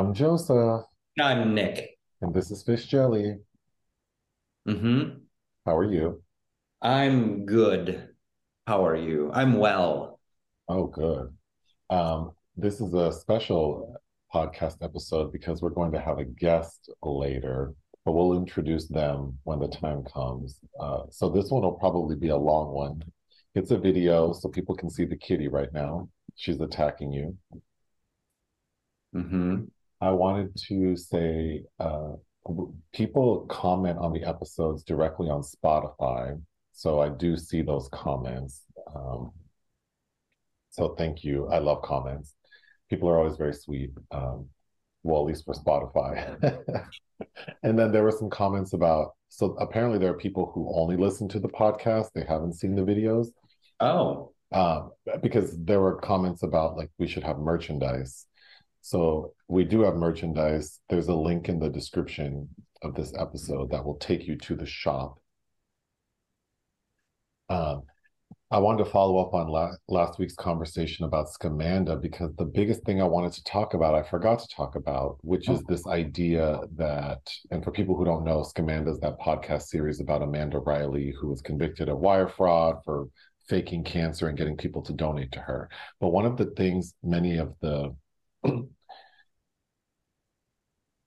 I'm Joseph. I'm Nick. And this is Fish Jelly. Mm-hmm. How are you? I'm good. How are you? I'm well. Oh, good. Um, this is a special podcast episode because we're going to have a guest later, but we'll introduce them when the time comes. Uh, so this one will probably be a long one. It's a video so people can see the kitty right now. She's attacking you. Mm-hmm. I wanted to say uh, people comment on the episodes directly on Spotify. So I do see those comments. Um, so thank you. I love comments. People are always very sweet. Um, well, at least for Spotify. and then there were some comments about so apparently there are people who only listen to the podcast, they haven't seen the videos. Oh. Um, because there were comments about like we should have merchandise. So we do have merchandise. There's a link in the description of this episode that will take you to the shop. Um, I wanted to follow up on la- last week's conversation about Scamanda because the biggest thing I wanted to talk about, I forgot to talk about, which is this idea that, and for people who don't know, Scamanda is that podcast series about Amanda Riley, who was convicted of wire fraud for faking cancer and getting people to donate to her. But one of the things many of the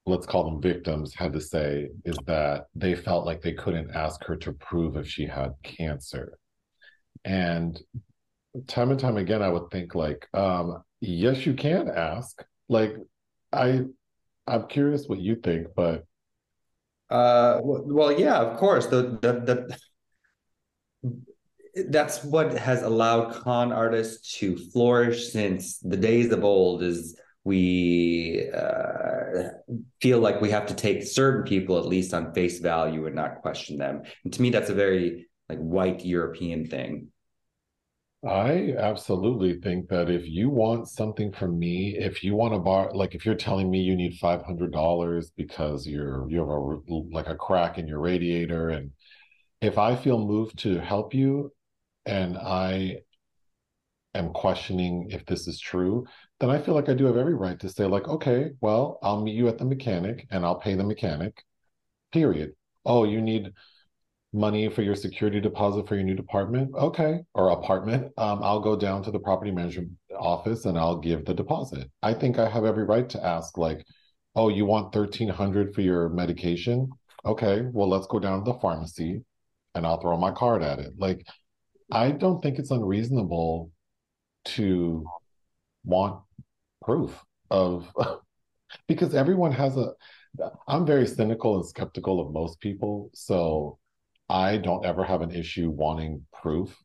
let's call them victims had to say is that they felt like they couldn't ask her to prove if she had cancer. And time and time again i would think like um yes you can ask. Like i i'm curious what you think but uh well yeah of course. The the, the that's what has allowed con artists to flourish since the days of old is we uh, feel like we have to take certain people at least on face value and not question them. And to me that's a very like white european thing. I absolutely think that if you want something from me if you want to bar like if you're telling me you need $500 because you're you have a like a crack in your radiator and if i feel moved to help you and I am questioning if this is true, then I feel like I do have every right to say, like, okay, well, I'll meet you at the mechanic and I'll pay the mechanic, period. Oh, you need money for your security deposit for your new department? Okay, or apartment. Um, I'll go down to the property management office and I'll give the deposit. I think I have every right to ask, like, oh, you want 1300 for your medication? Okay, well, let's go down to the pharmacy and I'll throw my card at it. Like, I don't think it's unreasonable to want proof of because everyone has a I'm very cynical and skeptical of most people, so I don't ever have an issue wanting proof.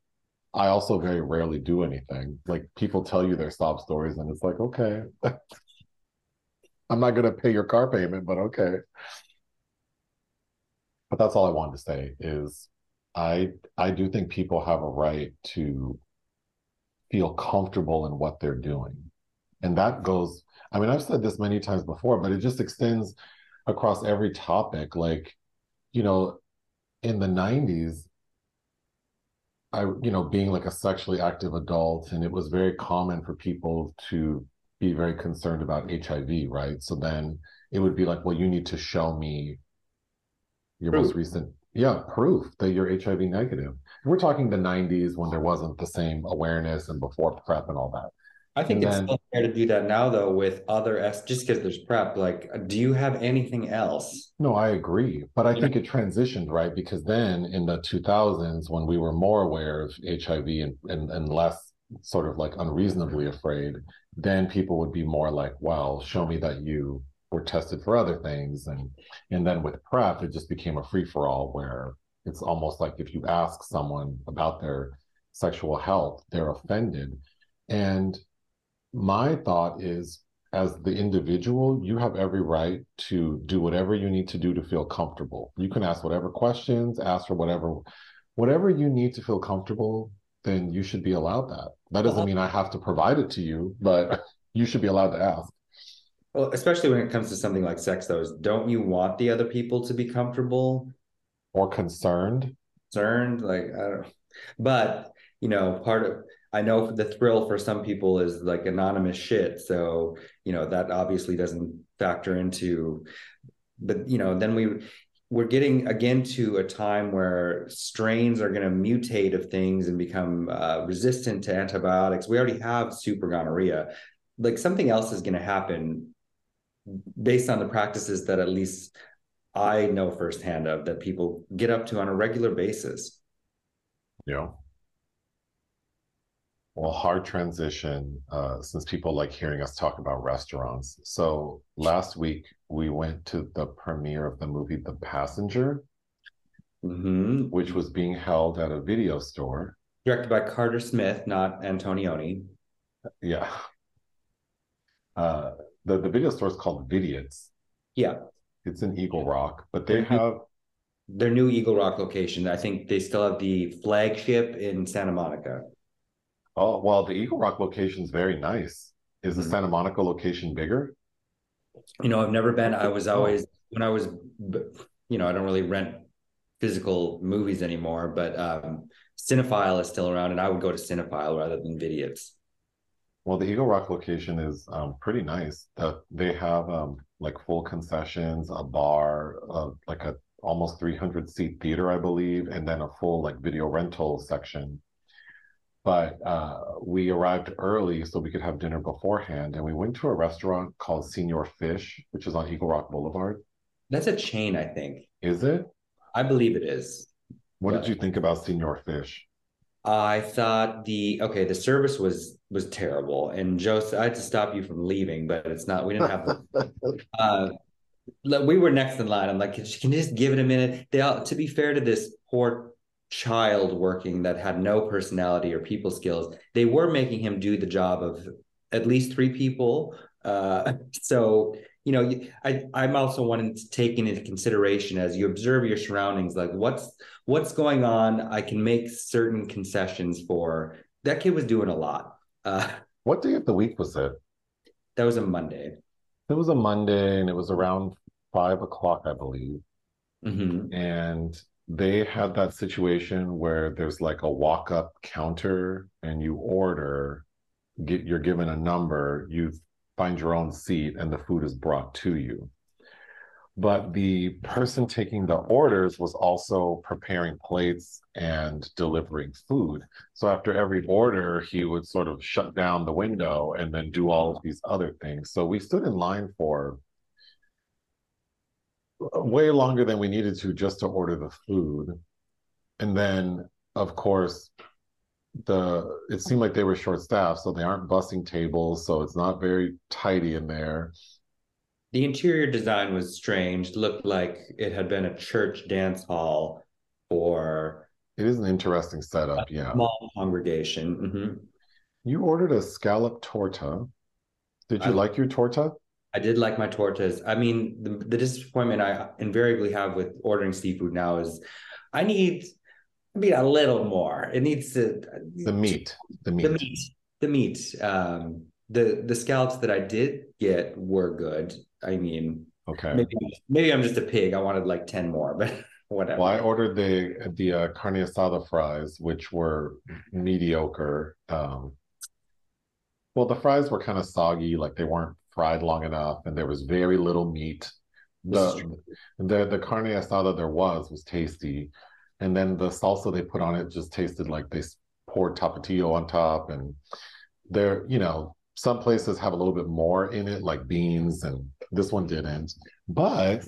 I also very rarely do anything. Like people tell you their sob stories and it's like, okay. I'm not gonna pay your car payment, but okay. But that's all I wanted to say is I I do think people have a right to feel comfortable in what they're doing. And that goes, I mean, I've said this many times before, but it just extends across every topic. Like, you know, in the 90s, I, you know, being like a sexually active adult, and it was very common for people to be very concerned about HIV, right? So then it would be like, well, you need to show me your most recent yeah proof that you're hiv negative. We're talking the 90s when there wasn't the same awareness and before prep and all that. I think and it's then, still fair to do that now though with other s just because there's prep like do you have anything else? No i agree but i think it transitioned right? Because then in the 2000s when we were more aware of hiv and, and, and less sort of like unreasonably afraid then people would be more like well show me that you were tested for other things. And and then with prep it just became a free-for-all where it's almost like if you ask someone about their sexual health they're offended. And my thought is as the individual you have every right to do whatever you need to do to feel comfortable. You can ask whatever questions ask for whatever whatever you need to feel comfortable then you should be allowed that. That doesn't mean i have to provide it to you but you should be allowed to ask well, especially when it comes to something like sex, though, is don't you want the other people to be comfortable or concerned? Concerned, like I don't. But you know, part of I know the thrill for some people is like anonymous shit. So, you know, that obviously doesn't factor into, but, you know, then we, we're getting again to a time where strains are going to mutate of things and become uh, resistant to antibiotics. We already have super gonorrhea. Like something else is going to happen based on the practices that at least I know firsthand of that people get up to on a regular basis. Yeah. Well, hard transition uh, since people like hearing us talk about restaurants. So last week we went to the premiere of the movie The Passenger, mm-hmm. which was being held at a video store. Directed by Carter Smith, not Antonioni. Yeah. Uh, the, the video store is called Vidiots. Yeah. It's in Eagle Rock, but they have their new Eagle Rock location. I think they still have the flagship in Santa Monica. Oh, well, the Eagle Rock location is very nice. Is the mm-hmm. Santa Monica location bigger? You know, I've never been. I was always when I was, you know, I don't really rent physical movies anymore, but um, Cinefile is still around, and I would go to Cinefile rather than Vidiots. Well, the Eagle Rock location is um, pretty nice. That they have um, like full concessions, a bar, uh, like a almost 300 seat theater, I believe, and then a full like video rental section. But uh, we arrived early so we could have dinner beforehand and we went to a restaurant called Señor Fish which is on eagle rock boulevard. That's a chain i think. Is it? I believe it is. What did you think about Señor Fish i thought the okay the service was was terrible and joe i had to stop you from leaving but it's not we didn't have uh, we were next in line i'm like can you just give it a minute they all to be fair to this poor child working that had no personality or people skills, they were making him do the job of at least three people. Uh, so you know, I I'm also wanting to take into consideration as you observe your surroundings, like what's what's going on. I can make certain concessions for. That kid was doing a lot. Uh, what day of the week was it? That was a Monday. It was a Monday, and it was around five o'clock, I believe. Mm-hmm. And they had that situation where there's like a walk up counter and you order get you're given a number you find your own seat and the food is brought to you. But the person taking the orders was also preparing plates and delivering food. So after every order he would sort of shut down the window and then do all of these other things. So we stood in line for way longer than we needed to just to order the food. And then, of course, the it seemed like they were short staffed, so they aren't bussing tables, so it's not very tidy in there. The interior design was strange. Looked like it had been a church dance hall for. It is an interesting setup, yeah. Small congregation. Mm-hmm. You ordered a scallop torta. Did you I, like your torta? I did like my tortas. I mean, the, the disappointment I invariably have with ordering seafood now is I need I mean a little more. It needs to the meat. The meat. The meat. The meat. Um the the scallops that I did get were good. I mean, okay. Maybe maybe I'm just a pig. I wanted like 10 more, but whatever. Well, I ordered the the uh, carne asada fries, which were mediocre. Um, well, the fries were kind of soggy, like they weren't fried long enough, and there was very little meat. The the the carne asada there was was tasty, and then the salsa they put on it just tasted like they poured tapatio on top, and there you know some places have a little bit more in it, like beans, and this one didn't. But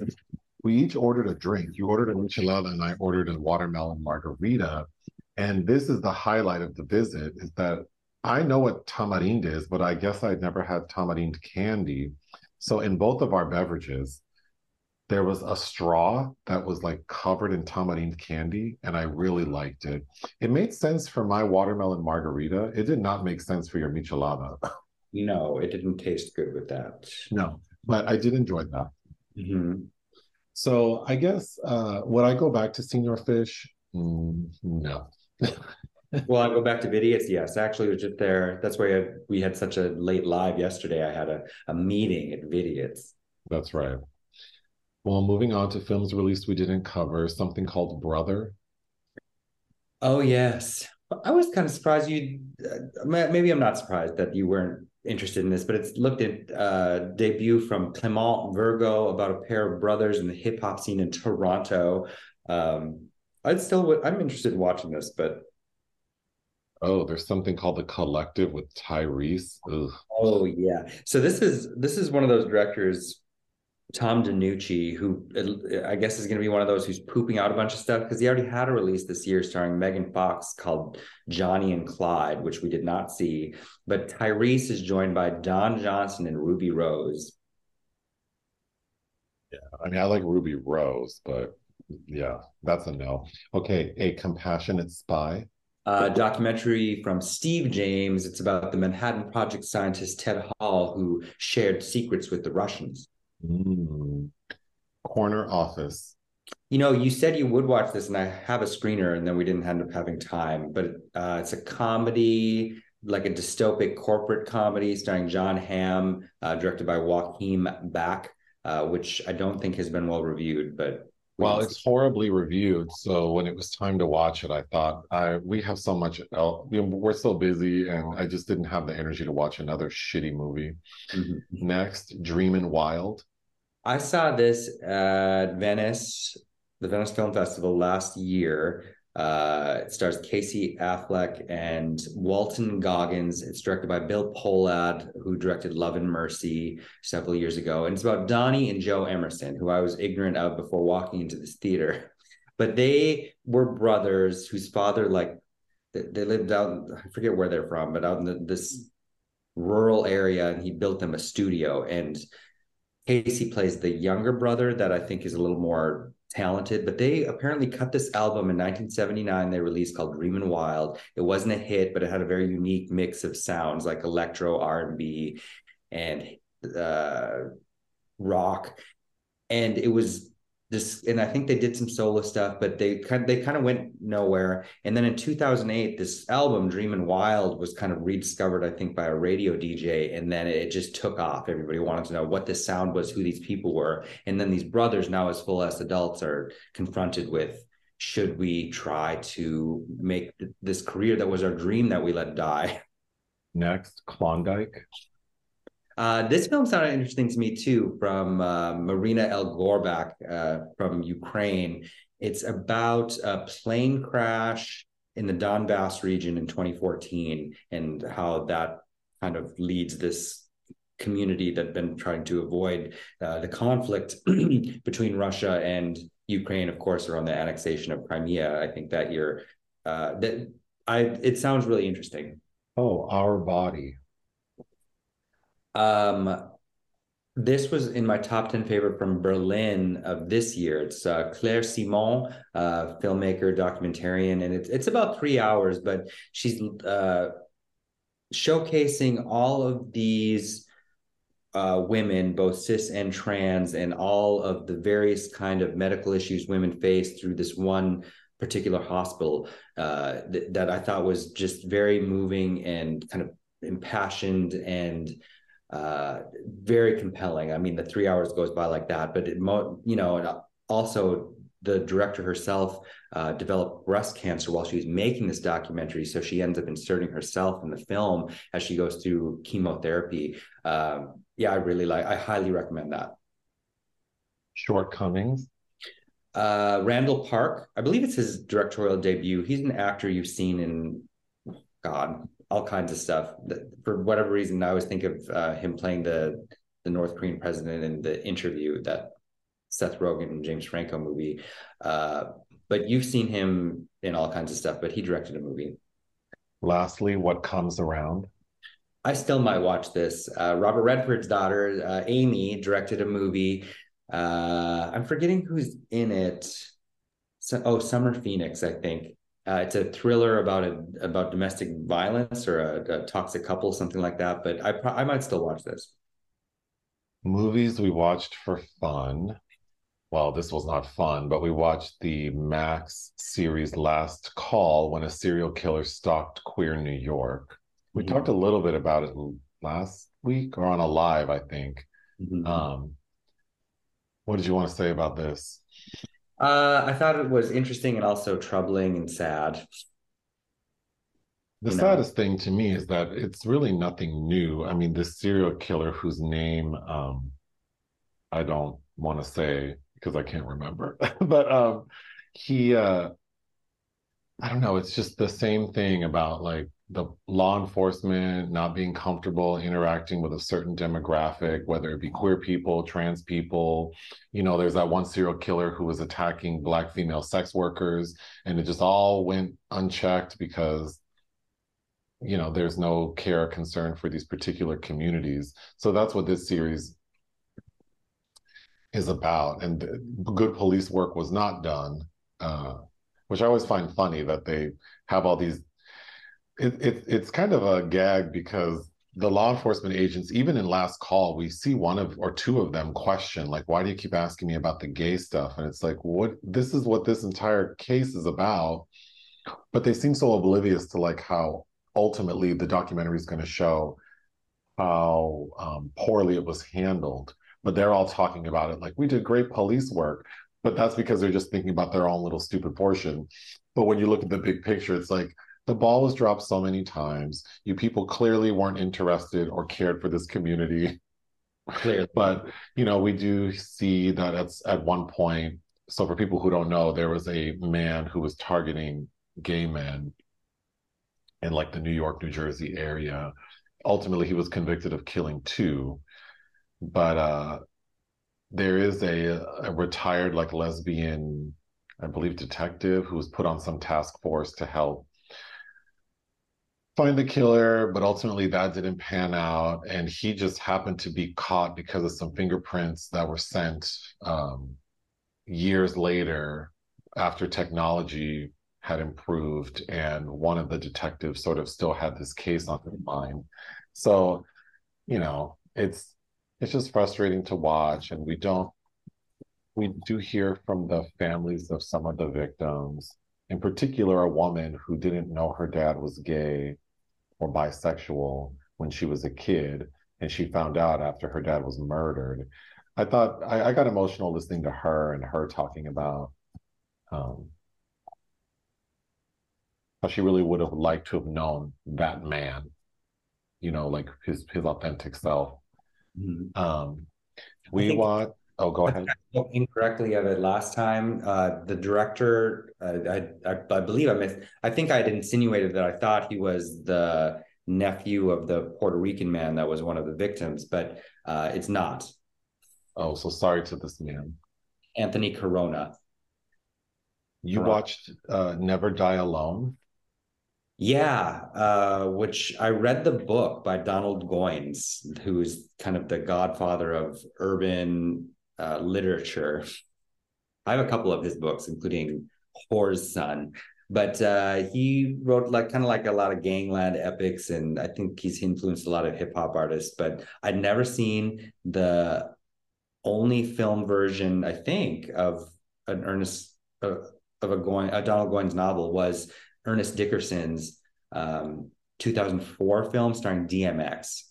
we each ordered a drink. You ordered a michelada, and I ordered a watermelon margarita. And this is the highlight of the visit: is that I know what tamarind is, but I guess I'd never had tamarind candy. So in both of our beverages, there was a straw that was like covered in tamarind candy, and I really liked it. It made sense for my watermelon margarita. It did not make sense for your michelada. No, it didn't taste good with that. No, but I did enjoy that. Mm-hmm. So I guess uh, would I go back to Señor Fish? Mm, no. well, I go back to Vidiots. Yes, actually, it was just there. That's why we had such a late live yesterday. I had a, a meeting at Vidiots. That's right. Well, moving on to films released we didn't cover, something called Brother. Oh yes, I was kind of surprised you. Uh, maybe I'm not surprised that you weren't interested in this, but it's looked at uh, debut from Clement Virgo about a pair of brothers in the hip hop scene in Toronto. Um, I'd still, I'm interested in watching this, but Oh, there's something called the Collective with Tyrese. Ugh. Oh yeah. So this is this is one of those directors Tom DeNucci, who uh, I guess is going to be one of those who's pooping out a bunch of stuff because he already had a release this year starring Megan Fox called Johnny and Clyde, which we did not see. But Tyrese is joined by Don Johnson and Ruby Rose. Yeah, I mean, I like Ruby Rose, but yeah, that's a no. Okay, a compassionate spy. A documentary from Steve James. It's about the Manhattan Project scientist Ted Hall, who shared secrets with the Russians. Mm. Corner Office. You know, you said you would watch this, and I have a screener, and then we didn't end up having time. But uh, it's a comedy, like a dystopic corporate comedy starring Jon Hamm, uh, directed by Joachim Back, uh, which I don't think has been well reviewed. But well, it's horribly reviewed. So when it was time to watch it, I thought, I we have so much. Else. You know, we're so busy, and I just didn't have the energy to watch another shitty movie. Mm-hmm. Next, Dreamin' Wild. I saw this at Venice, the Venice Film Festival last year. Uh, it stars Casey Affleck and Walton Goggins. It's directed by Bill Pohlad, who directed Love and Mercy several years ago. And it's about Donnie and Joe Emerson, who I was ignorant of before walking into this theater. But they were brothers whose father, like, they lived out, I forget where they're from, but out in the, this rural area, and he built them a studio. And Casey plays the younger brother that I think is a little more talented, but they apparently cut this album in 1979. They released called Dreamin' Wild. It wasn't a hit, but it had a very unique mix of sounds like electro, R&B, and uh, rock. And it was this and i think they did some solo stuff but they kind they kind of went nowhere. And then in 2008 this album dreamin' wild was kind of rediscovered i think by a radio dj and then it just took off. Everybody wanted to know what this sound was who these people were. And then these brothers now as full as adults are confronted with should we try to make this career that was our dream that we let die? Next klondike uh, this film sounded interesting to me too, from uh, Marina El Gorbak uh, from Ukraine. It's about a plane crash in the Donbass region in 2014 and how that kind of leads this community that has been trying to avoid uh, the conflict between Russia and Ukraine, of course, around the annexation of Crimea. I think that year, uh, that I it sounds really interesting. Oh, our body. Um, this was in my top 10 favorite from Berlin of this year. It's uh, Claire Simon, uh, filmmaker, documentarian, and it's, it's about three hours, but she's uh, showcasing all of these uh, women, both cis and trans, and all of the various kind of medical issues women face through this one particular hospital uh, th- that I thought was just very moving and kind of impassioned and uh, very compelling. I mean, the three hours goes by like that, but it, mo- you know, and also the director herself uh, developed breast cancer while she was making this documentary. So she ends up inserting herself in the film as she goes through chemotherapy. Um, yeah, I really like. I highly recommend that. Shortcomings. Uh, Randall Park. I believe it's his directorial debut. He's an actor you've seen in God all kinds of stuff. For whatever reason, I always think of uh, him playing the the North Korean president in the interview that Seth Rogen and James Franco movie. Uh, but you've seen him in all kinds of stuff. But he directed a movie. Lastly, what comes around? I still might watch this. Uh, Robert Redford's daughter, uh, Amy, directed a movie. Uh, I'm forgetting who's in it. So, oh, Summer Phoenix, I think. Uh, it's a thriller about a about domestic violence or a, a toxic couple, something like that. But I I might still watch this. Movies we watched for fun. Well, this was not fun, but we watched the Max series Last Call when a serial killer stalked queer New York. We mm-hmm. talked a little bit about it last week or on a live, I think. Mm-hmm. Um, what did you want to say about this? Uh, I thought it was interesting and also troubling and sad. The saddest know? thing to me is that it's really nothing new. I mean, this serial killer whose name um, I don't want to say because I can't remember, but um, he, uh, I don't know, it's just the same thing about like the law enforcement not being comfortable interacting with a certain demographic, whether it be queer people, trans people. You know, there's that one serial killer who was attacking Black female sex workers, and it just all went unchecked because, you know, there's no care or concern for these particular communities. So that's what this series is about. And good police work was not done, uh, which I always find funny that they have all these it, it, it's kind of a gag because the law enforcement agents, even in last call, we see one of or two of them question, like, why do you keep asking me about the gay stuff? And it's like, what this is what this entire case is about. But they seem so oblivious to like how ultimately the documentary is going to show how um, poorly it was handled. But they're all talking about it like we did great police work. But that's because they're just thinking about their own little stupid portion. But when you look at the big picture, it's like the ball was dropped so many times. You people clearly weren't interested or cared for this community. Clearly. But you know, we do see that at at one point. So for people who don't know, there was a man who was targeting gay men in like the New York, New Jersey area. Ultimately, he was convicted of killing two. But uh there is a, a retired like lesbian, I believe, detective who was put on some task force to help find the killer, but ultimately that didn't pan out. And he just happened to be caught because of some fingerprints that were sent um, years later after technology had improved. And one of the detectives sort of still had this case on his mind. So, you know, it's it's just frustrating to watch. And we don't we do hear from the families of some of the victims in particular, a woman who didn't know her dad was gay or bisexual when she was a kid, and she found out after her dad was murdered. I thought I, I got emotional listening to her and her talking about um, how she really would have liked to have known that man, you know, like his his authentic self. Mm-hmm. Um, we want Oh, go ahead. I spoke incorrectly of it last time. Uh, the director, uh, I, I, I believe I missed. I think I had insinuated that I thought he was the nephew of the Puerto Rican man that was one of the victims, but uh, it's not. Oh, so sorry to this man. Anthony Caronna. You Corona. watched uh, Never Die Alone? Yeah, uh, which I read the book by Donald Goines, who's kind of the godfather of urban uh, literature. I have a couple of his books, including Whoreson, but uh, he wrote like kind of like a lot of gangland epics, and I think he's influenced a lot of hip hop artists. But I'd never seen the only film version, I think, of an Ernest uh, of a Goin a Donald Goines novel was Ernest Dickerson's um, 2004 film starring DMX.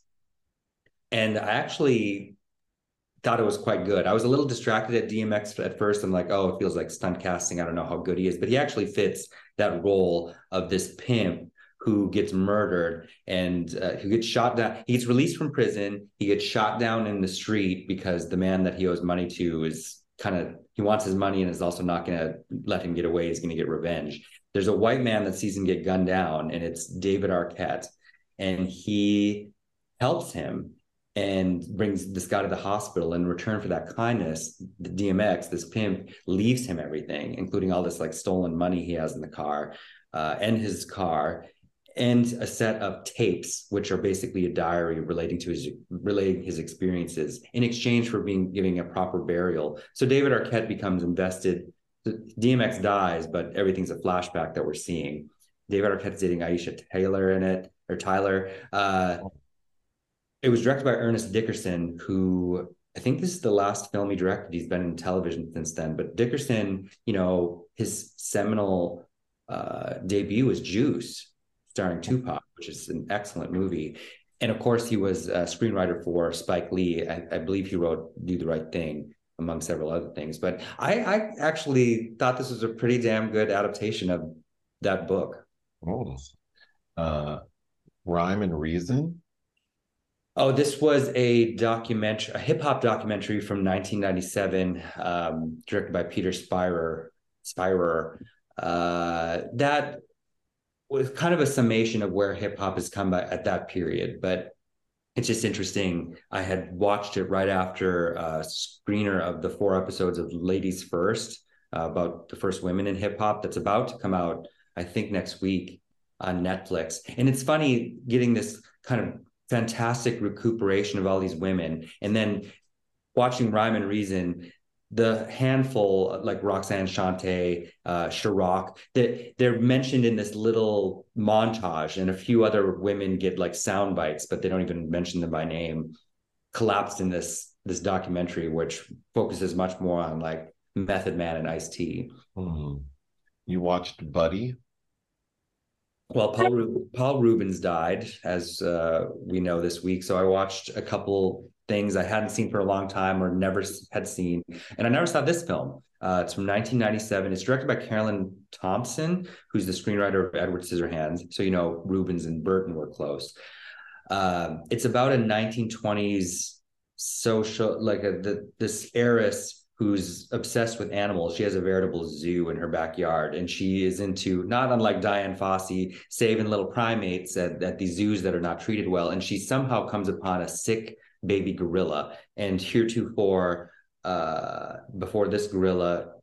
And I actually thought it was quite good. I was a little distracted at DMX at first. I'm like, oh, it feels like stunt casting. I don't know how good he is, but he actually fits that role of this pimp who gets murdered and uh, who gets shot down. He gets released from prison. He gets shot down in the street because the man that he owes money to is kind of he wants his money and is also not going to let him get away. He's going to get revenge. There's a white man that sees him get gunned down, and it's David Arquette, and he helps him and brings this guy to the hospital. In return for that kindness, the DMX, this pimp, leaves him everything, including all this like stolen money he has in the car uh, and his car, and a set of tapes, which are basically a diary relating to his relating his experiences, in exchange for being giving a proper burial. So David Arquette becomes invested. DMX dies, but everything's a flashback that we're seeing. David Arquette's dating Aisha Taylor in it, or Tyler. Uh, it was directed by Ernest Dickerson, who I think this is the last film he directed. He's been in television since then. But Dickerson, you know, his seminal uh, debut was Juice, starring Tupac, which is an excellent movie. And of course, he was a screenwriter for Spike Lee. I, I believe he wrote Do the Right Thing, among several other things. But I, I actually thought this was a pretty damn good adaptation of that book. Oh. Uh, Rhyme and Reason. Oh, this was a documentary, a hip hop documentary from 1997, um, directed by Peter Spirer. Spirer. Uh, that was kind of a summation of where hip hop has come by at that period, but it's just interesting. I had watched it right after a screener of the four episodes of Ladies First uh, about the first women in hip hop that's about to come out, I think next week on Netflix. And it's funny getting this kind of fantastic recuperation of all these women and then watching Rhyme and Reason the handful like Roxanne Shante, uh, Sha-Rock, that they're mentioned in this little montage, and a few other women get like sound bites, but they don't even mention them by name. Collapsed in this this documentary, which focuses much more on like Method Man and Ice T. Mm-hmm. You watched Buddy? Well, Paul Paul Reubens died, as uh, we know this week. So I watched a couple things I hadn't seen for a long time or never had seen. And I never saw this film. Uh, it's from 1997. It's directed by Caroline Thompson, who's the screenwriter of Edward Scissorhands. So, you know, Reubens and Burton were close. Uh, it's about a 1920s social, like a, the, this heiress who's obsessed with animals. She has a veritable zoo in her backyard, and she is into not unlike Dian Fossey, saving little primates at, at these zoos that are not treated well. And she somehow comes upon a sick baby gorilla. And heretofore, uh, before this gorilla,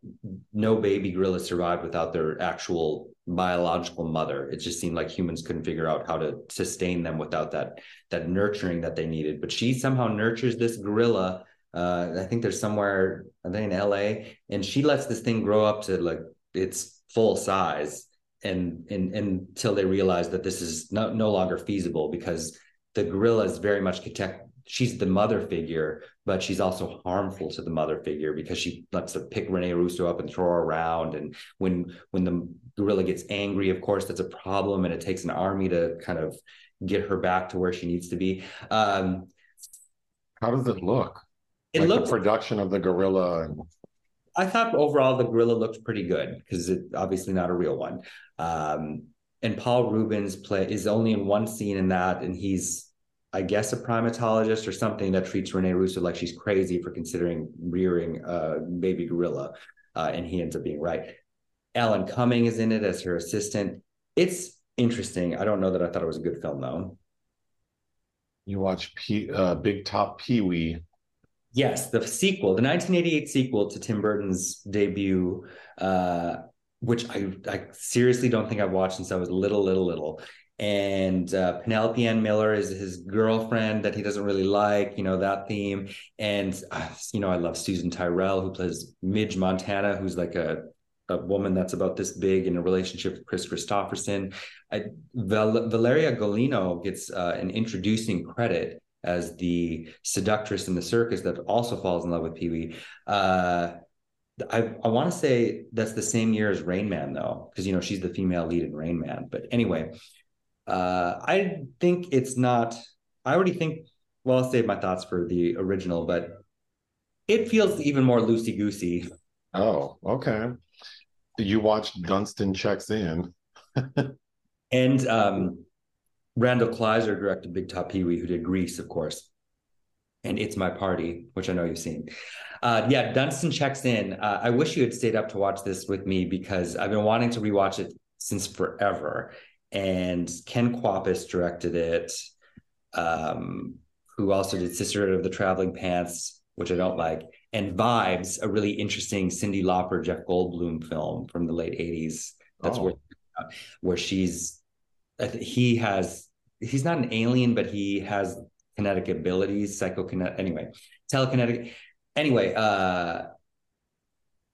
no baby gorilla survived without their actual biological mother. It just seemed like humans couldn't figure out how to sustain them without that that nurturing that they needed. But she somehow nurtures this gorilla. Uh, I think there's somewhere I think in LA, and she lets this thing grow up to like its full size. And, and, and until they realize that this is no, no longer feasible because the gorilla is very much protect, she's the mother figure, but she's also harmful to the mother figure because she lets to pick Rene Russo up and throw her around. And when when the gorilla gets angry, of course, that's a problem, and it takes an army to kind of get her back to where she needs to be. Um, How does it look? It like looks the production of the gorilla. And... I thought overall the gorilla looked pretty good because it's obviously not a real one. Um, and Paul Reubens play is only in one scene in that, and he's I guess a primatologist or something that treats Rene Russo like she's crazy for considering rearing a baby gorilla, uh, and he ends up being right. Alan Cumming is in it as her assistant. It's interesting. I don't know that I thought it was a good film though. You watch P, uh, Big Top Pee Wee. Yes, the sequel, the 1988 sequel to Tim Burton's debut, uh, which I, I seriously don't think I've watched since I was little, little, little and uh, Penelope Ann Miller is his girlfriend that he doesn't really like, you know, that theme. And, uh, you know, I love Susan Tyrrell, who plays Midge Montana, who's like a, a woman that's about this big in a relationship with Kris Kristofferson. I, Val- Valeria Golino gets uh, an introducing credit as the seductress in the circus that also falls in love with Pee Wee. Uh, I, I want to say that's the same year as Rain Man, though, because you know she's the female lead in Rain Man. But anyway, uh, I think it's not. I already think. Well, I'll save my thoughts for the original, but it feels even more loosey goosey. Oh, okay. You watched Dunstan Checks In. and um, Randall Kleiser directed Big Top Pee Wee, who did Grease, of course, and It's My Party, which I know you've seen. Uh, yeah, Dunstan Checks In. Uh, I wish you had stayed up to watch this with me because I've been wanting to rewatch it since forever and Ken Kwapis directed it. Um, who also did Sisterhood of the Traveling Pants, which I don't like, and Vibes, a really interesting Cyndi Lauper, Jeff Goldblum film from the late '80s. That's oh. where where she's he has he's not an alien, but he has kinetic abilities, psychokinetic. Anyway, telekinetic. Anyway, uh,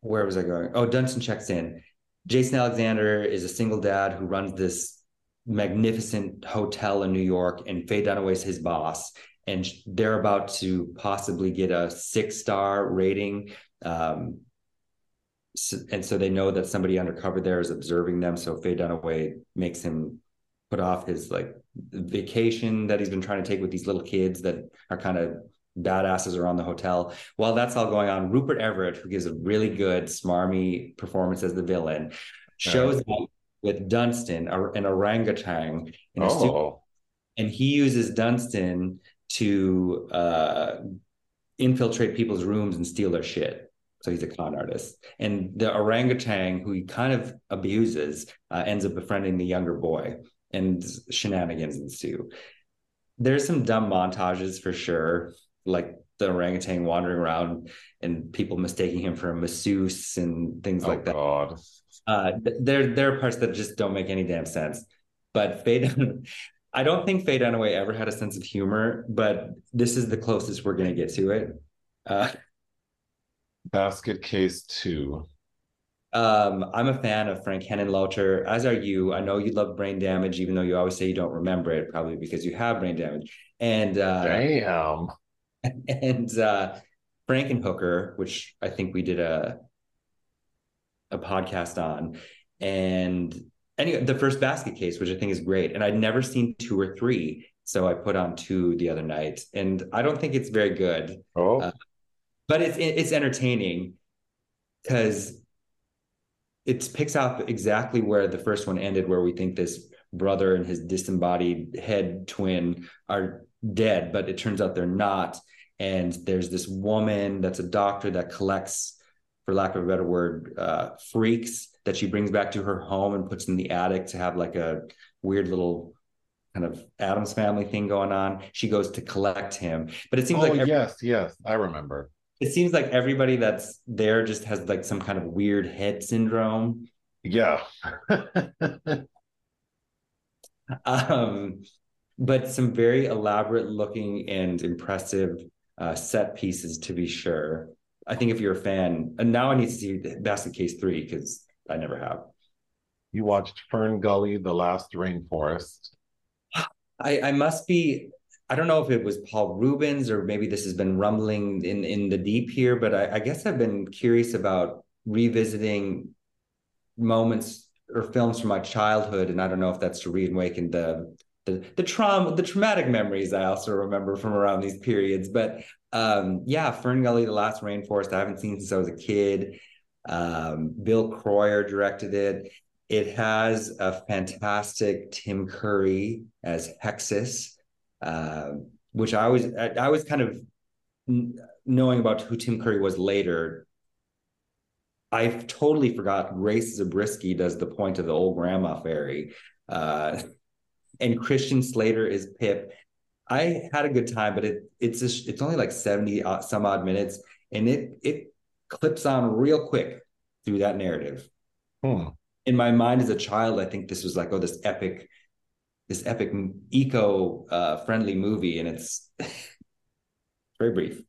where was I going? Oh, Dunstan checks in. Jason Alexander is a single dad who runs this magnificent hotel in New York, and Faye Dunaway is his boss, and they're about to possibly get a six star rating. Um, so, and so they know that somebody undercover there is observing them. So Faye Dunaway makes him put off his like vacation that he's been trying to take with these little kids that are kind of badasses around the hotel. While that's all going on, Rupert Everett, who gives a really good smarmy performance as the villain, shows up with Dunstan, an orangutan, in a oh. and he uses Dunstan to uh, infiltrate people's rooms and steal their shit. So he's a con artist. And the orangutan, who he kind of abuses, uh, ends up befriending the younger boy, and shenanigans ensue. There's some dumb montages for sure, like the orangutan wandering around and people mistaking him for a masseuse and things oh, like that. God. Uh, there, there are parts that just don't make any damn sense. But Faye, I don't think Faye Dunaway ever had a sense of humor, but this is the closest we're going to get to it. Uh, Basket Case 2. Um, I'm a fan of Frank Henenlotter, as are you. I know you love brain damage, even though you always say you don't remember it, probably because you have brain damage. And uh, damn. And uh, Frankenhooker, which I think we did a a podcast on, and anyway, the first basket case, which I think is great. And I'd never seen two or three, so I put on two the other night, and I don't think it's very good. Oh, uh, but it's it's entertaining because it picks up exactly where the first one ended, where we think this brother and his disembodied head twin are dead, but it turns out they're not. And there's this woman that's a doctor that collects, for lack of a better word, uh, freaks that she brings back to her home and puts in the attic to have like a weird little kind of Addams Family thing going on. She goes to collect him, but it seems oh, like every- yes, yes, I remember it seems like everybody that's there just has like some kind of weird head syndrome. Yeah. um, but some very elaborate looking and impressive uh, set pieces to be sure. I think if you're a fan, and now I need to see Basket Case 3 because I never have. You watched Fern Gully, The Last Rainforest. I, I must be I don't know if it was Paul Reubens or maybe this has been rumbling in in the deep here, but I, I guess I've been curious about revisiting moments or films from my childhood, and I don't know if that's to reawaken the the the trauma, the traumatic memories I also remember from around these periods. But um, yeah, Fern Gully, The Last Rainforest, I haven't seen since I was a kid. Um, Bill Kroyer directed it. It has a fantastic Tim Curry as Hexxus. Uh, which I was I, I was kind of knowing about who Tim Curry was later. I've totally forgot Grace Zabriskie does the point of the old grandma fairy, uh, and Christian Slater is Pip. I had a good time, but it it's just, it's only like seventy some odd minutes, and it it clips on real quick through that narrative. Hmm. In my mind as a child, I think this was like oh this epic this epic eco uh, friendly movie, and it's very brief.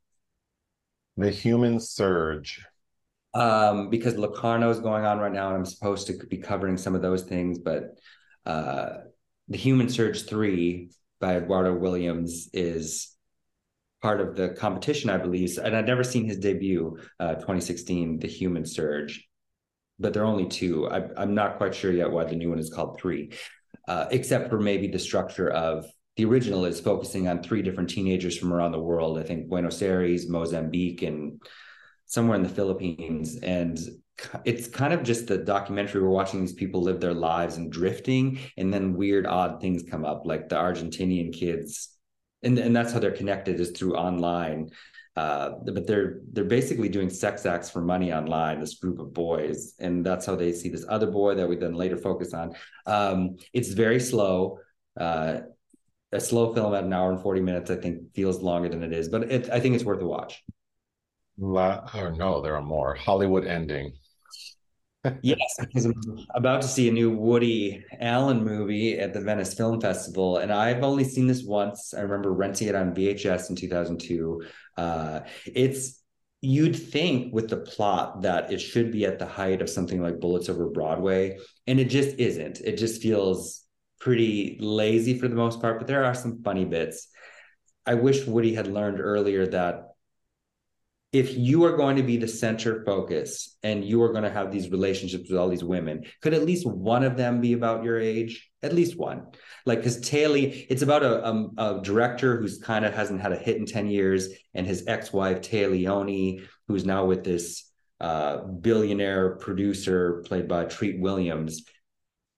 The Human Surge. Um, because Locarno is going on right now, and I'm supposed to be covering some of those things, but uh, the Human Surge Three by Eduardo Williams is part of the competition, I believe. And I'd never seen his debut, uh, 2016, The Human Surge, but there are only two. I, I'm not quite sure yet why the new one is called Three uh, except for maybe the structure of the original is focusing on three different teenagers from around the world. I think Buenos Aires, Mozambique, and somewhere in the Philippines. And it's kind of just the documentary. We're watching these people live their lives and drifting, and then weird, odd things come up, like the Argentinian kids. And, and that's how they're connected is through online uh, but they're they're basically doing sex acts for money online. This group of boys, and that's how they see this other boy that we then later focus on. Um, it's very slow. Uh, a slow film at an hour and forty minutes, I think, feels longer than it is, but it, I think it's worth a watch. La- or no, there are more. Hollywood ending yes, because I'm about to see a new Woody Allen movie at the Venice Film Festival, and I've only seen this once. I remember renting it on VHS in 2002. Uh, it's you'd think with the plot that it should be at the height of something like Bullets Over Broadway, and it just isn't. It just feels pretty lazy for the most part, but there are some funny bits. I wish Woody had learned earlier that if you are going to be the center focus and you are going to have these relationships with all these women, could at least one of them be about your age? At least one. Like, because Taylor, it's about a, a, a director who's kind of hasn't had a hit in 10 years, and his ex wife, Téa Leoni, who's now with this uh, billionaire producer played by Treat Williams.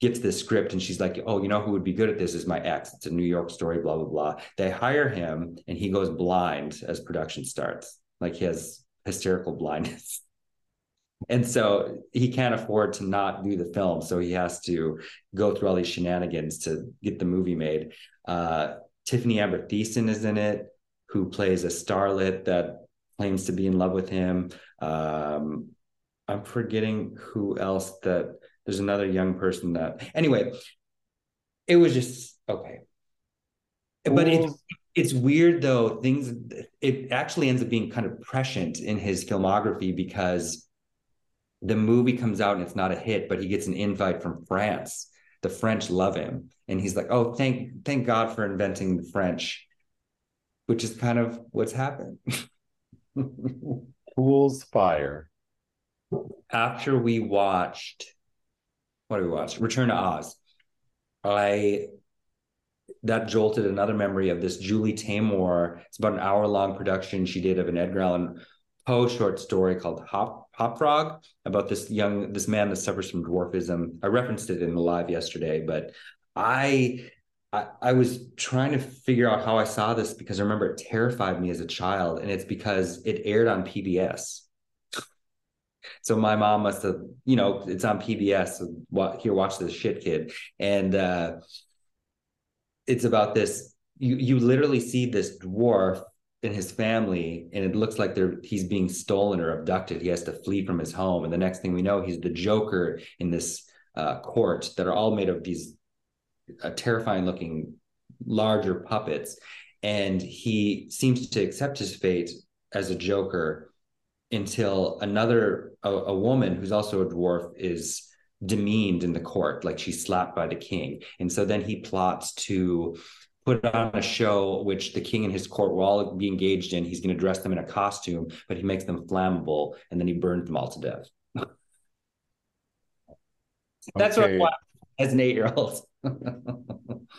gets this script and she's like, Oh, you know who would be good at this is my ex. It's a New York story, blah, blah, blah. They hire him and he goes blind as production starts. Like he has hysterical blindness. And so he can't afford to not do the film. So he has to go through all these shenanigans to get the movie made. Uh, Tiffani Amber Thiessen is in it, who plays a starlet that claims to be in love with him. Um, I'm forgetting who else that there's another young person that anyway, it was just okay. But it's it's weird though, things it actually ends up being kind of prescient in his filmography because the movie comes out and it's not a hit, but he gets an invite from France. The French love him. And he's like, oh, thank thank God for inventing the French, which is kind of what's happened. Fool's Fire. After we watched, what did we watch? Return to Oz. I that jolted another memory of this Julie Taymor. It's about an hour long production she did of an Edgar Allan Poe short story called Hop Hop Frog about this young this man that suffers from dwarfism. I referenced it in the live yesterday, but I, I I was trying to figure out how I saw this because I remember it terrified me as a child, and it's because it aired on PBS. So my mom must have, you know, it's on PBS. So here, watch this shit, kid. And uh, it's about this. You you literally see this dwarf and his family, and it looks like they're he's being stolen or abducted. He has to flee from his home, and the next thing we know, he's the Joker in this uh, court that are all made of these uh, terrifying looking larger puppets, and he seems to accept his fate as a Joker until another a, a woman who's also a dwarf is demeaned in the court, like she's slapped by the king, and so then he plots to put on a show which the king and his court will all be engaged in. He's going to dress them in a costume, but he makes them flammable and then he burns them all to death. That's okay. what I as an eight year old.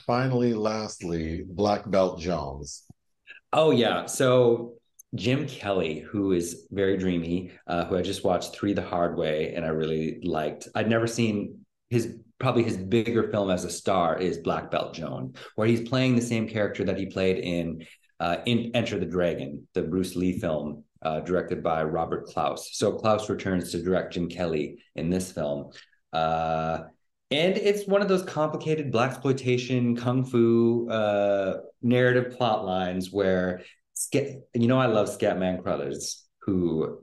Finally, lastly, Black Belt Jones. Oh, yeah. So Jim Kelly, who is very dreamy, uh, who I just watched Three the Hard Way and I really liked. I'd never seen his probably his bigger film as a star is Black Belt Jones, where he's playing the same character that he played in uh, in Enter the Dragon, the Bruce Lee film uh, directed by Robert Clouse. So Clouse returns to direct Jim Kelly in this film. Uh, and it's one of those complicated blaxploitation kung fu uh, narrative plot lines where you know I love Scatman Crothers, who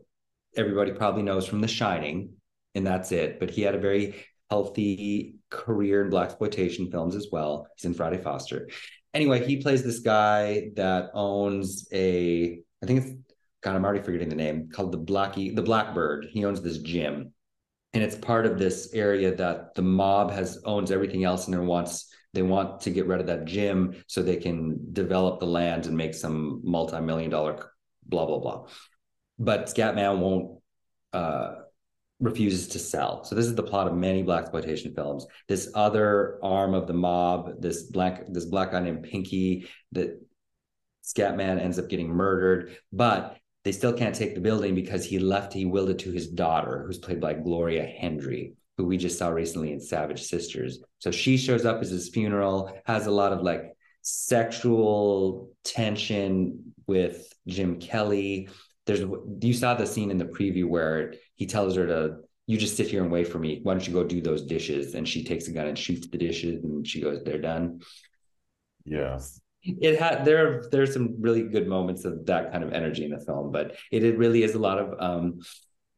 everybody probably knows from The Shining, and that's it. But he had a very healthy career in blaxploitation films as well. He's in Friday Foster. Anyway, he plays this guy that owns a, I think it's God, I'm already forgetting the name, called the Blackie, the Blackbird. He owns this gym. And it's part of this area that the mob has owns everything else and then wants they want to get rid of that gym so they can develop the land and make some multi-million dollar blah blah blah. But Scatman won't uh, refuses to sell. So this is the plot of many blaxploitation films. This other arm of the mob, this black this black guy named Pinky, that Scatman ends up getting murdered, but they still can't take the building because he left. He willed it to his daughter, who's played by Gloria Hendry, who we just saw recently in Savage Sisters. So she shows up at his funeral, has a lot of like sexual tension with Jim Kelly. There's you saw the scene in the preview where he tells her to you just sit here and wait for me. Why don't you go do those dishes? And she takes a gun and shoots the dishes and she goes, they're done. Yes. It had there there's some really good moments of that kind of energy in the film, but it, it really is a lot of um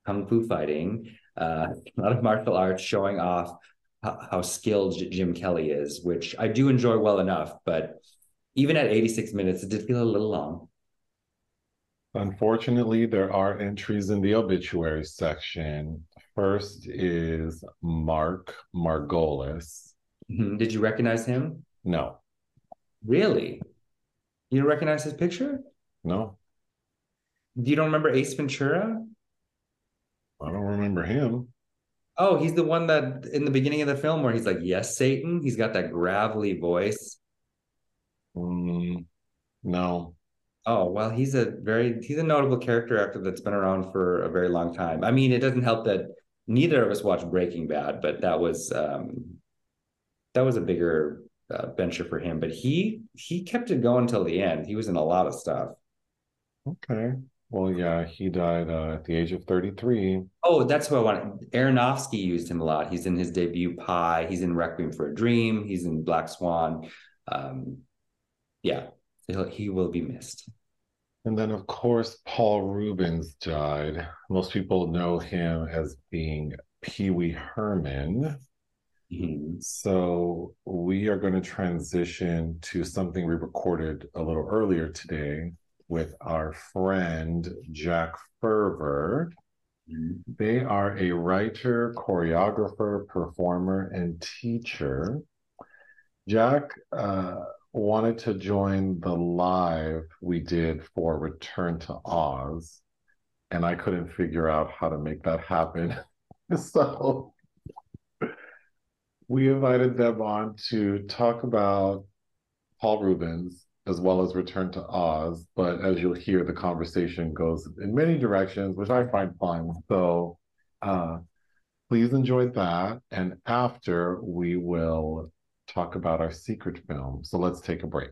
kung fu fighting, uh, a lot of martial arts showing off how, skilled Jim Kelly is, which I do enjoy well enough, but even at 86 minutes, it did feel a little long. Unfortunately, there are entries in the obituary section. First is Mark Margolis. Mm-hmm. Did you recognize him? No. Really? You don't recognize his picture? No. Do you don't remember Ace Ventura? I don't remember him. Oh, he's the one that in the beginning of the film where he's like, "Yes, Satan." He's got that gravelly voice. Mm, no. Oh, well, he's a very he's a notable character actor that's been around for a very long time. I mean, it doesn't help that neither of us watched Breaking Bad, but that was um that was a bigger uh, venture for him, but he he kept it going till the end. He was in a lot of stuff. Okay. Well, yeah, he died uh, at the age of 33. Oh, that's what I wanted. Aronofsky used him a lot. He's in his debut Pi. He's in Requiem for a Dream. He's in Black Swan. Um, yeah, He'll, he will be missed. And then, of course, Paul Reubens died. Most people know him as being Pee Wee Herman. Mm-hmm. So we are going to transition to something we recorded a little earlier today with our friend Jack Ferver. Mm-hmm. They are a writer, choreographer, performer, and teacher. Jack uh, wanted to join the live we did for Return to Oz, and I couldn't figure out how to make that happen. so we invited them on to talk about Paul Reubens as well as Return to Oz. But as you'll hear, the conversation goes in many directions, which I find fun. So uh, please enjoy that. And after, we will talk about our secret film. So let's take a break.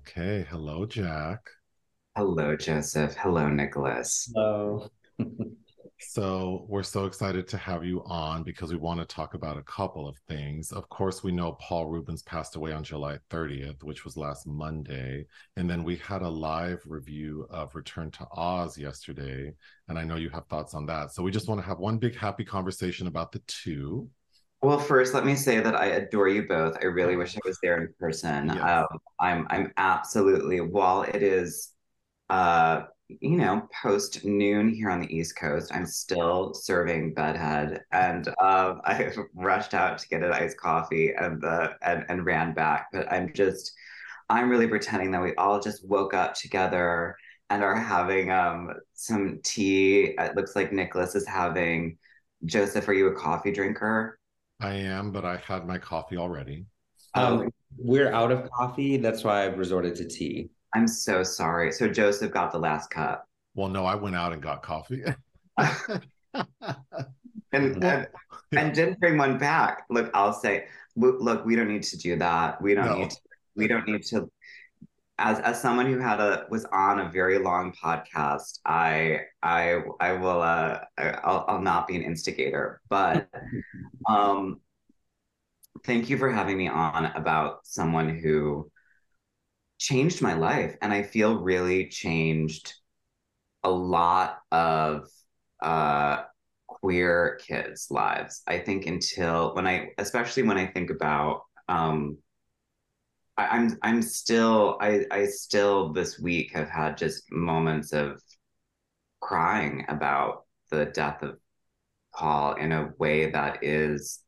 Okay. Hello, Jack. Hello, Joseph. Hello, Nicholas. Hello. so, we're so excited to have you on because we want to talk about a couple of things. Of course, we know Paul Reubens passed away on July 30th, which was last Monday. And then we had a live review of Return to Oz yesterday. And I know you have thoughts on that. So, we just want to have one big happy conversation about the two. Well, first, let me say that I adore you both. I really wish I was there in person. Yes. Um, I'm I'm absolutely while it is, uh, you know, post noon here on the East Coast, I'm still serving bedhead, and uh, I rushed out to get an iced coffee and the and and ran back. But I'm just, I'm really pretending that we all just woke up together and are having um some tea. It looks like Nicholas is having. Joseph, are you a coffee drinker? I am, but I had my coffee already. Um, we're out of coffee. That's why I've resorted to tea. I'm so sorry. So Joseph got the last cup. Well, no, I went out and got coffee. and, and, and didn't bring one back. Look, I'll say, look, we don't need to do that. We don't no. need to, we don't need to as as someone who had a was on a very long podcast, I I I will uh I'll, I'll not be an instigator, but um thank you for having me on about someone who changed my life and I feel really changed a lot of uh queer kids' lives. I think until when I especially when I think about um I, am I'm still I I still this week have had just moments of crying about the death of Paul in a way that is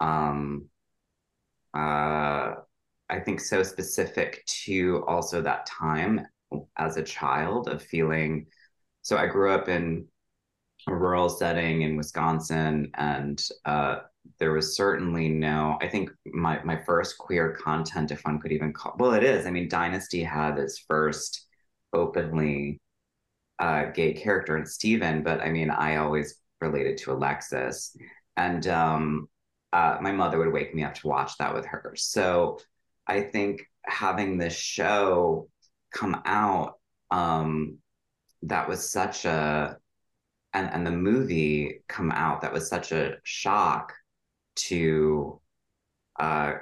um uh I think so specific to also that time as a child of feeling so I grew up in a rural setting in Wisconsin and uh there was certainly no i think my my first queer content if one could even call well it is i mean dynasty had its first openly uh, gay character in Steven, but I mean, I always related to Alexis. And um, uh, my mother would wake me up to watch that with her. So I think having this show come out, um, that was such a, and, and the movie come out, that was such a shock to uh,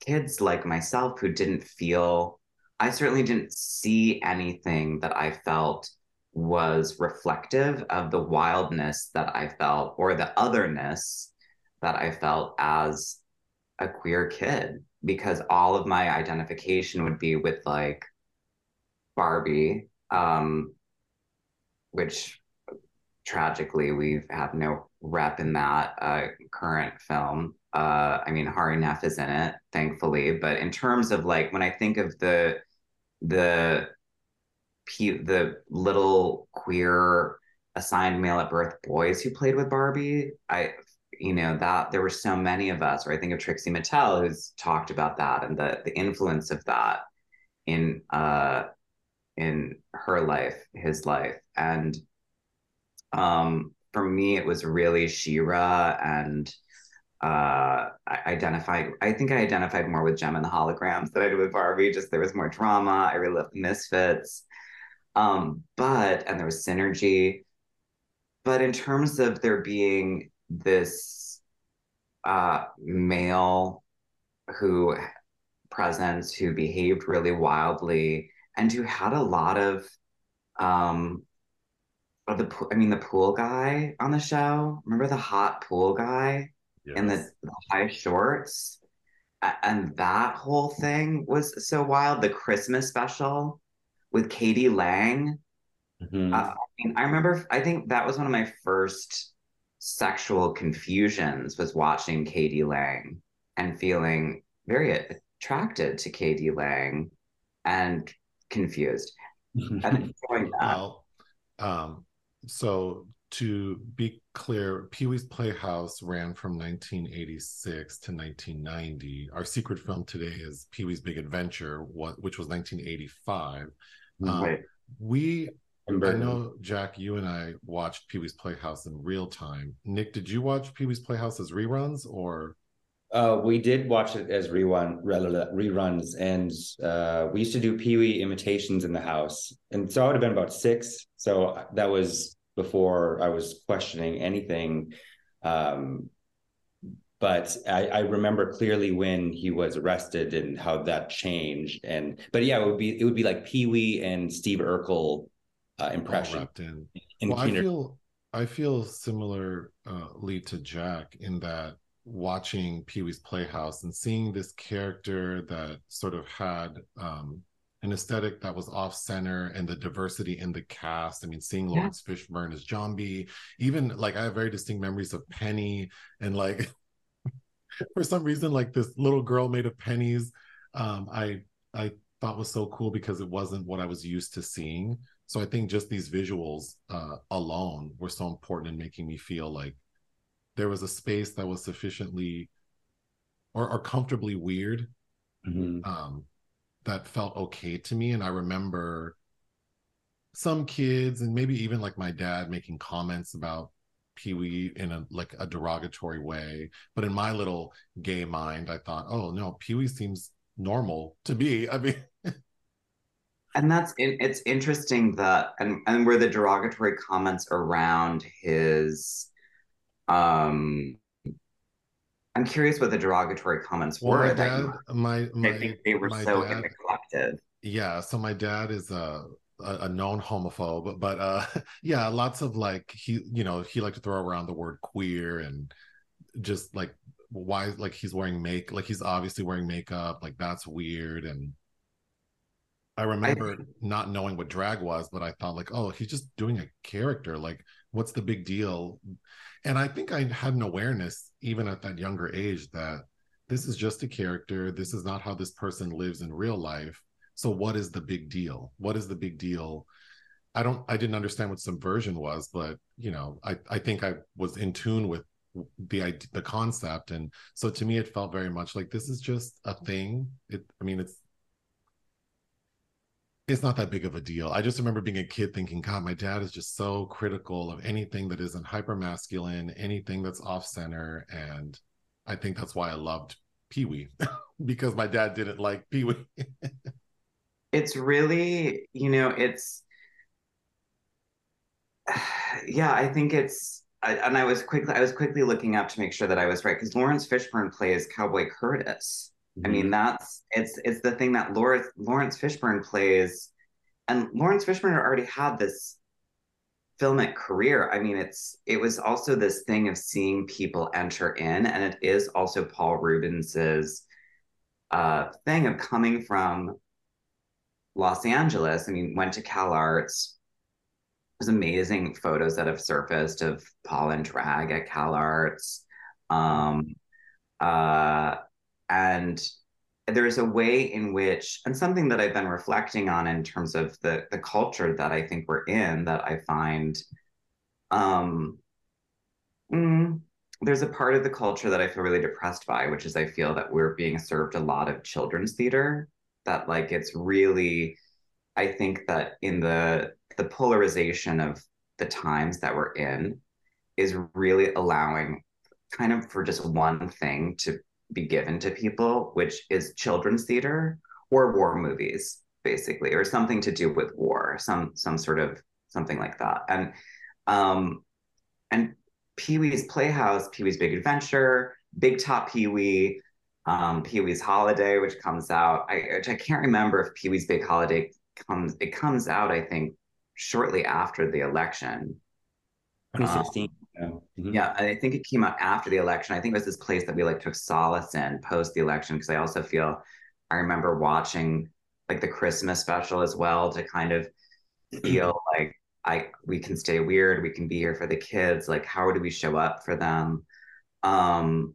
kids like myself who didn't feel, I certainly didn't see anything that I felt was reflective of the wildness that I felt or the otherness that I felt as a queer kid because all of my identification would be with like Barbie, um, which tragically we have had no rep in that uh, current film. Uh, I mean, Hari Nef is in it, thankfully. But in terms of like when I think of the the the little queer assigned male at birth boys who played with Barbie, I you know that there were so many of us. Or I think of Trixie Mattel who's talked about that and the the influence of that in uh in her life, his life, and um for me it was really She-Ra and uh, I identified, I think I identified more with Jem and the holograms than I did with Barbie. Just there was more drama. I really loved Misfits. Um, but, and there was synergy. But in terms of there being this uh, male who presence who behaved really wildly and who had a lot of um the I mean the pool guy on the show. Remember the hot pool guy? yes. and the, the high shorts. And that whole thing was so wild. The Christmas special with k.d. lang. Mm-hmm. Uh, I mean, I remember. I think that was one of my first sexual confusions was watching k.d. lang and feeling very attracted to k.d. lang and confused. and enjoying that. Well, um, so to be clear, Pee Wee's Playhouse ran from 1986 to 1990. Our secret film today is Pee Wee's Big Adventure, which was 1985. Um, we, I know, Jack, you and I watched Pee Wee's Playhouse in real time. Nick, did you watch Pee Wee's Playhouse as reruns or? Uh, we did watch it as rerun reruns, and uh, we used to do Pee Wee imitations in the house. And so I would have been about six. So that was before I was questioning anything. Um, but I, I, remember clearly when he was arrested and how that changed. And but yeah, it would be it would be like Pee Wee and Steve Urkel uh, impression. in. in well, I feel I feel similarly to Jack in that watching Pee Wee's Playhouse and seeing this character that sort of had um, an aesthetic that was off center and the diversity in the cast. I mean, seeing Laurence yeah. Fishburne as Jambi, even like I have very distinct memories of Penny and like for some reason, like this little girl made of pennies. Um, I I thought was so cool because it wasn't what I was used to seeing. So I think just these visuals uh, alone were so important in making me feel like there was a space that was sufficiently or, or comfortably weird mm-hmm. um, that felt okay to me. And I remember some kids and maybe even like my dad making comments about Pee Wee in a like a derogatory way. But in my little gay mind, I thought, oh no, Pee Wee seems normal to me. I mean and that's it's interesting that and and where the derogatory comments around his um I'm curious what the derogatory comments well, were. My dad, my, my, I think they were so dad, in the collective. Yeah, so my dad is a a, known homophobe, but uh, yeah, lots of like he, you know, he liked to throw around the word queer and just like why, like he's wearing make, like he's obviously wearing makeup, like that's weird. And I remember I, not knowing what drag was, but I thought like, oh, he's just doing a character. Like, what's the big deal? And I think I had an awareness even at that younger age that this is just a character. This is not how this person lives in real life. So what is the big deal? What is the big deal? I don't I didn't understand what subversion was, but you know, I I think I was in tune with the the concept and so to me it felt very much like this is just a thing. It I mean it's it's not that big of a deal. I just remember being a kid thinking, God, my dad is just so critical of anything that isn't hyper masculine, anything that's off center. And I think that's why I loved Pee Wee because my dad didn't like Pee Wee. it's really, you know, it's, yeah, I think it's, and I was quickly, I was quickly looking up to make sure that I was right because Laurence Fishburne plays Cowboy Curtis Mm-hmm. I mean, mm-hmm. that's it's it's the thing that Laurence Lawrence Fishburne plays, and Laurence Fishburne already had this filmic career. I mean, it's it was also this thing of seeing people enter in, and it is also Paul Reubens's uh, thing of coming from Los Angeles. I mean, went to Cal Arts, there's amazing photos that have surfaced of Paul and drag at Cal Arts. Um, uh, and there's a way in which, and something that I've been reflecting on in terms of the the culture that I think we're in, that I find, um, mm, there's a part of the culture that I feel really depressed by, which is I feel that we're being served a lot of children's theater. That like it's really, I think that in the the polarization of the times that we're in is really allowing kind of for just one thing to be given to people, which is children's theater or war movies, basically, or something to do with war, some some sort of something like that. And um and Pee Wee's Playhouse, Pee Wee's Big Adventure, Big Top Pee Wee, um, Pee Wee's Holiday, which comes out. I I can't remember if Pee Wee's Big Holiday comes. It comes out, I think, shortly after the election. 2016. Um, yeah. Mm-hmm. yeah, I think it came out after the election. I think it was this place that we like took solace in post the election because I also feel I remember watching like the Christmas special as well to kind of feel like I we can stay weird, we can be here for the kids. Like, how do we show up for them? Um,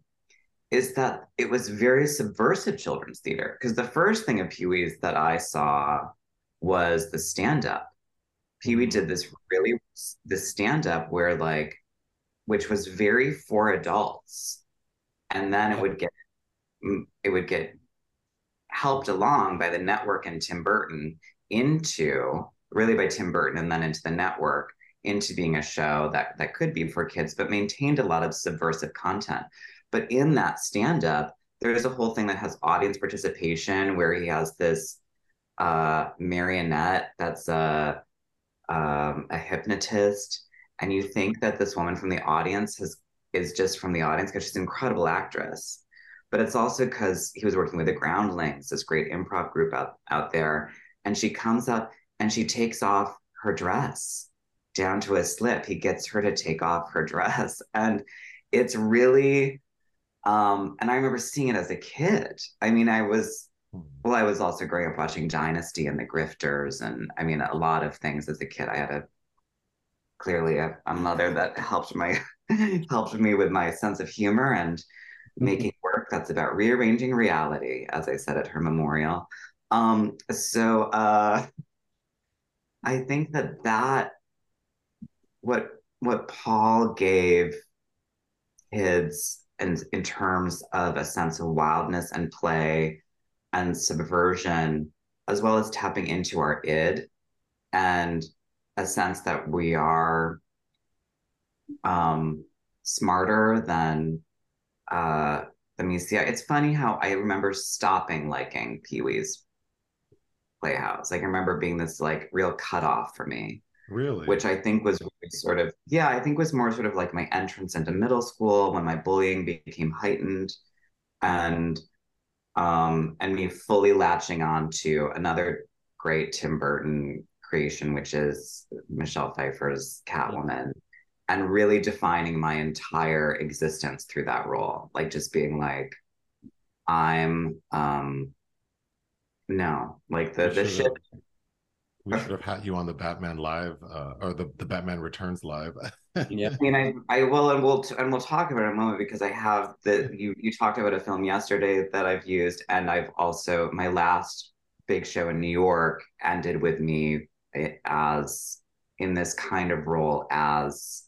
is that it was very subversive children's theater because the first thing of Pee Wee's that I saw was the stand up. Pee Wee did this really the stand up where like which was very for adults. And then it would get mm, it would get helped along by the network and Tim Burton into really by Tim Burton and then into the network into being a show that that could be for kids but maintained a lot of subversive content. But in that stand up there's a whole thing that has audience participation where he has this uh, marionette that's a um, a hypnotist and you think that this woman from the audience has is just from the audience because she's an incredible actress. But it's also because he was working with the groundlings this great improv group out out there. And she comes up and she takes off her dress down to a slip. He gets her to take off her dress. And it's really um and i remember seeing it as a kid. I mean i was hmm. well i was also growing up watching dynasty and the grifters and i mean a lot of things as a kid. I had a clearly a, a mother that helped my helped me with my sense of humor and mm-hmm. making work that's about rearranging reality, as I said at her memorial. Um, so uh, I think that that what what Paul gave kids and in terms of a sense of wildness and play and subversion, as well as tapping into our id and a sense that we are um, smarter than uh, the Misia. It's funny how I remember stopping liking Pee Wee's Playhouse. Like I remember being this like real cutoff for me. Really? Which I think was sort of yeah, I think was more sort of like my entrance into middle school when my bullying became heightened and um and me fully latching on to another great Tim Burton creation, which is Michelle Pfeiffer's Catwoman, and really defining my entire existence through that role. Like just being like, I'm um no, like the the shit. We should have had you on the Batman live, uh, or the, the Batman Returns live. yeah, I mean, I, I will, and we'll and we'll talk about it in a moment because I have the you you talked about a film yesterday that I've used, and I've also my last big show in New York ended with me as in this kind of role as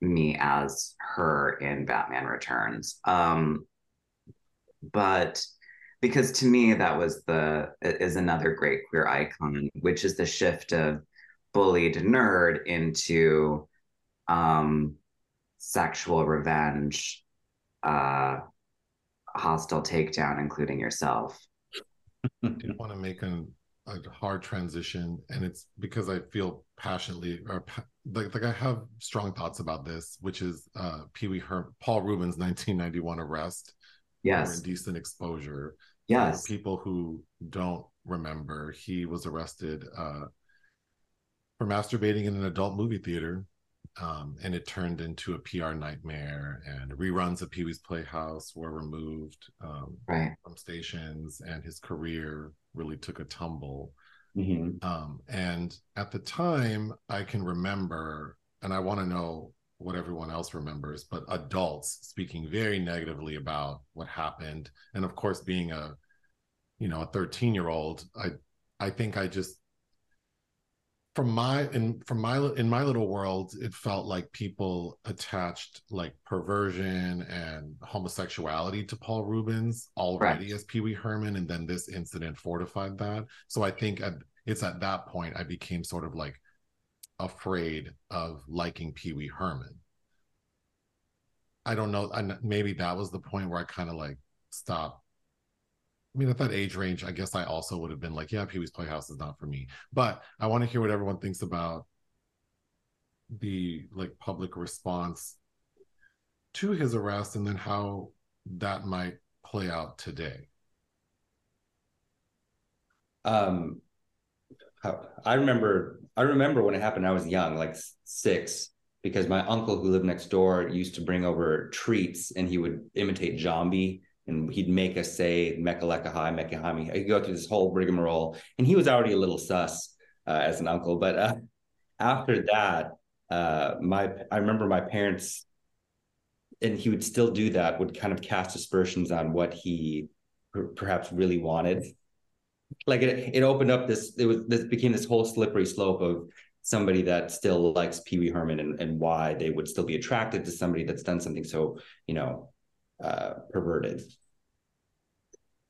me as her in Batman Returns. Um, but because to me that was the is another great queer icon, which is the shift of bullied nerd into um, sexual revenge, uh, hostile takedown, including yourself. I did want to make an a hard transition and it's because i feel passionately or like, like i have strong thoughts about this which is uh pee-wee Her- paul reubens 1991 arrest yes indecent exposure yes people who don't remember he was arrested uh for masturbating in an adult movie theater um, and it turned into a PR nightmare. And reruns of Pee Wee's Playhouse were removed um, right. from stations, and his career really took a tumble. Mhm. Um, and at the time, I can remember, and I want to know what everyone else remembers, but adults speaking very negatively about what happened. And of course, being a, you know, a 13 year old, I, I think I just, from my in from my in my little world, it felt like people attached like perversion and homosexuality to Paul Reubens already Right. as Pee Wee Herman, and then this incident fortified that. So I think at, it's at that point I became sort of like afraid of liking Pee Wee Herman. I don't know. I, maybe that was the point where I kind of like stopped. I mean, at that age range, I guess I also would have been like, yeah, Pee Wee's Playhouse is not for me. But I want to hear what everyone thinks about the like public response to his arrest and then how that might play out today. Um, I remember, I remember when it happened. I was young, like six, because my uncle who lived next door used to bring over treats, and he would imitate Jambi, and he'd make us say "Mekaleka High, Mekahami." He'd go through this whole rigmarole, and he was already a little sus uh, as an uncle. But uh, after that, uh, my I remember my parents, and he would still do that. Would kind of cast aspersions on what he per- perhaps really wanted like it, it opened up this it was this became this whole slippery slope of somebody that still likes Pee Wee Herman and, and why they would still be attracted to somebody that's done something so you know uh perverted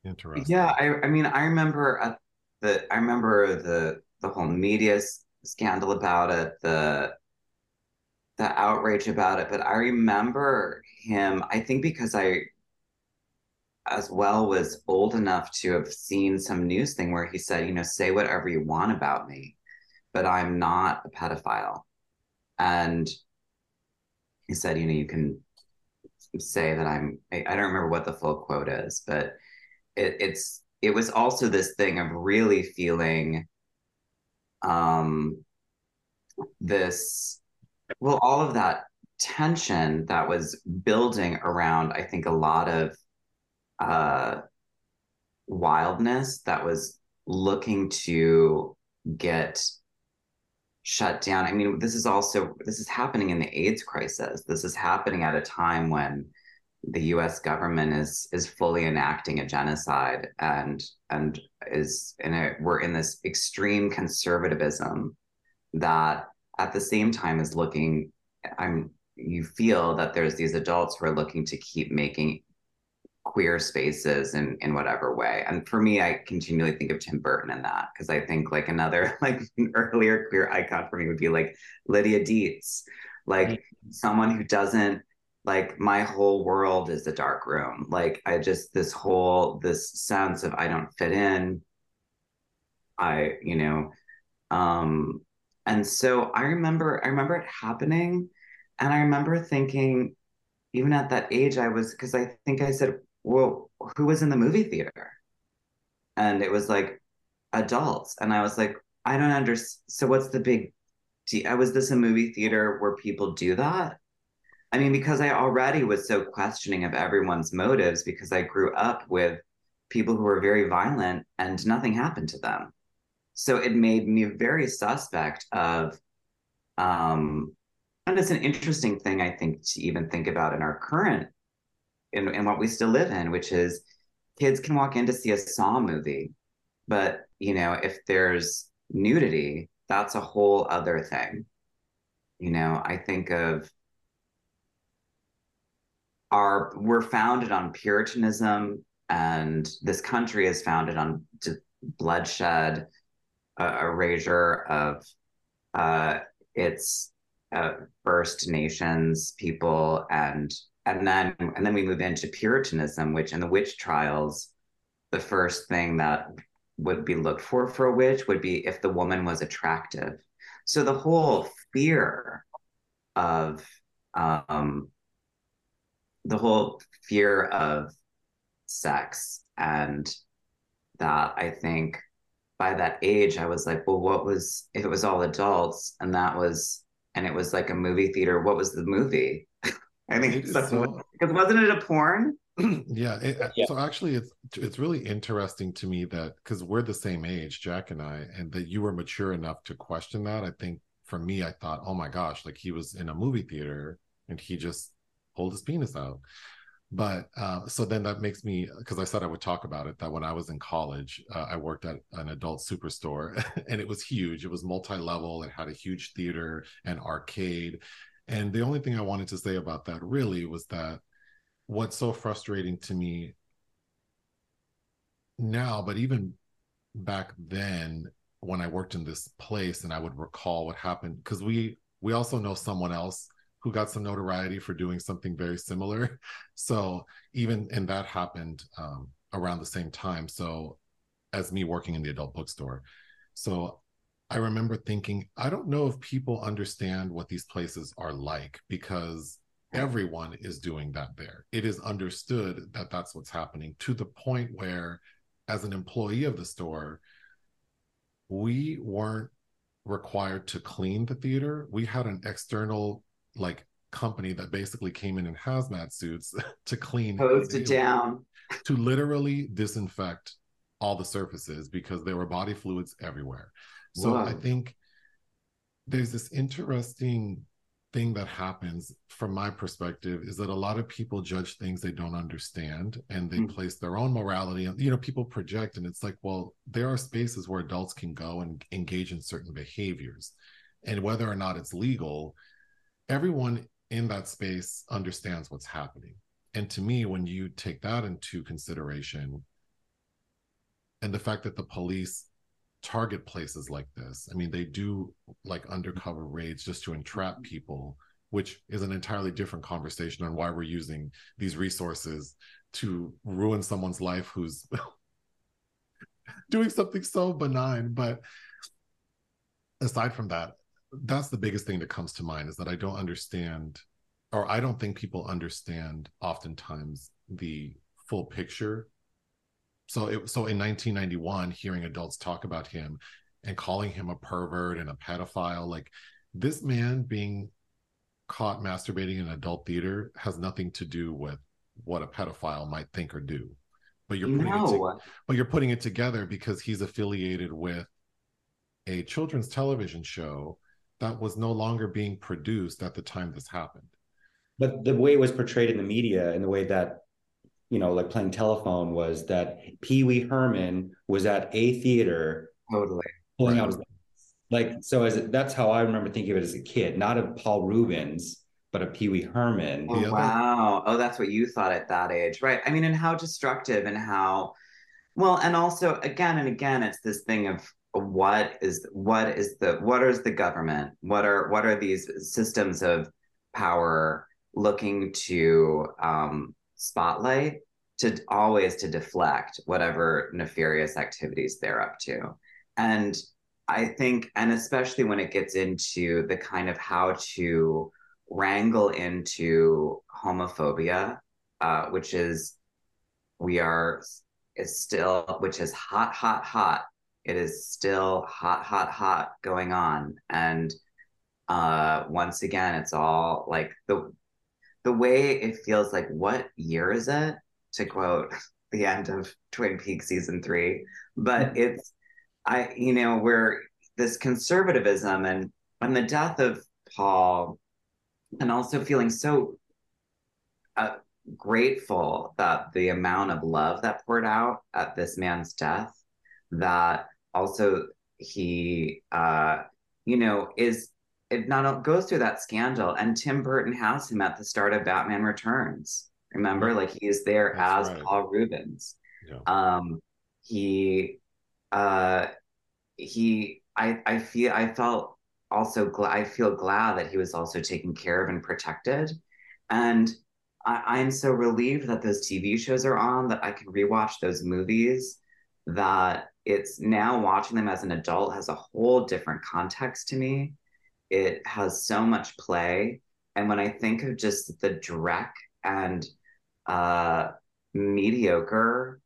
Interesting. Yeah, I, I mean, I remember uh, the I remember the the whole media s- scandal about it, the the outrage about it. But I remember him. I think because I, as well, was old enough to have seen some news thing where he said, you know, say whatever you want about me, but I'm not a pedophile, and he said, you know, you can say that I'm. I, I don't remember what the full quote is, but it, it's it was also this thing of really feeling um this well all of that tension that was building around i think a lot of uh wildness that was looking to get shut down i mean this is also this is happening in the aids crisis this is happening at a time when the U.S. government is is fully enacting a genocide and and is in a we're in this extreme conservatism that at the same time is looking I'm you feel that there's these adults who are looking to keep making queer spaces in in whatever way. And for me I continually think of Tim Burton in that because I think like another like an earlier queer icon for me would be like Lydia Deetz. Like mm-hmm. someone who doesn't like my whole world is a dark room. Like i just this whole this sense of i don't fit in. I you know um and so i remember i remember it happening and i remember thinking even at that age i was because i think i said well who was in the movie theater? And it was like adults. And i was like i don't understand so what's the big deal was this a movie theater where people do that? I mean, because I already was so questioning of everyone's motives because I grew up with people who were very violent and nothing happened to them. So it made me very suspect of, um, and it's an interesting thing, I think, to even think about in our current, in, in what we still live in, which is kids can walk in to see a Saw movie, but, you know, if there's nudity, that's a whole other thing. You know, I think of, our we're founded on puritanism and this country is founded on bloodshed uh, erasure of uh, its uh, first nations people and and then and then we move into puritanism which in the witch trials the first thing that would be looked for for a witch would be if the woman was attractive so the whole fear of um, the whole fear of sex and that I think by that age I was like, well, what was if it was all adults and that was and it was like a movie theater, what was the movie? I think so, because wasn't it a porn? yeah, it, uh, Yeah. So actually, it's it's really interesting to me that because we're the same age, Jack and I, and that you were mature enough to question that. I think for me, I thought, oh my gosh, like he was in a movie theater and he just pulled his penis out. But uh, so then that makes me because I said I would talk about it that when I was in college, uh, I worked at an adult superstore and it was huge. It was multi level. It had a huge theater and arcade. And the only thing I wanted to say about that really was that what's so frustrating to me now, but even back then when I worked in this place and I would recall what happened because we we also know someone else who got some notoriety for doing something very similar. So even and that happened um, around the same time. So as me working in the adult bookstore. So I remember thinking, I don't know if people understand what these places are like because everyone is doing that there. It is understood that that's what's happening to the point where, as an employee of the store, we weren't required to clean the theater. We had an external, like, company that basically came in in hazmat suits to clean Hosed it down. to literally disinfect all the surfaces because there were body fluids everywhere. So Wow. I think there's this interesting thing that happens from my perspective is that a lot of people judge things they don't understand and they Hmm. place their own morality and you know people project and it's like well there are spaces where adults can go and engage in certain behaviors and whether or not it's legal everyone in that space understands what's happening and to me when you take that into consideration and the fact that the police target places like this. I mean they do like undercover raids just to entrap mm-hmm. people which is an entirely different conversation on why we're using these resources to ruin someone's life who's doing something so benign. But aside from that that's the biggest thing that comes to mind is that i don't understand or i don't think people understand oftentimes the full picture so it so in 1991 hearing adults talk about him and calling him a pervert and a pedophile like this man being caught masturbating in an adult theater has nothing to do with what a pedophile might think or do. But you're putting it to, but you're putting it together because he's affiliated with a children's television show that was no longer being produced at the time this happened. But the way it was portrayed in the media and the way that, you know, like playing telephone was that Pee Wee Herman was at a theater Totally. pulling out his like so as that's how I remember thinking of it as a kid, not of Paul Reubens, but of Pee Wee Herman. Oh, wow. Oh, that's what you thought at that age. Right. I mean, and how destructive and how, well, and also again and again, it's this thing of what is what is the what is the government? What are what are these systems of power looking to um, spotlight to always to deflect whatever nefarious activities they're up to? And I think, and especially when it gets into the kind of how to wrangle into homophobia, uh, which is we are is still which is hot, hot, hot. It is still hot, hot, hot going on, and uh, once again, it's all like the the way it feels like. What year is it? To quote the end of Twin Peaks season three, but it's I you know we're this conservatism and and the death of Paul and also feeling so uh, grateful that the amount of love that poured out at this man's death that also he uh you know is it not goes through that scandal and tim burton has him at the start of batman returns. Remember? Like he is there That's as right. paul reubens. Yeah. um he uh he i i feel i felt also glad i feel glad that he was also taken care of and protected. And I, i'm so relieved that those tv shows are on that i can rewatch those movies that it's now watching them as an adult has a whole different context to me it has so much play and when i think of just the dreck and uh mediocre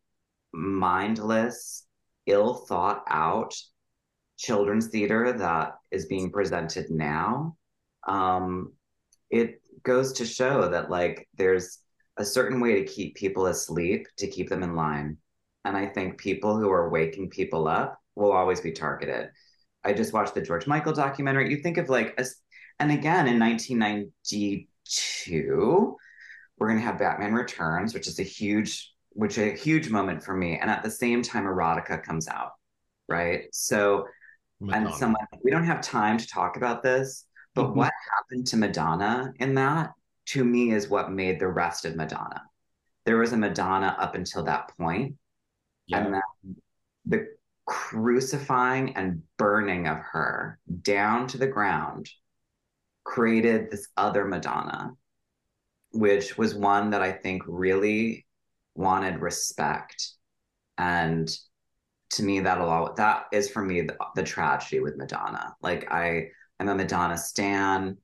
mindless ill thought out children's theater that is being presented now um it goes to show that like there's a certain way to keep people asleep to keep them in line. And I think people who are waking people up will always be targeted. I just watched the George Michael documentary. You think of like, a, and again in 1992, we're going to have Batman Returns, which is a huge, which a huge moment for me. And at the same time, erotica comes out, right? So, Madonna. and someone we don't have time to talk about this, but mm-hmm. what happened to Madonna in that to me is what made the rest of Madonna. There was a Madonna up until that point, yeah. and then the crucifying and burning of her down to the ground created this other Madonna, which was one that I think really wanted respect. And to me, that'll all that is for me the, the tragedy with Madonna. Like I, I'm a Madonna stan,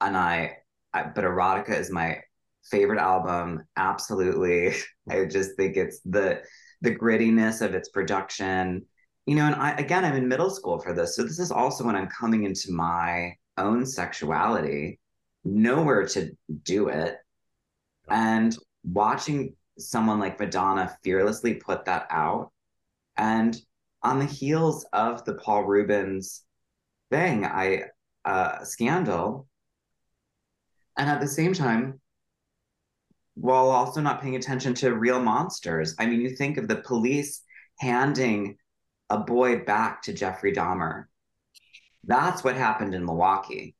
and I I, but erotica is my favorite album absolutely i just think it's the the grittiness of its production. You know and i again i'm in middle school for this so this is also when i'm coming into my own sexuality nowhere to do it. And watching someone like madonna fearlessly put that out and on the heels of the paul Reubens thing i uh scandal. And at the same time while also not paying attention to real monsters. I mean you think of the police handing a boy back to jeffrey dahmer. That's what happened in milwaukee.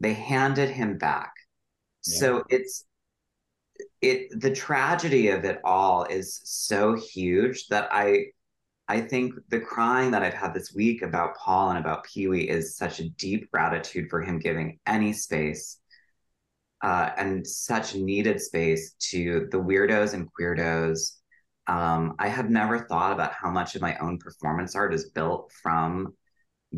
They handed him back. Yeah. so it's it the tragedy of it all is so huge that i I think the crying that I've had this week about Paul and about Pee Wee is such a deep gratitude for him giving any space uh, and such needed space to the weirdos and queerdos. Um, I have never thought about how much of my own performance art is built from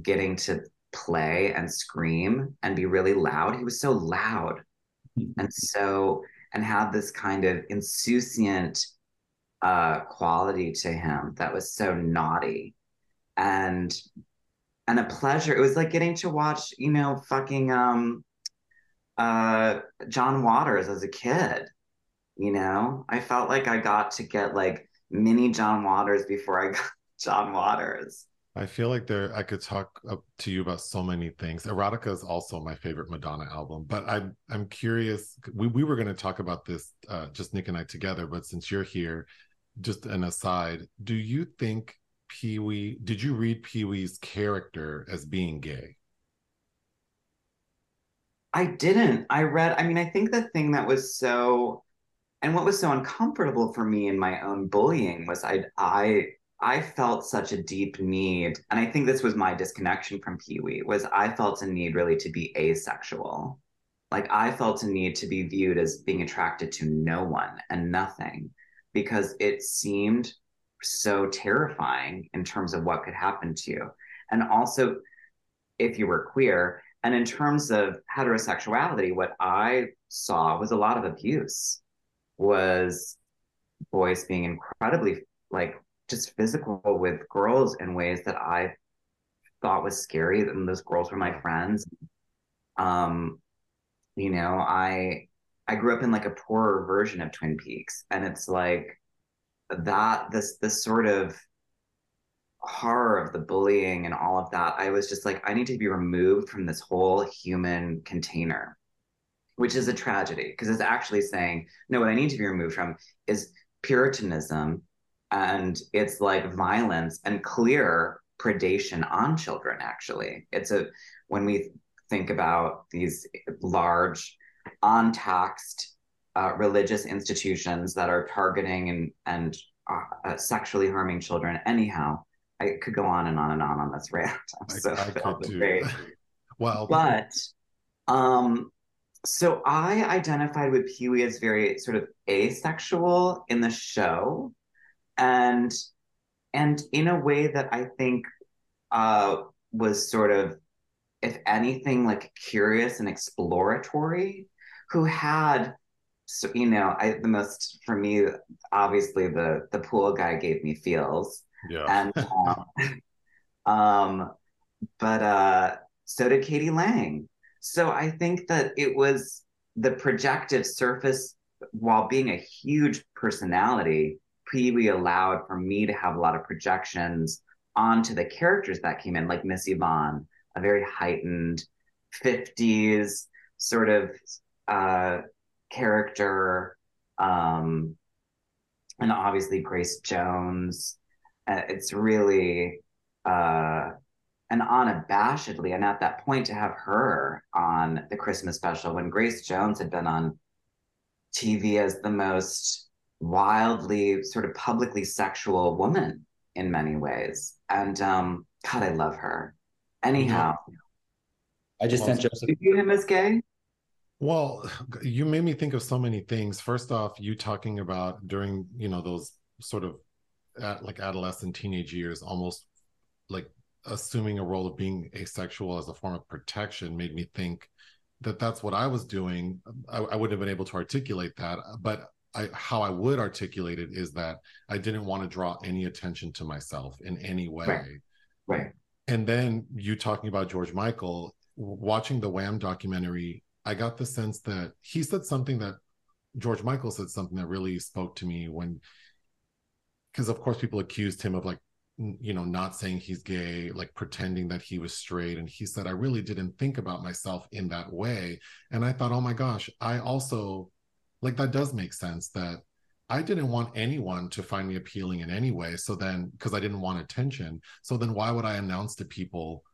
getting to play and scream and be really loud. He was so loud and so, and had this kind of insouciant uh, quality to him that was so naughty and and a pleasure. It was like getting to watch, you know, fucking um uh John Waters as a kid. You know, I felt like I got to get like mini John Waters before I got John Waters. I feel like there I could talk to you about so many things. Erotica is also my favorite Madonna album, but I'm I'm curious. We we were going to talk about this uh, just Nick and I together, but since you're here, just an aside, do you think Pee Wee, did you read Pee Wee's character as being gay? I didn't. I read, I mean, I think the thing that was so, and what was so uncomfortable for me in my own bullying was I, I, I felt such a deep need, and I think this was my disconnection from Pee Wee, was I felt a need really to be asexual. Like I felt a need to be viewed as being attracted to no one and nothing because it seemed so terrifying in terms of what could happen to you. And also, if you were queer, and in terms of heterosexuality, what I saw was a lot of abuse, was boys being incredibly like just physical with girls in ways that I thought was scary. And those girls were my friends. Um, you know, I I grew up in like a poorer version of Twin Peaks, and it's like that this this sort of horror of the bullying and all of that. I was just like, I need to be removed from this whole human container, which is a tragedy because it's actually saying, no, what I need to be removed from is puritanism and it's like violence and clear predation on children actually it's a when we think about these large untaxed uh, religious institutions that are targeting and and uh, sexually harming children. Anyhow, I could go on and on and on on this rant. I'm so I, I well, but um, so I identified with Pee Wee as very sort of asexual in the show, and and in a way that I think uh, was sort of, if anything, like curious and exploratory who had so you know i the most for me obviously the the pool guy gave me feels yeah and um, um but uh so did k.d. lang so i think that it was the projective surface, while being a huge personality, Pee Wee allowed for me to have a lot of projections onto the characters that came in, like Miss Yvonne, a very heightened 50s sort of uh, character. Um, and obviously Grace Jones. Uh, it's really uh, and unabashedly, and at that point to have her on the Christmas special when Grace Jones had been on TV as the most wildly sort of publicly sexual woman in many ways. And um, God, I love her. Anyhow, I just Well, sent Joseph. do you view him as gay? Well, you made me think of so many things. First off, you talking about during, you know, those sort of at, like adolescent teenage years, almost like assuming a role of being asexual as a form of protection made me think that that's what I was doing. I, I wouldn't have been able to articulate that, but I, how I would articulate it is that I didn't want to draw any attention to myself in any way. Right. Right. And then you talking about George Michael, watching the Wham documentary, I got the sense that he said something that George Michael said something that really spoke to me when, because of course people accused him of like, you know, not saying he's gay, like pretending that he was straight. And he said, I really didn't think about myself in that way. And I thought, oh my gosh, I also, like, that does make sense that I didn't want anyone to find me appealing in any way. So then, because I didn't want attention. So then, why would I announce to people,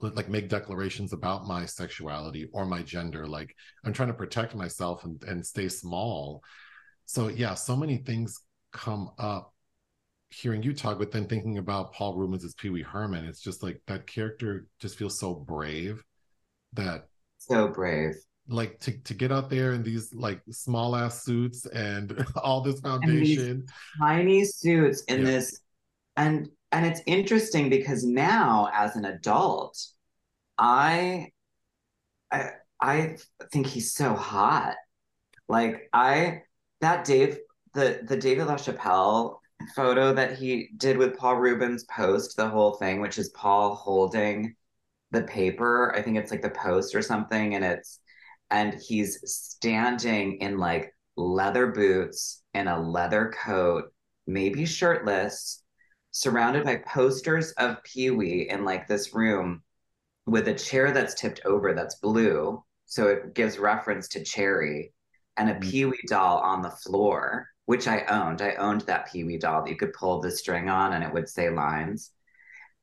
like, make declarations about my sexuality or my gender? Like, I'm trying to protect myself and, and stay small. So, yeah, so many things come up hearing you talk, but then thinking about Paul Reubens as Pee Wee Herman, it's just like that character just feels so brave that So brave. like to, to get out there in these like small ass suits and all this foundation. tiny suits in Yeah. this and and it's interesting because now as an adult i i i think he's so hot like i that dave the the david lachapelle photo that he did with paul reubens post the whole thing which is paul holding the paper i think it's like the post or something and it's and he's standing in like leather boots and a leather coat, maybe shirtless, surrounded by posters of Pee Wee in like this room with a chair that's tipped over that's blue. So it gives reference to Cherry and a Mhm. Pee Wee doll on the floor, which I owned. I owned that Pee Wee doll that you could pull the string on and it would say lines.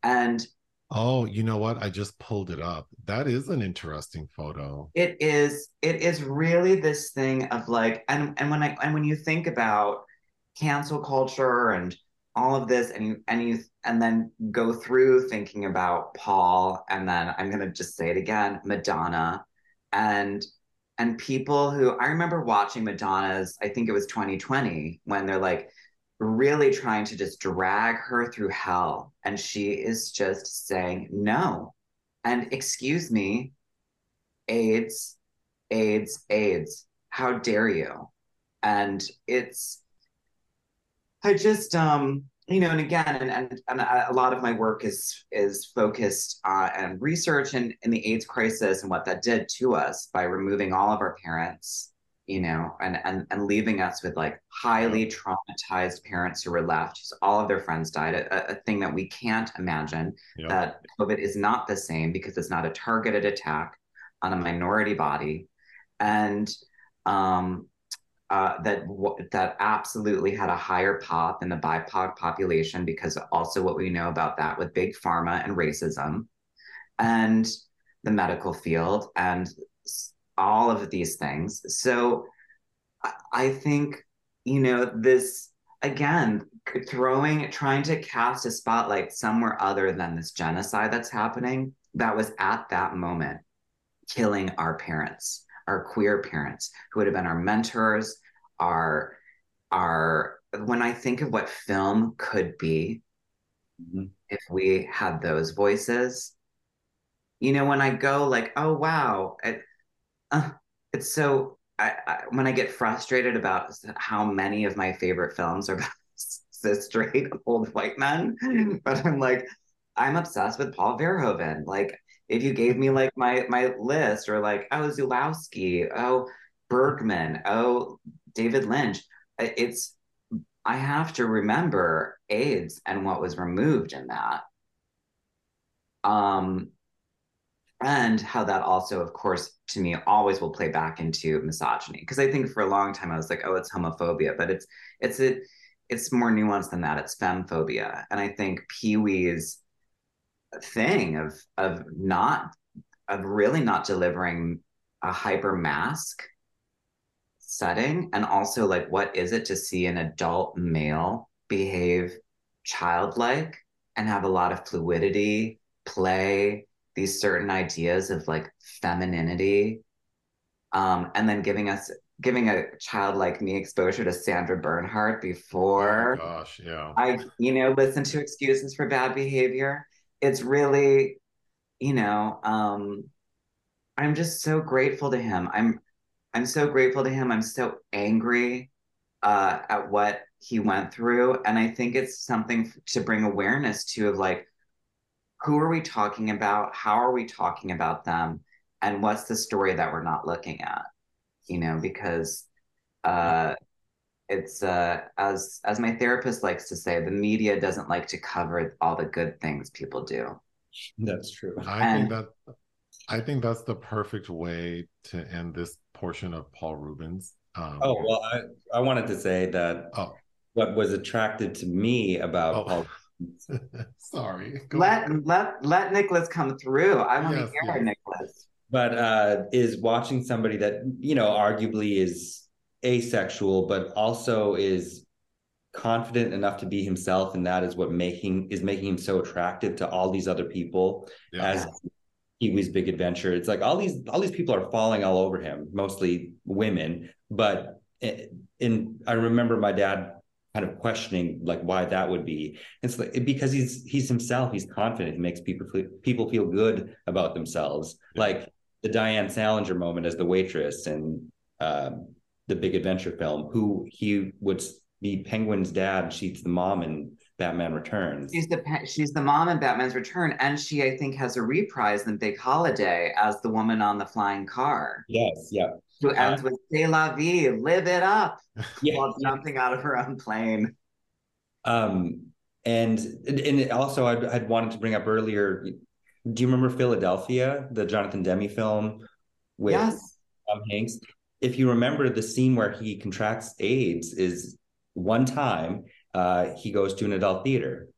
And Oh, you know what? I just pulled it up. That is an interesting photo. it is it is really this thing of like and and when i and when you think about cancel culture and all of this and you and you and then go through thinking about paul and then i'm going to just say it again madonna and and people who i remember watching madonna's i think it was 2020 when they're like really trying to just drag her through hell and she is just saying no and excuse me AIDS, AIDS, AIDS. How dare you? And it's, I just, um, you know, and again, and and, and a lot of my work is is focused on and research and in the AIDS crisis and what that did to us by removing all of our parents, you know, and and and leaving us with like highly traumatized parents who were left, whose all of their friends died. A, a thing that we can't imagine Yeah. that COVID is not the same because it's not a targeted attack on a minority body, and um, uh, that that absolutely had a higher pop in the BIPOC population because also what we know about that with big pharma and racism, and the medical field and all of these things. So I think you know this again throwing trying to cast a spotlight somewhere other than this genocide that's happening that was at that moment killing our parents our queer parents who would have been our mentors our our when i think of what film could be Mhm. if we had those voices you know when i go like oh wow it, uh, it's so I, I when i get frustrated about how many of my favorite films are about cis straight old white men but i'm like i'm obsessed with paul verhoeven like if you gave me like my my list or like oh Zulawski, oh Bergman, oh David Lynch, it's I have to remember AIDS and what was removed in that. Um, and how that also, of course, to me, always will play back into misogyny. Because I think for a long time I was like, oh, it's homophobia, but it's it's a it's more nuanced than that. It's femphobia, and I think Pee Wee's thing of of not of really not delivering a hyper mask setting. And also like what is it to see an adult male behave childlike and have a lot of fluidity play these certain ideas of like femininity um and then giving us giving a child like me exposure to Sandra Bernhard before oh gosh yeah. I you know listen to excuses for bad behavior it's really you know um I'm just so grateful to him I'm I'm so grateful to him. I'm so angry uh, at what he went through. And I think it's something to bring awareness to of like, who are we talking about? How are we talking about them? And what's the story that we're not looking at? You know, because uh, it's uh, as as my therapist likes to say, the media doesn't like to cover all the good things people do. That's true. I and, think that I think that's the perfect way to end this portion of Paul Reubens. Um, oh well, I, I wanted to say that oh. what was attracted to me about oh. Paul. Sorry. Go let on. let let Nicholas come through. I want yes, to hear yes. Nicholas. But uh, is watching somebody that you know arguably is asexual, but also is confident enough to be himself, and that is what making is making him so attractive to all these other people yeah. as Pee Wee's Big Adventure. It's like all these all these people are falling all over him, mostly women. But in I remember my dad kind of questioning like why that would be. It's like because he's he's himself. He's confident. He makes people feel, people feel good about themselves. Yeah. Like the Diane Salinger moment as the waitress and um, the Big Adventure film, who he would be Penguin's dad. She's the mom in Batman Returns. She's the she's the mom in Batman's Return, and she I think has a reprise in Big Holiday as the woman on the flying car. Yes, yeah. Who ends uh, with "C'est la vie, live it up," yeah. while jumping out of her own plane. Um, and and also I'd, I'd wanted to bring up earlier. Do you remember Philadelphia, the Jonathan Demme film with yes. Tom Hanks? If you remember, the scene where he contracts AIDS is one time uh, he goes to an adult theater.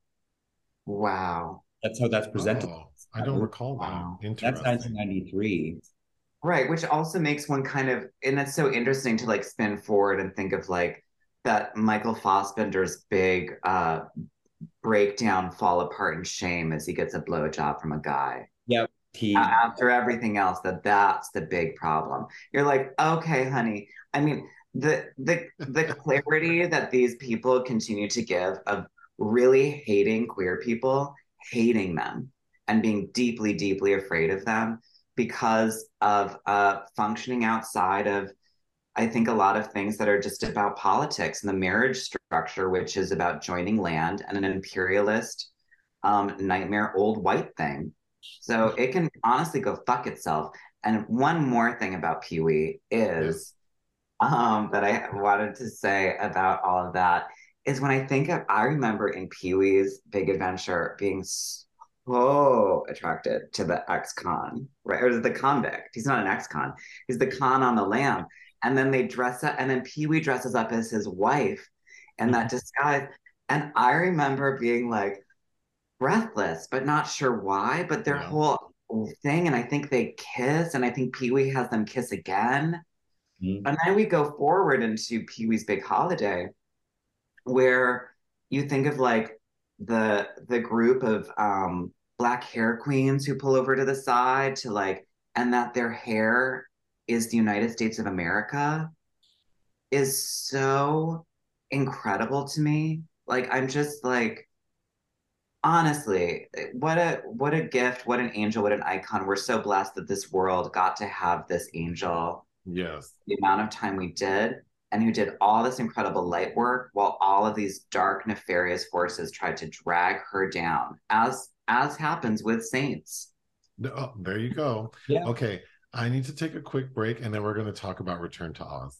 Wow. That's how that's presented. Oh, I don't recall wow. that. That's 1993. Right, which also makes one kind of, and that's so interesting to like spin forward and think of like that Michael Fassbender's big uh, breakdown, fall apart in shame as he gets a blowjob from a guy. Yep. He... After everything else, that that's the big problem. You're like, okay, honey. I mean, the the the clarity that these people continue to give of really hating queer people, hating them, and being deeply, deeply afraid of them because of uh, functioning outside of, I think, a lot of things that are just about politics and the marriage structure, which is about joining land and an imperialist um, nightmare old white thing. So it can honestly go fuck itself. And one more thing about Pee Wee is um, that I wanted to say about all of that is when I think of, I remember in Pee Wee's Big Adventure being so attracted to the ex-con, right? Or the convict. He's not an ex-con. He's the con on the lam. And then they dress up, and then Pee Wee dresses up as his wife in that mm-hmm. disguise. And I remember being like breathless, but not sure why. But their yeah. whole thing, and I think they kiss, and I think Pee Wee has them kiss again. Mm-hmm. And then we go forward into Pee Wee's Big Holiday, where you think of like the the group of um, black hair queens who pull over to the side to like, and that their hair is the United States of America is so incredible to me. Like I'm just like honestly, eh, what a what a gift, what an angel, what an icon. We're so blessed that this world got to have this angel Yes. The amount of time we did, and who did all this incredible light work while all of these dark, nefarious forces tried to drag her down, as as happens with saints. Oh, there you go. Yeah. Okay. I need to take a quick break and then we're going to talk about Return to Oz.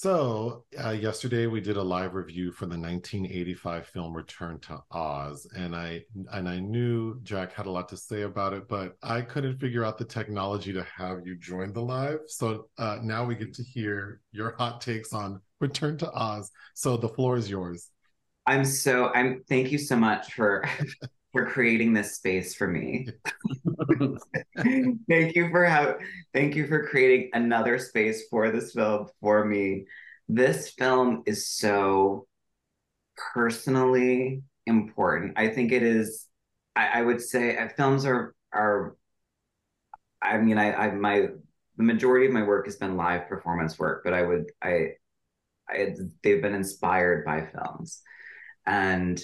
So, uh, yesterday we did a live review for the 1985 film Return to Oz, and I and I knew Jack had a lot to say about it, but I couldn't figure out the technology to have you join the live. So uh, now we get to hear your hot takes on Return to Oz. So the floor is yours. I'm so I'm thank you so much for for creating this space for me. thank you for how thank you for creating another space for this film for me. This film is so personally important. I think it is I, I would say uh, films are are I mean I I my the majority of my work has been live performance work, but I would I I they've been inspired by films. And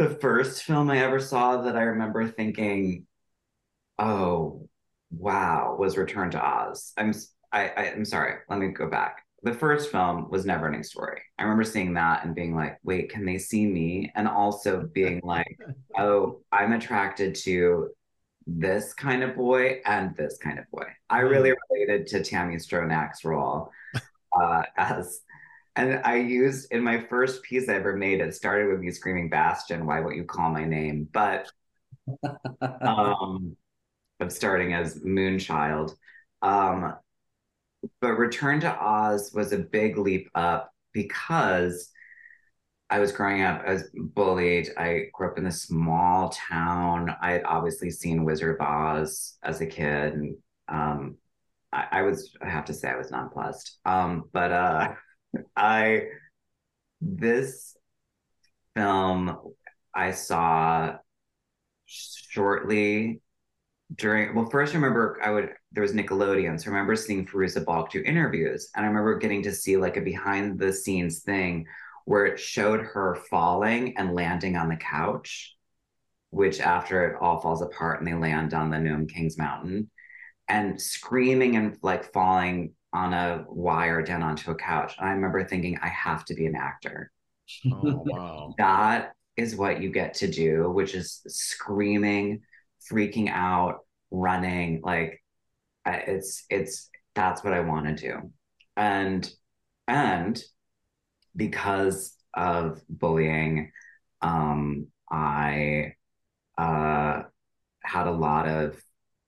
the first film I ever saw that I remember thinking, "Oh, wow," was Return to Oz. I'm I, I am sorry. Let me go back. The first film was Neverending Story. I remember seeing that and being like, "Wait, can they see me?" And also being like, "Oh, I'm attracted to this kind of boy and this kind of boy." I really related to Tami Stronach's role uh, as and I used in my first piece I ever made, it started with me screaming, Bastian, why won't you call my name? But um of starting as Moonchild. Um, but Return to Oz was a big leap up because I was growing up, I was bullied. I grew up in a small town. I had obviously seen Wizard of Oz as a kid. And um, I, I was, I have to say, I was nonplussed. Um, but uh, I this film I saw shortly during well first I remember I would there was Nickelodeon so I remember seeing Fairuza Balk do interviews and I remember getting to see like a behind the scenes thing where it showed her falling and landing on the couch which after it all falls apart and they land on the Nome Kings Mountain and screaming and like falling on a wire down onto a couch. And I remember thinking, I have to be an actor. Oh, wow. that is what you get to do, which is screaming, freaking out, running. Like it's, it's, that's what I want to do. And, and because of bullying, um, I, uh, had a lot of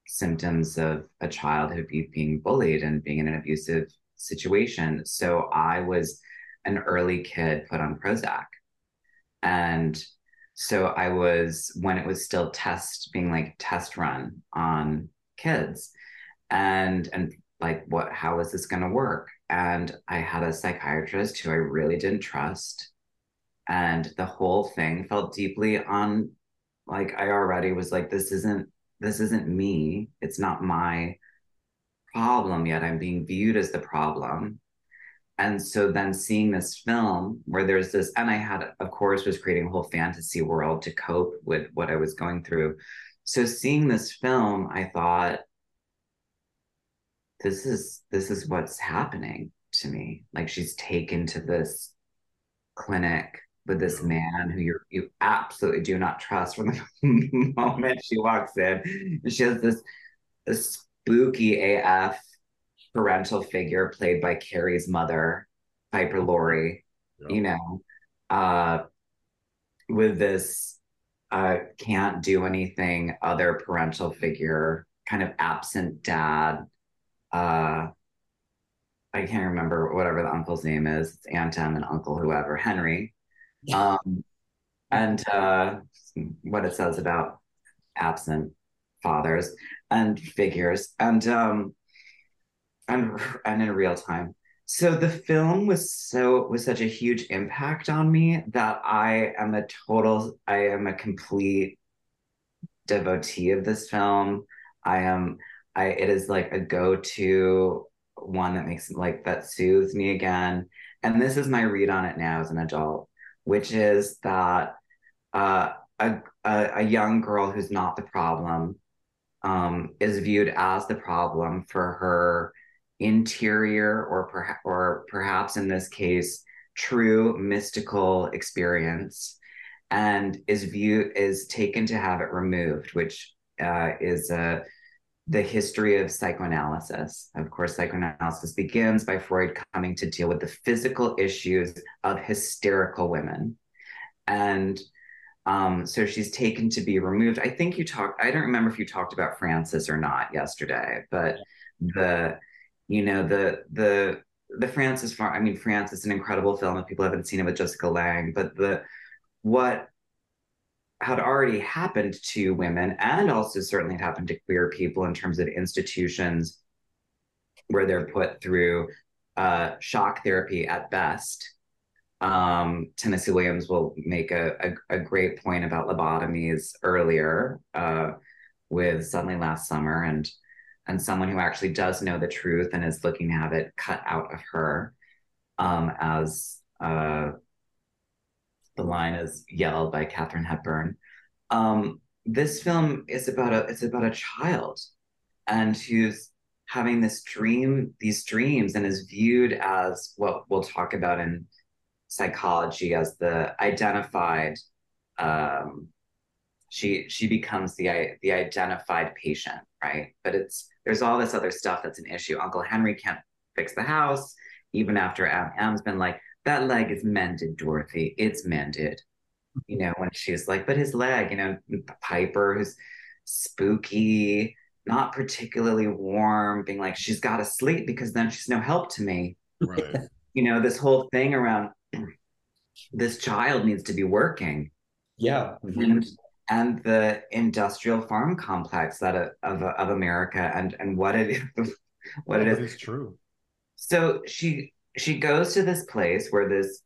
symptoms of a child who be being bullied and being in an abusive situation. So I was an early kid put on Prozac. And so I was, when it was still test, being like test run on kids and, and like, what, how is this going to work? And I had a psychiatrist who I really didn't trust. And the whole thing felt deeply on, like, I already was like, this isn't this isn't me. It's not my problem yet. I'm being viewed as the problem. And so then seeing this film where there's this, and I had, of course, was creating a whole fantasy world to cope with what I was going through. So seeing this film, I thought, this is this is what's happening to me. Like she's taken to this clinic with this man who you you absolutely do not trust from the moment she walks in. And she has this, this spooky AF parental figure played by Carrie's mother, Piper Laurie, you know, uh, with this uh, can't do anything other parental figure, kind of absent dad. Uh, I can't remember whatever the uncle's name is. It's Aunt Em and Uncle whoever, Henry um, and uh, what it says about absent fathers and figures and um and and in real time so the film was so was such a huge impact on me that i am a total i am a complete devotee of this film. I am I it is like a go-to one that makes like that soothes me again. And this is my read on it now as an adult, which is that uh, a, a, a young girl who's not the problem um, is viewed as the problem for her interior or perhaps or perhaps in this case true mystical experience and is viewed is taken to have it removed which uh, is a the history of psychoanalysis. Of course, psychoanalysis begins by Freud coming to deal with the physical issues of hysterical women. And um, so she's taken to be removed. I think you talked, I don't remember if you talked about Francis or not yesterday, but the, you know, the, the, the Frances farm, I mean, Frances is an incredible film if people haven't seen it with Jessica Lange, but the, what had already happened to women and also certainly had happened to queer people in terms of institutions where they're put through uh, shock therapy at best. Um, Tennessee Williams will make a, a, a, great point about lobotomies earlier uh, with Suddenly Last Summer and and someone who actually does know the truth and is looking to have it cut out of her um, as uh, the line is yelled by Katharine Hepburn. Um, this film is about a it's about a child and who's having this dream, these dreams, and is viewed as what we'll talk about in psychology as the identified. Um, she she becomes the the identified patient, right? But it's there's all this other stuff that's an issue. Uncle Henry can't fix the house, even after Em's been like, that leg is mended, Dorothy. It's mended. You know, when she's like, but his leg, you know, Piper, who's spooky, not particularly warm, being like, she's got to sleep because then she's no help to me. Right. you know, this whole thing around this child needs to be working. Yeah. And, and the industrial farm complex that of, of, of America and, and what it is, what it is. is true. So she she goes to this place where this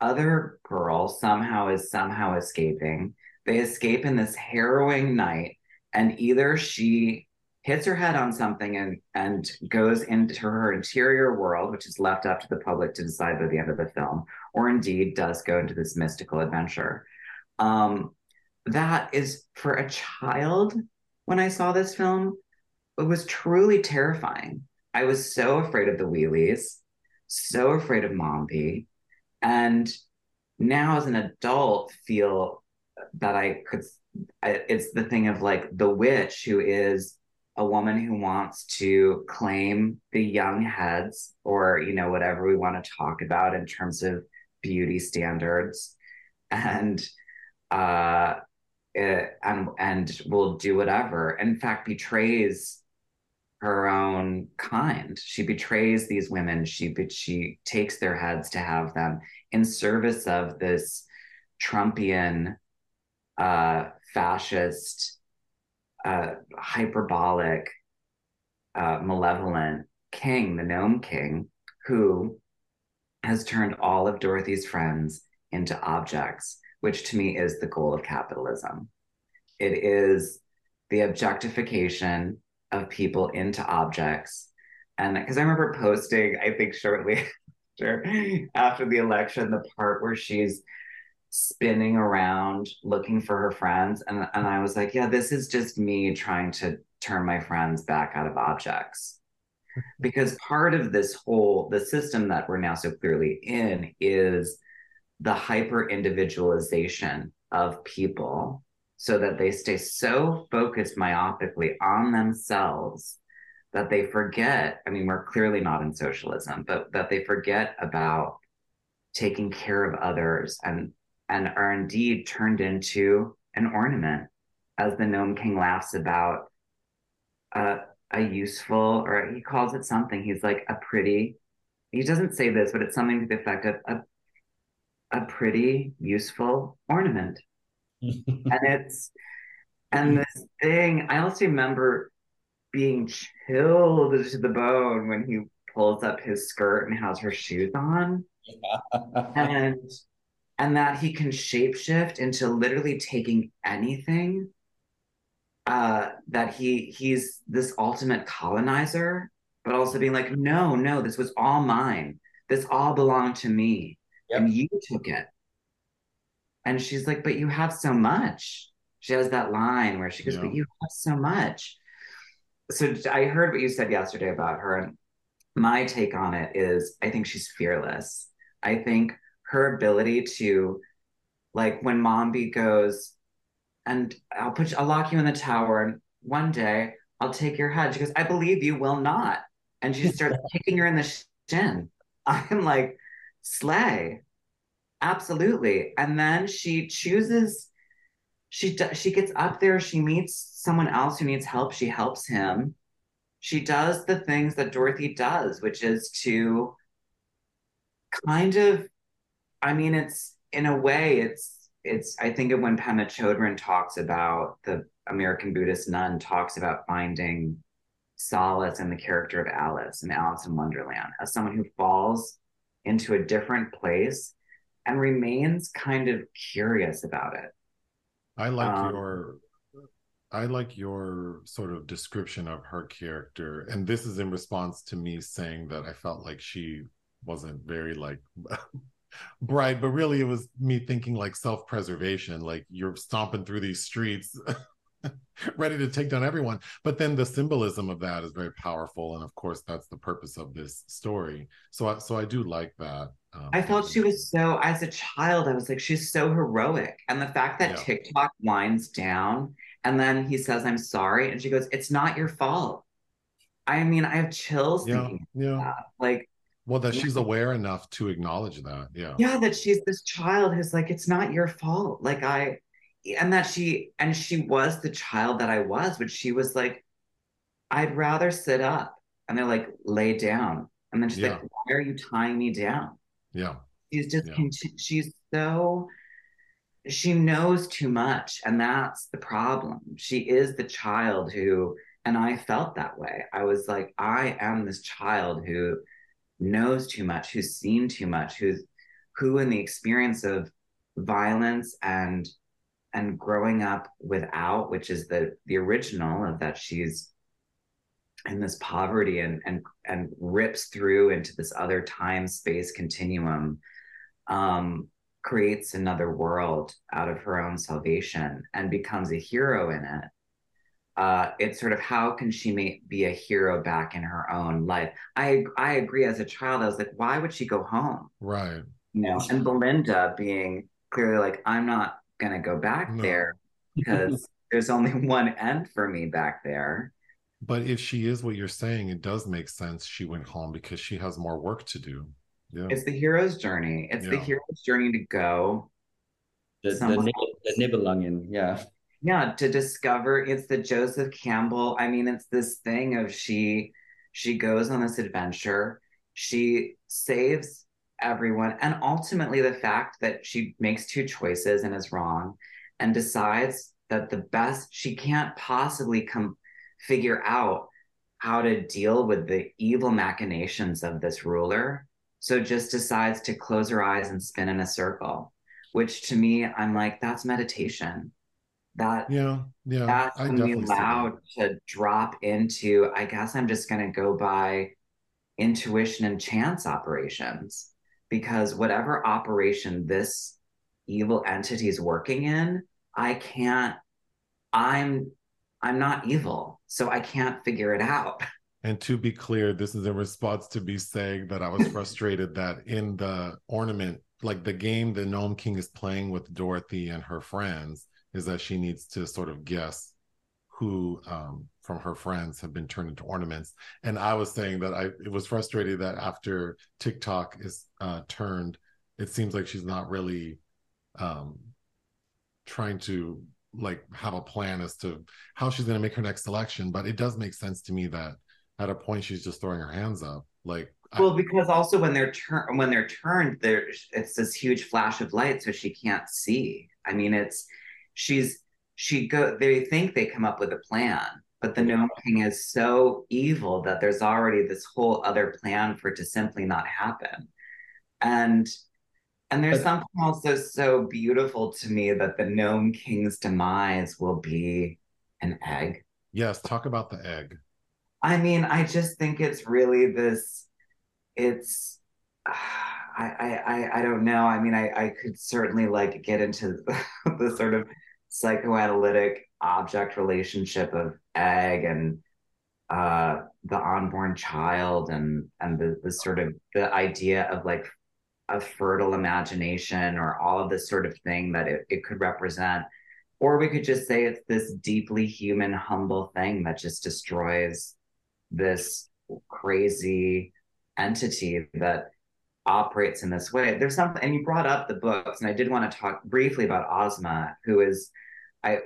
other girl somehow is somehow escaping. They escape in this harrowing night, and either she hits her head on something and and goes into her interior world, which is left up to the public to decide by the end of the film, or indeed does go into this mystical adventure. Um, that is for a child. When I saw this film, it was truly terrifying. I was so afraid of the wheelies so afraid of Mombi. And now as an adult, feel that I could, it's the thing of like the witch who is a woman who wants to claim the young heads or, you know, whatever we want to talk about in terms of beauty standards. And, uh, it, and and will do whatever. In fact, betrays her own kind. She betrays these women. She she takes their heads to have them in service of this Trumpian, uh, fascist, uh, hyperbolic, uh, malevolent king, the gnome king, who has turned all of Dorothy's friends into objects, which to me is the goal of capitalism. It is the objectification of people into objects. And because I remember posting, I think shortly after, after the election, the part where she's spinning around looking for her friends. And, and I was like, yeah, this is just me trying to turn my friends back out of objects. because part of this whole the system that we're now so clearly in is the hyper individualization of people so that they stay so focused myopically on themselves that they forget i mean we're clearly not in socialism but that they forget about taking care of others and and are indeed turned into an ornament as the gnome king laughs about a, a useful or he calls it something he's like a pretty he doesn't say this but it's something to the effect of a, a pretty useful ornament and it's and this thing I also remember being chilled to the bone when he pulls up his skirt and has her shoes on. and and that he can shapeshift into literally taking anything uh, that he he's this ultimate colonizer, but also being like, no, no, this was all mine. This all belonged to me, Yep. and you took it. And she's like, but you have so much. She has that line where she goes, Yeah. but you have so much. So I heard what you said yesterday about her, and my take on it is I think she's fearless. I think her ability to, like, when Mombi goes, and I'll put you, I'll lock you in the tower, and one day I'll take your head. She goes, I believe you will not. And she starts kicking her in the shin. I'm like, slay. Absolutely. And then she chooses, she she gets up there, she meets someone else who needs help, she helps him. She does the things that Dorothy does, which is to kind of, I mean, it's in a way, it's it's I think of when Pema Chodron talks about the American Buddhist nun talks about finding solace in the character of Alice in Alice in Wonderland as someone who falls into a different place and remains kind of curious about it. I like Um, your I like your sort of description of her character. And this is in response to me saying that I felt like she wasn't very like bright, but really it was me thinking like self-preservation, like you're stomping through these streets ready to take down everyone. But then the symbolism of that is very powerful. And of course that's the purpose of this story. So I so I do like that. Um, I felt she was so, as a child, I was like, she's so heroic. And the fact that Yeah. TikTok winds down and then he says, I'm sorry. And she goes, It's not your fault. I mean, I have chills yeah, thinking yeah. Like, Well, that she's aware enough to acknowledge that. Yeah. yeah, that she's this child who's like, It's not your fault. Like, I, and that she, and she was the child that I was, but she was like, I'd rather sit up. And they're like, Lay down. And then she's Yeah. like, Why are you tying me down? Yeah. she's just Yeah. she's so she knows too much and that's the problem she is the child who and i felt that way i was like i am this child who knows too much who's seen too much who's who in the experience of violence and and growing up without which is the the original of that she's in this poverty and and and rips through into this other time space continuum um creates another world out of her own salvation and becomes a hero in it uh it's sort of how can she make, be a hero back in her own life i i agree as a child i was like why would she go home Right. you know and belinda being clearly like i'm not gonna go back No. there because there's only one end for me back there But if she is what you're saying, it does make sense she went home because she has more work to do. Yeah. it's the hero's journey it's the hero's journey to go The, the, nib- the Nibelungen, yeah. yeah to discover it's the joseph campbell i mean it's this thing of she she goes on this adventure she saves everyone and ultimately the fact that she makes two choices and is wrong and decides that the best she can't possibly come figure out how to deal with the evil machinations of this ruler so just decides to close her eyes and spin in a circle which to me i'm like that's meditation that Yeah. Yeah. that's I when allowed to drop into i guess i'm just going to go by intuition and chance operations because whatever operation this evil entity is working in i can't i'm i'm not evil so i can't figure it out And to be clear, this is in response to me saying that I was frustrated that in the ornament, like the game the Gnome King is playing with Dorothy and her friends, is that she needs to sort of guess who um, from her friends have been turned into ornaments. And I was saying that I it was frustrated that after TikTok is uh, turned, it seems like she's not really um, trying to like have a plan as to how she's going to make her next selection. But it does make sense to me that at a point she's just throwing her hands up like I- well because also when they're turned when they're turned there it's this huge flash of light so she can't see i mean it's she's she go they think they come up with a plan but the gnome king is so evil that there's already this whole other plan for it to simply not happen and and there's But- something also so beautiful to me that the gnome king's demise will be an egg. Yes, talk about the egg. I mean, I just think it's really this. It's. I, I, I, don't know. I mean, I, I could certainly like get into the sort of psychoanalytic object relationship of egg and uh, the unborn child and and the, the sort of the idea of like a fertile imagination or all of this sort of thing that it, it could represent. Or we could just say it's this deeply human humble thing that just destroys this crazy entity that operates in this way. There's something and you brought up the books and i did want to talk briefly about ozma who is i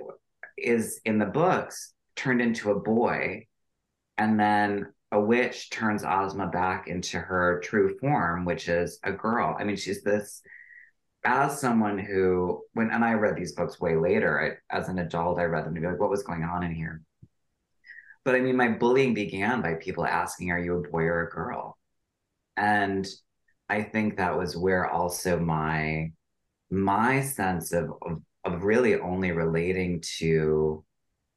is in the books turned into a boy and then a witch turns Ozma back into her true form, which is a girl. I mean, she's this as someone who when and I read these books way later, I, as an adult, I read them to be like, what was going on in here? But I mean, my bullying began by people asking, Are you a boy or a girl? And I think that was where also my my sense of of, of really only relating to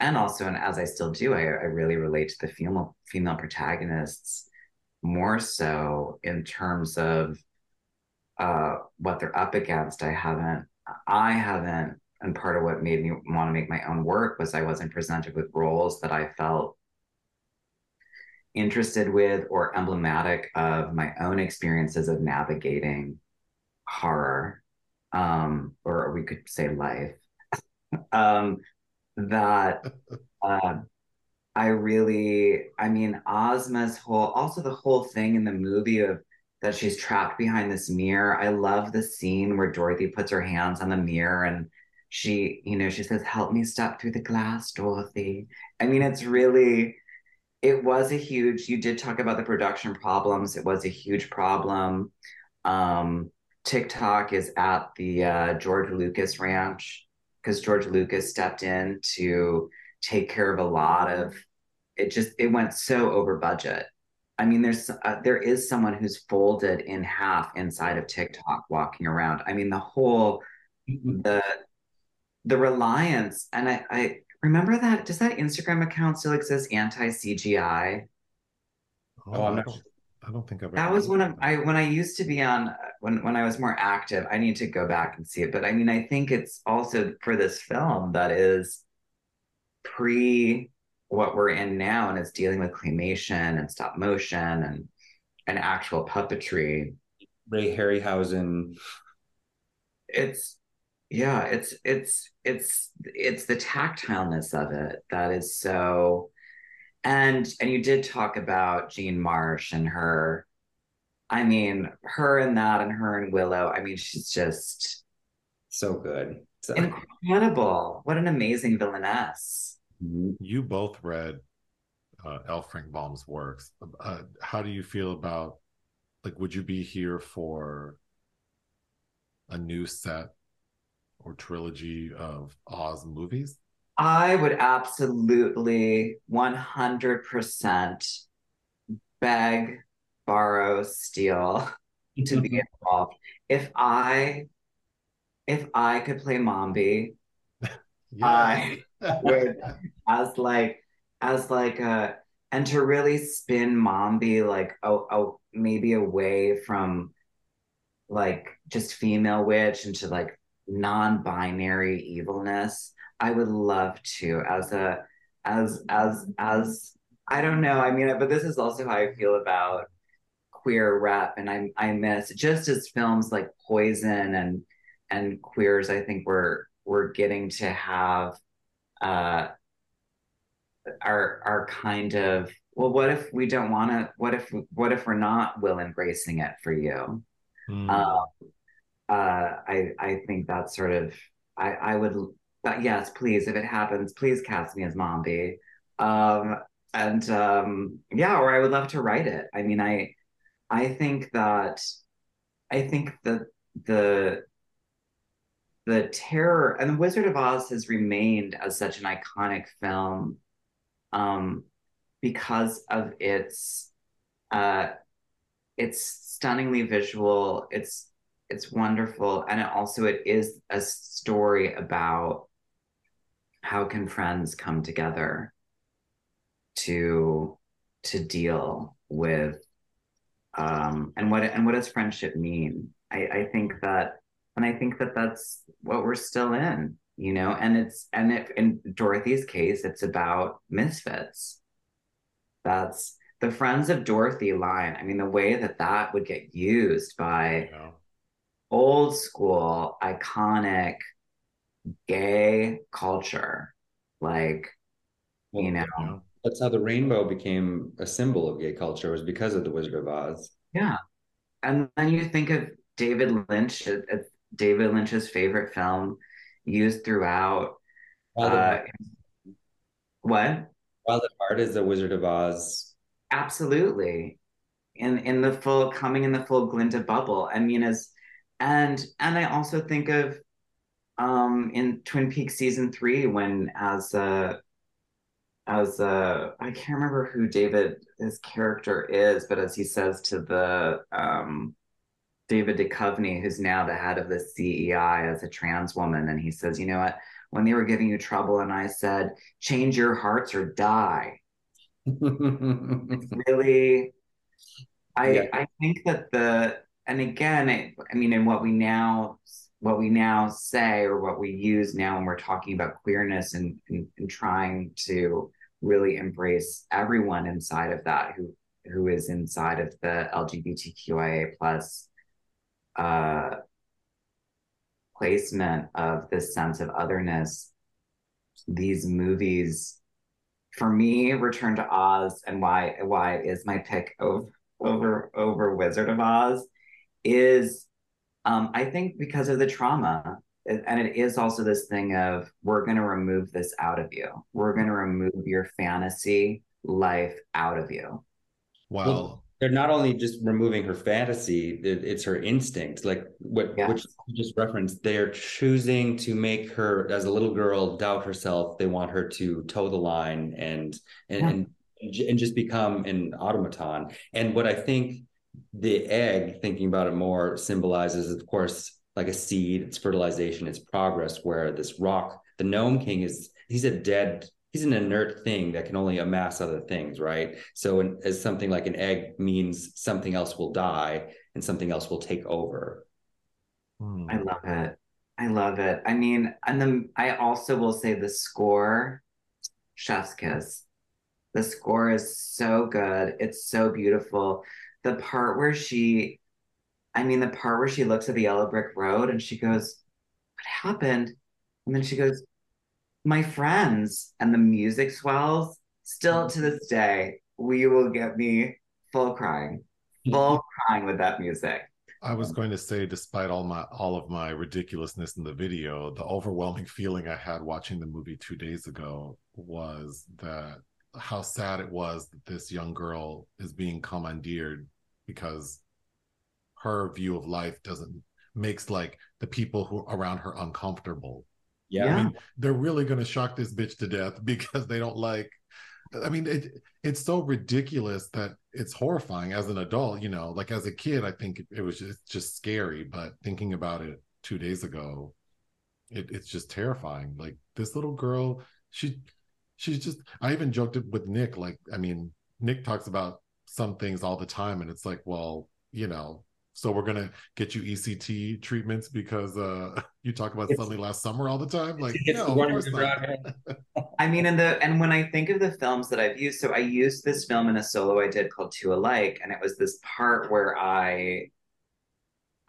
and also and as i still do I, I really relate to the female female protagonists more so in terms of uh, what they're up against. I haven't i haven't and part of what made me want to make my own work was i wasn't presented with roles that i felt interested with or emblematic of my own experiences of navigating horror um, or we could say life. Um, that uh, I really, I mean, Ozma's whole, also the whole thing in the movie of that she's trapped behind this mirror. I love the scene where Dorothy puts her hands on the mirror and she, you know, she says, Help me step through the glass, Dorothy. I mean, it's really, it was a huge, you did talk about the production problems. It was a huge problem. Um, TikTok is at the uh, George Lucas Ranch because George Lucas stepped in to take care of a lot of it just it went so over budget. I mean there's uh, there is someone who's folded in half inside of TikTok walking around. I mean the whole mm-hmm. the the reliance and I I remember that does that Instagram account still exist anti CGI? Oh, I'm not I don't think I've. That was one of I when I used to be on uh, when when I was more active. I need to go back and see it, but I mean, I think it's also for this film that is pre what we're in now, and it's dealing with claymation and stop motion and and actual puppetry. Ray Harryhausen. It's yeah, it's it's it's it's the tactileness of it that is so and and you did talk about Jean Marsh and her. I mean, her and that, and her and Willow. I mean, she's just so good, so. incredible. What an amazing villainess. You both read uh, L. Frank Baum's works. Uh, how do you feel about like? Would you be here for a new set or trilogy of Oz movies? I would absolutely 100% beg, borrow, steal to be involved. If I if I could play Mombi, I would as like as like a and to really spin Mombi like oh oh maybe away from like just female witch into like non-binary evilness I would love to as a as as as I don't know. I mean, but this is also how I feel about queer rep, and I I miss just as films like Poison and and queers. I think we're we're getting to have uh our our kind of well what if we don't want to what if what if we're not will embracing it for you mm. uh, uh i i think that's sort of i i would but yes, please, if it happens, please cast me as Mombi. Um, and um, yeah, or I would love to write it. I mean, I I think that I think that the the terror and the Wizard of Oz has remained as such an iconic film um, because of its uh, it's stunningly visual. It's it's wonderful, and it also it is a story about how can friends come together to to deal with um and what and what does friendship mean? I i think that and i think that that's what we're still in you know and it's and if in dorothy's case it's about misfits. That's the friends of dorothy line. I mean the way that that would get used by Yeah. old school iconic gay culture. Like Well, you know. That's how the rainbow became a symbol of gay culture was because of the Wizard of Oz. yeah. And then you think of david lynch uh, uh, david lynch's favorite film used throughout Wild uh, what? Wild at Heart is the Wizard of Oz. absolutely. In in the full coming in the full glinda bubble. I mean as and and i also think of um in twin peaks season three when as uh as uh i can't remember who david his character is but as he says to the um david Duchovny, who's now the head of the cei as a trans woman and he says you know what when they were giving you trouble and i said change your hearts or die really i Yeah. i think that the and again I, I mean in what we now what we now say or what we use now when we're talking about queerness and, and, and trying to really embrace everyone inside of that who who is inside of the lgbtqia plus uh placement of this sense of otherness these movies for me, Return to Oz and why why is my pick over over over Wizard of Oz is um, I think because of the trauma. And it is also this thing of we're gonna remove this out of you. We're gonna remove your fantasy life out of you. Well, They're not only just removing her fantasy, it- it's her instinct. Like what Yes. which you just referenced, they are choosing to make her as a little girl doubt herself. They want her to toe the line and and Yeah. and, and just become an automaton. And what I think the egg, thinking about it more, symbolizes, of course, like a seed, it's fertilization, it's progress, where this rock, the gnome king is he's a dead he's an inert thing that can only amass other things, right? So, an, as something like an egg means something else will die and something else will take over. hmm. I love it. I love it. I mean, and then I also will say the score, Chef's Kiss. The score is so good. It's so beautiful. The part where she, I mean, the part where she looks at the yellow brick road and she goes, What happened? And then she goes, My friends. And the music swells. Still to this day, we will get me full crying, full crying with that music. I was going to say, despite all my all of my ridiculousness in the video, the overwhelming feeling I had watching the movie two days ago was that how sad it was that this young girl is being commandeered because her view of life doesn't makes like the people who around her uncomfortable. Yeah. I mean, they're really going to shock this bitch to death because they don't like. I mean, it it's so ridiculous that it's horrifying as an adult. You know, like as a kid, I think it was just just scary. But thinking about it two days ago, it, it's just terrifying. Like this little girl, she she's just. I even joked it with Nick. Like, I mean, Nick talks about some things all the time, and it's like, well, you know. So we're gonna get you ECT treatments because uh you talk about It's- something last summer all the time. Like, It's no, the of course not. I mean, and the and when I think of the films that I've used, so I used this film in a solo I did called Two Alike, and it was this part where I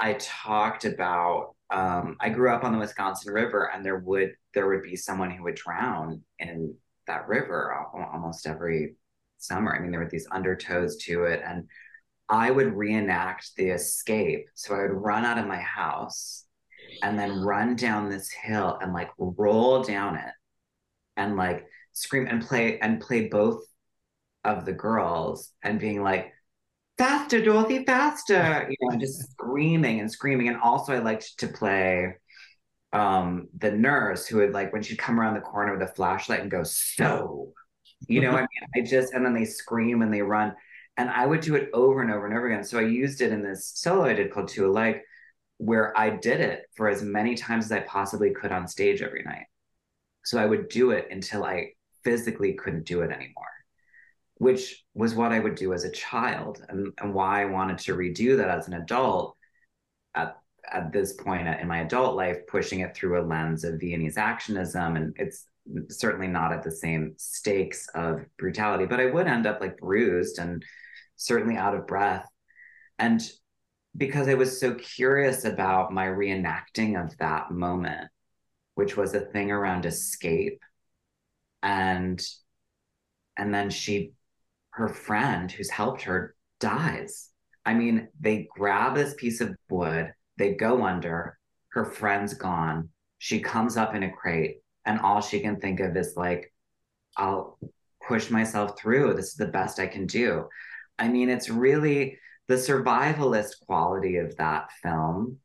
I talked about um, I grew up on the Wisconsin River, and there would there would be someone who would drown in that river almost every summer. I mean, there were these undertows to it, and I would reenact the escape. So I would run out of my house and then run down this hill and like roll down it and like scream and play and play both of the girls and being like faster dorothy faster you know just screaming and screaming and also i liked to play um the nurse who would like when she'd come around the corner with a flashlight and go so you know i mean i just and then they scream and they run. And i would do it over and over and over again. So i used it in this solo i did called two alike where i did it for as many times as i possibly could on stage every night. So I would do it until I physically couldn't do it anymore, which was what I would do as a child and, and why I wanted to redo that as an adult at, this point uh, in my adult life, pushing it through a lens of Viennese actionism. And it's certainly not at the same stakes of brutality, but I would end up like bruised and certainly out of breath. And because I was so curious about my reenacting of that moment, which was a thing around escape. And and then she her friend who's helped her dies. I mean, they grab this piece of wood, they go under, her friend's gone. She comes up in a crate, and all she can think of is like, I'll push myself through. This is the best I can do. I mean, it's really the survivalist quality of that film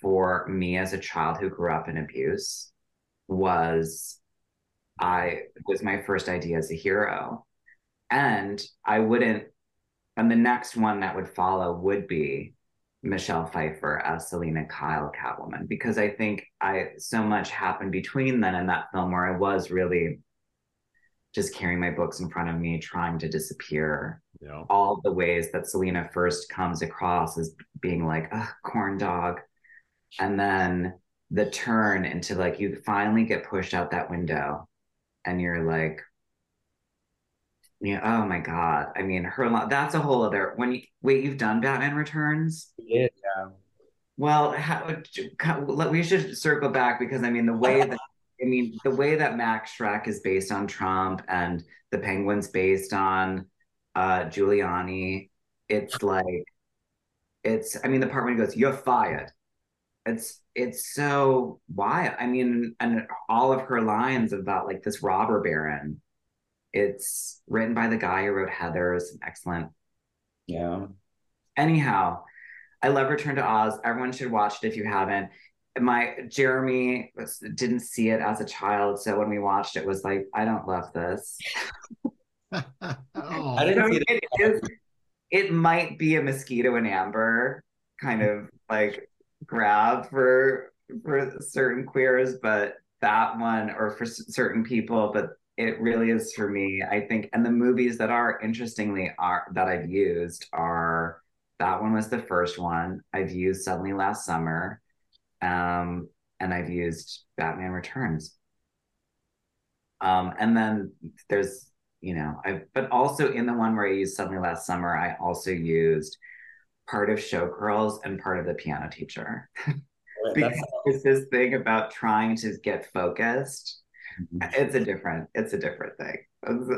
for me as a child who grew up in abuse was I was my first idea as a hero. And I wouldn't, and the next one that would follow would be Michelle Pfeiffer as Selina Kyle Catwoman, because I think I so much happened between then and that film where I was really just carrying my books in front of me, trying to disappear. Yeah. All the ways that Selena first comes across as being like a corn dog. And then the turn into like you finally get pushed out that window and you're like, yeah, oh my God. I mean, her that's a whole other when you wait, you've done Batman Returns? Yeah. Well, how, we should circle back because I mean the way that I mean, the way that Max Shreck is based on Trump and the Penguin's based on uh, Giuliani, it's like, it's, I mean, the part when he goes, you're fired. It's, it's so wild. I mean, and all of her lines about like this robber baron, it's written by the guy who wrote Heathers, excellent. Yeah. Anyhow, I love Return to Oz. Everyone should watch it if you haven't my Jeremy was, didn't see it as a child, so when we watched it, was like, I don't love this. oh. I didn't see it. It, is, it might be a mosquito and amber kind of like grab for for certain queers, but that one or for certain people, but it really is for me. I think, and the movies that are interestingly are that I've used are that one was the first one I've used suddenly last summer um, and I've used Batman Returns. Um, and then there's, you know, I but also in the one where I used Suddenly Last Summer, I also used part of Showgirls and part of the piano teacher. because it's this thing about trying to get focused. Mm-hmm. It's a different, it's a different thing.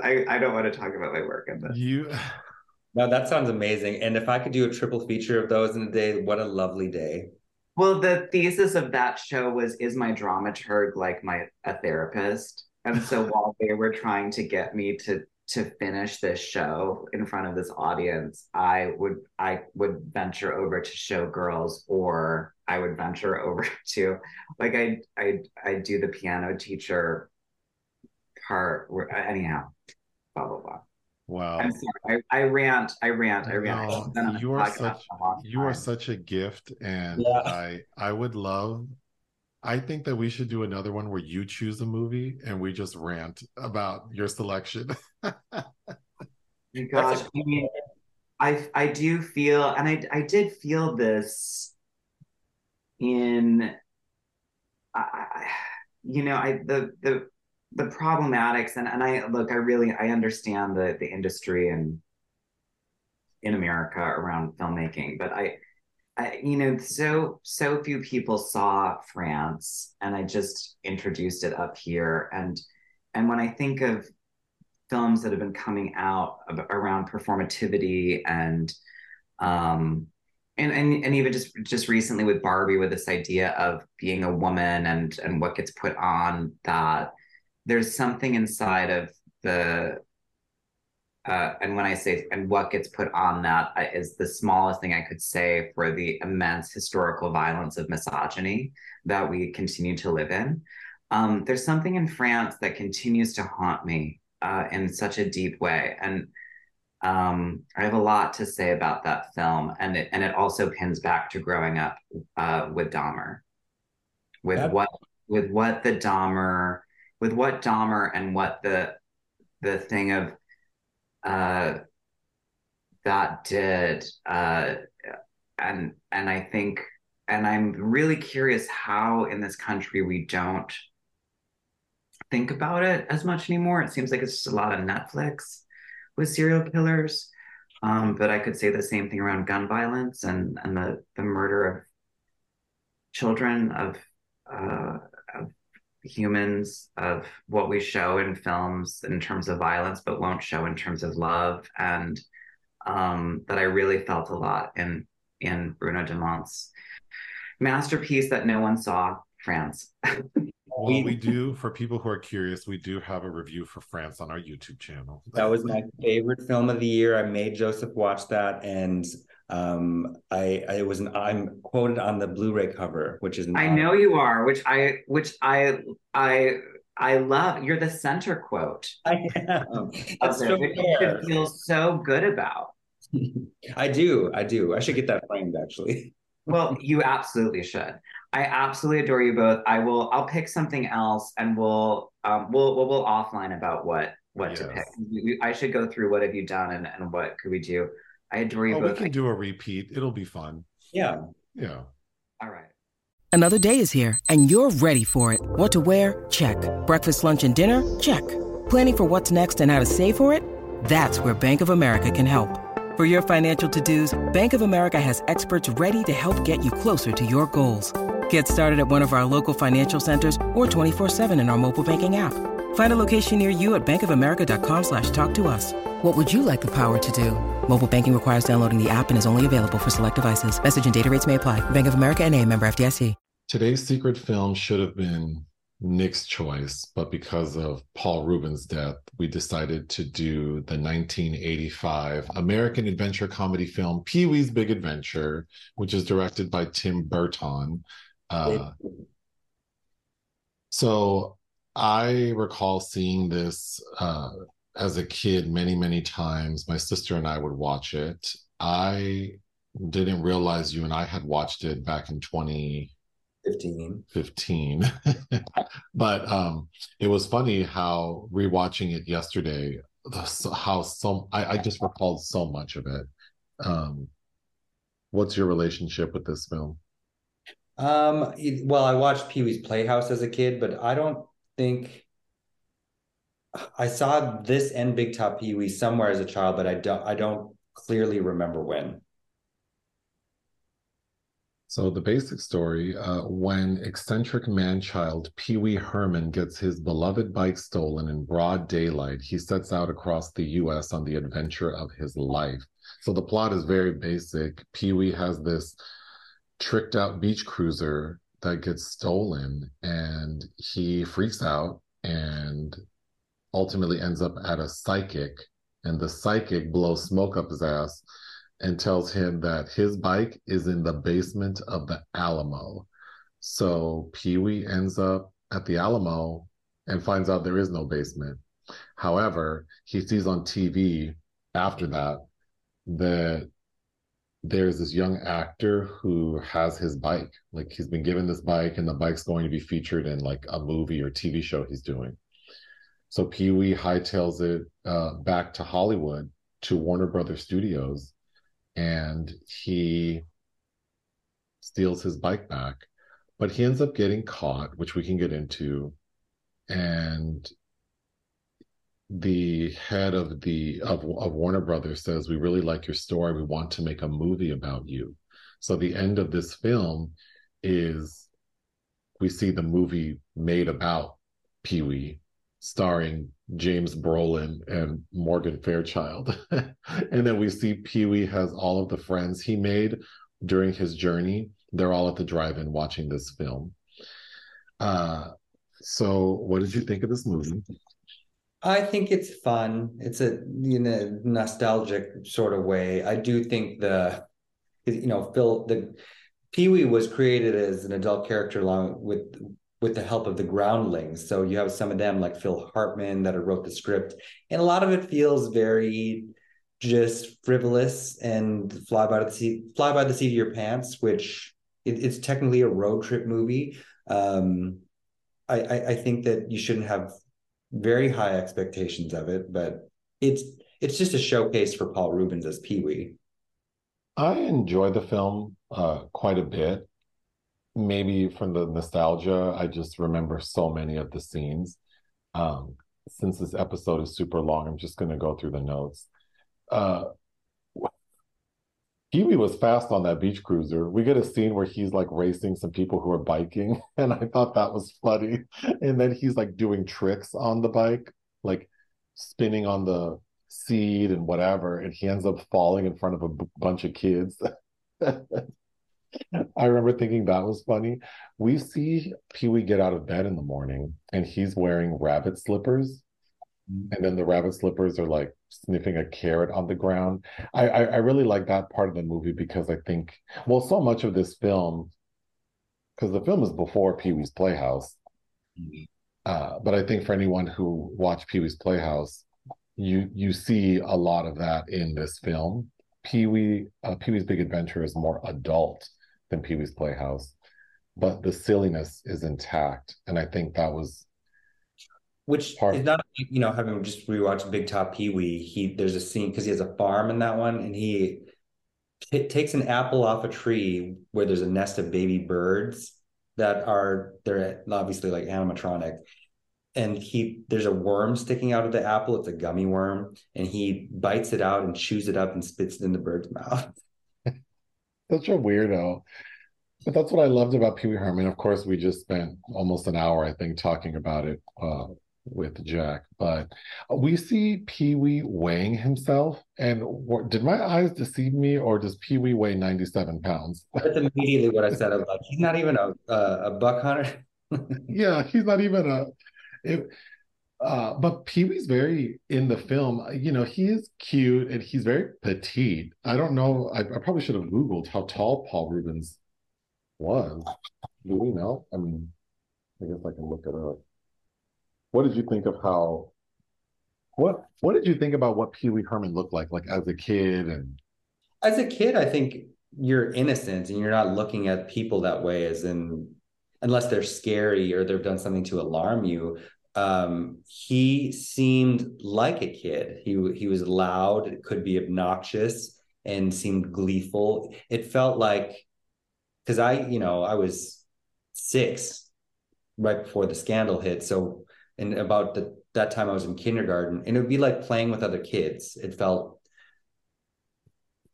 I, I don't want to talk about my work in this. You no, that sounds amazing. And if I could do a triple feature of those in a day, what a lovely day. Well, the thesis of that show was is my dramaturg like my a therapist? And so while they were trying to get me to to finish this show in front of this audience, I would I would venture over to Showgirls or I would venture over to like I I I do the piano teacher part where anyhow, blah blah blah. Wow. I'm sorry. I, I rant. I rant. I rant. No, you are such you are such a gift, and yeah. I I would love. I think that we should do another one where you choose a movie and we just rant about your selection. Gosh, I mean, I I do feel, and I I did feel this in, I, you know, I the the the problematics and, and I look, I really I understand the the industry and in America around filmmaking, but I, I you know so so few people saw France and I just introduced it up here. And and when I think of films that have been coming out around performativity and um and, and and even just just recently with Barbie with this idea of being a woman and and what gets put on that there's something inside of the uh, and when I say and what gets put on that uh, the smallest thing I could say for the immense historical violence of misogyny that we continue to live in. Um, there's something in France that continues to haunt me uh, in such a deep way, and um, I have a lot to say about that film, and it and it also pins back to growing up uh, with Dahmer, with what with what the Dahmer with what Dahmer and what the the thing of uh that did uh and and I think and I'm really curious how in this country we don't think about it as much anymore. It seems like it's just a lot of Netflix with serial killers. Um, but I could say the same thing around gun violence and and the the murder of children of uh, of humans of what we show in films in terms of violence, but won't show in terms of love, and um, that I really felt a lot in in Bruno Dumont's masterpiece that no one saw, France. Well, we do, for people who are curious, we do have a review for France on our YouTube channel. That was my favorite film of the year. I made Joseph watch that, and um, I, I was an, I'm quoted on the Blu-ray cover, which is I know you are, which I which I I I love. You're the center quote. I am. That's so you feel so good about. I do. I do. I should get that framed actually. well, you absolutely should. I absolutely adore you both. I will. I'll pick something else, and we'll um, we'll we'll, we'll offline about what what yes. to pick. We, I should go through what have you done and, and what could we do. I adore you oh, both. We can do a repeat. It'll be fun. Yeah. Yeah. All right. Another day is here, and you're ready for it. What to wear? Check. Breakfast, lunch, and dinner? Check. Planning for what's next and how to save for it? That's where Bank of America can help. For your financial to-dos, Bank of America has experts ready to help get you closer to your goals. Get started at one of our local financial centers or 24-7 in our mobile banking app. Find a location near you at bankofamerica.com slash talk to us. What would you like the power to do? Mobile banking requires downloading the app and is only available for select devices. Message and data rates may apply. Bank of America and a member FDIC. Today's secret film should have been Nick's choice, but because of Paul Reubens' death, we decided to do the 1985 American adventure comedy film Pee Wee's Big Adventure, which is directed by Tim Burton. Uh, so I recall seeing this uh, as a kid many, many times. My sister and I would watch it. I didn't realize you and I had watched it back in 2015. 15 15 but um it was funny how rewatching it yesterday how so I, I just recalled so much of it um what's your relationship with this film um well i watched pee-wee's playhouse as a kid but i don't think i saw this and big top pee-wee somewhere as a child but i don't i don't clearly remember when so the basic story, uh, when eccentric man-child Pee Wee Herman gets his beloved bike stolen in broad daylight, he sets out across the U.S. on the adventure of his life. So the plot is very basic. Pee Wee has this tricked out beach cruiser that gets stolen, and he freaks out and ultimately ends up at a psychic, and the psychic blows smoke up his ass and tells him that his bike is in the basement of the Alamo. So Pee Wee ends up at the Alamo and finds out there is no basement. However, he sees on TV after that that there's this young actor who has his bike. Like he's been given this bike, and the bike's going to be featured in like a movie or TV show he's doing. So Pee Wee hightails it uh, back to Hollywood to Warner Brothers Studios and he steals his bike back but he ends up getting caught which we can get into and the head of the of, of warner brothers says we really like your story we want to make a movie about you so the end of this film is we see the movie made about pee-wee starring James Brolin and Morgan Fairchild. and then we see Pee Wee has all of the friends he made during his journey. They're all at the drive in watching this film. Uh, so, what did you think of this movie? I think it's fun. It's a you know nostalgic sort of way. I do think the you know Phil the Pee Wee was created as an adult character along with with the help of the groundlings. So you have some of them like Phil Hartman that wrote the script, and a lot of it feels very just frivolous and fly by the seat, fly by the seat of your pants, which it, it's technically a road trip movie. Um, I, I, I think that you shouldn't have very high expectations of it, but it's it's just a showcase for Paul Reubens as Pee Wee. I enjoy the film uh, quite a bit. Maybe from the nostalgia, I just remember so many of the scenes. Um, since this episode is super long, I'm just going to go through the notes. Uh, Pee-wee was fast on that beach cruiser. We get a scene where he's like racing some people who are biking, and I thought that was funny. And then he's like doing tricks on the bike, like spinning on the seat and whatever, and he ends up falling in front of a b- bunch of kids. I remember thinking that was funny. We see Pee Wee get out of bed in the morning and he's wearing rabbit slippers. And then the rabbit slippers are like sniffing a carrot on the ground. I, I, I really like that part of the movie because I think, well, so much of this film, because the film is before Pee Wee's Playhouse. Uh, but I think for anyone who watched Pee Wee's Playhouse, you you see a lot of that in this film. Pee Wee uh, Pee Wee's Big Adventure is more adult than Pee Wee's Playhouse, but the silliness is intact, and I think that was which Part- is not you know having just rewatched Big Top Pee Wee. He there's a scene because he has a farm in that one, and he t- takes an apple off a tree where there's a nest of baby birds that are they're obviously like animatronic. And he there's a worm sticking out of the apple. It's a gummy worm, and he bites it out and chews it up and spits it in the bird's mouth. such a weirdo. But that's what I loved about Pee Wee Herman. Of course, we just spent almost an hour, I think, talking about it uh, with Jack. But we see Pee Wee weighing himself. And what, did my eyes deceive me, or does Pee Wee weigh 97 pounds? That's immediately what I said. I was like, he's not even a a, a buck hunter. yeah, he's not even a. It, uh, but Pee Wee's very in the film. You know, he is cute and he's very petite. I don't know. I, I probably should have Googled how tall Paul Reubens was. Do we know? I mean, I guess I can look it up. What did you think of how? What What did you think about what Pee Wee Herman looked like, like as a kid? And as a kid, I think you're innocent and you're not looking at people that way, as in, unless they're scary or they've done something to alarm you. Um, he seemed like a kid. He he was loud, could be obnoxious, and seemed gleeful. It felt like because I, you know, I was six right before the scandal hit. So, and about the, that time I was in kindergarten, and it would be like playing with other kids. It felt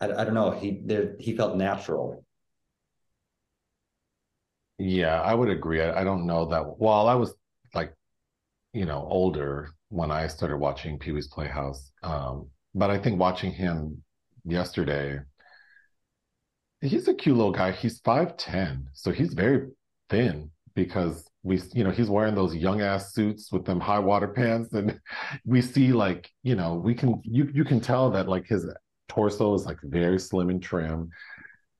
I, I don't know. He there he felt natural. yeah, I would agree. I, I don't know that. while I was like, you know, older when I started watching Pee Wee's Playhouse. Um, but I think watching him yesterday, he's a cute little guy. He's 5'10, so he's very thin because we, you know, he's wearing those young ass suits with them high water pants. And we see like, you know, we can you you can tell that like his torso is like very slim and trim.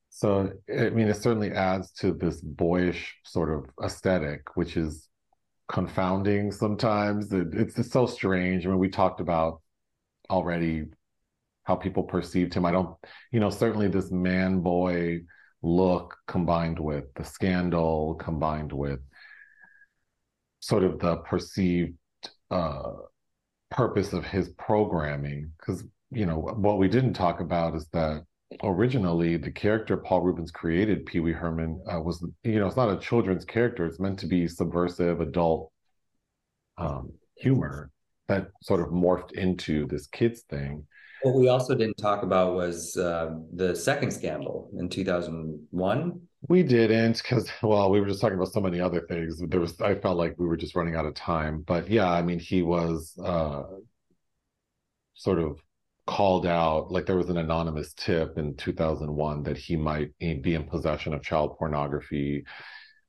So I mean, it certainly adds to this boyish sort of aesthetic, which is confounding sometimes. It, it's, it's so strange. I mean, we talked about already how people perceived him. I don't, you know, certainly this man boy look combined with the scandal, combined with sort of the perceived uh, purpose of his programming. Because, you know, what we didn't talk about is that originally the character Paul Reubens created, Pee Wee Herman, uh, was, you know, it's not a children's character. It's meant to be subversive adult um, humor that sort of morphed into this kids thing. What we also didn't talk about was uh, the second scandal in 2001. We didn't because, well, we were just talking about so many other things. There was, I felt like we were just running out of time. But yeah, I mean, he was uh, sort of called out, like there was an anonymous tip in 2001 that he might be in possession of child pornography.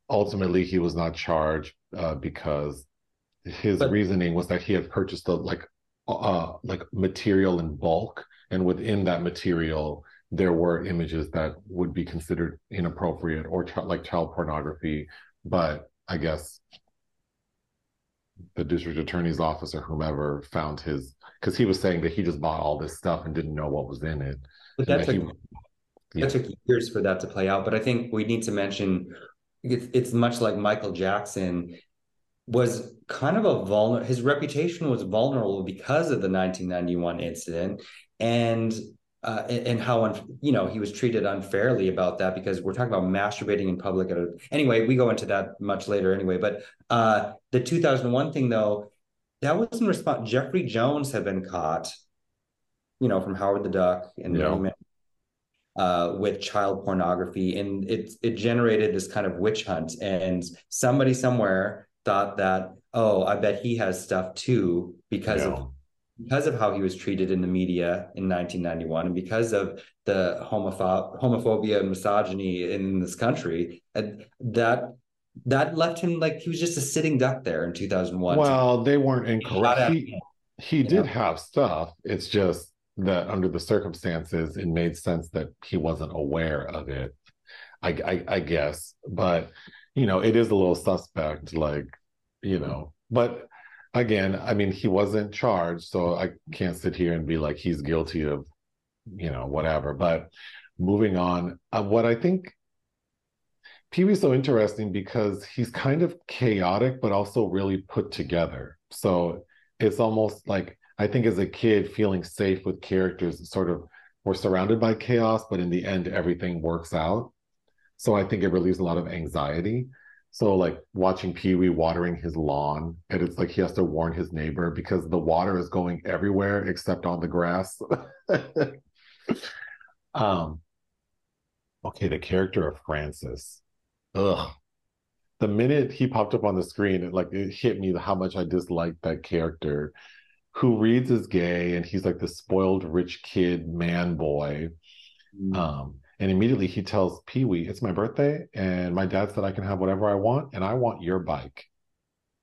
Ultimately, he was not charged uh, because his But- reasoning was that he had purchased the like uh like material in bulk and within that material there were images that would be considered inappropriate or ch- like child pornography but i guess the district attorney's office or whomever found his because he was saying that he just bought all this stuff and didn't know what was in it But that took, he- yeah. that took years for that to play out. But I think we need to mention it's, it's much like Michael Jackson. was kind of a vulnerable his reputation was vulnerable because of the 1991 incident and uh, and, and, how un- you know he was treated unfairly about that because we're talking about masturbating in public at a, anyway we go into that much later anyway but uh, the 2001 thing though that was in response jeffrey jones had been caught you know from howard the duck and yeah. uh, with child pornography and it it generated this kind of witch hunt and somebody somewhere thought that oh i bet he has stuff too because yeah. of because of how he was treated in the media in 1991 and because of the homopho- homophobia and misogyny in this country that that left him like he was just a sitting duck there in 2001 well they weren't incorrect he, he did know? have stuff. It's just that under the circumstances it made sense that he wasn't aware of it I, I, I guess. But you know it is a little suspect like you know but again, I mean, he wasn't charged, so I can't sit here and be like he's guilty of, you know, whatever. But moving on, uh, what I think Pee Wee's so interesting because he's kind of chaotic, but also really put together. So it's almost like I think as a kid, feeling safe with characters, sort of we're surrounded by chaos, but in the end, everything works out. So I think it relieves a lot of anxiety. So like watching Pee Wee watering his lawn, and it's like he has to warn his neighbor because the water is going everywhere except on the grass. um okay, the character of Francis. Ugh. The minute he popped up on the screen, it like it hit me how much I disliked that character who reads as gay and he's like the spoiled rich kid man boy. Mm. Um and immediately he tells Pee Wee, It's my birthday, and my dad said I can have whatever I want, and I want your bike.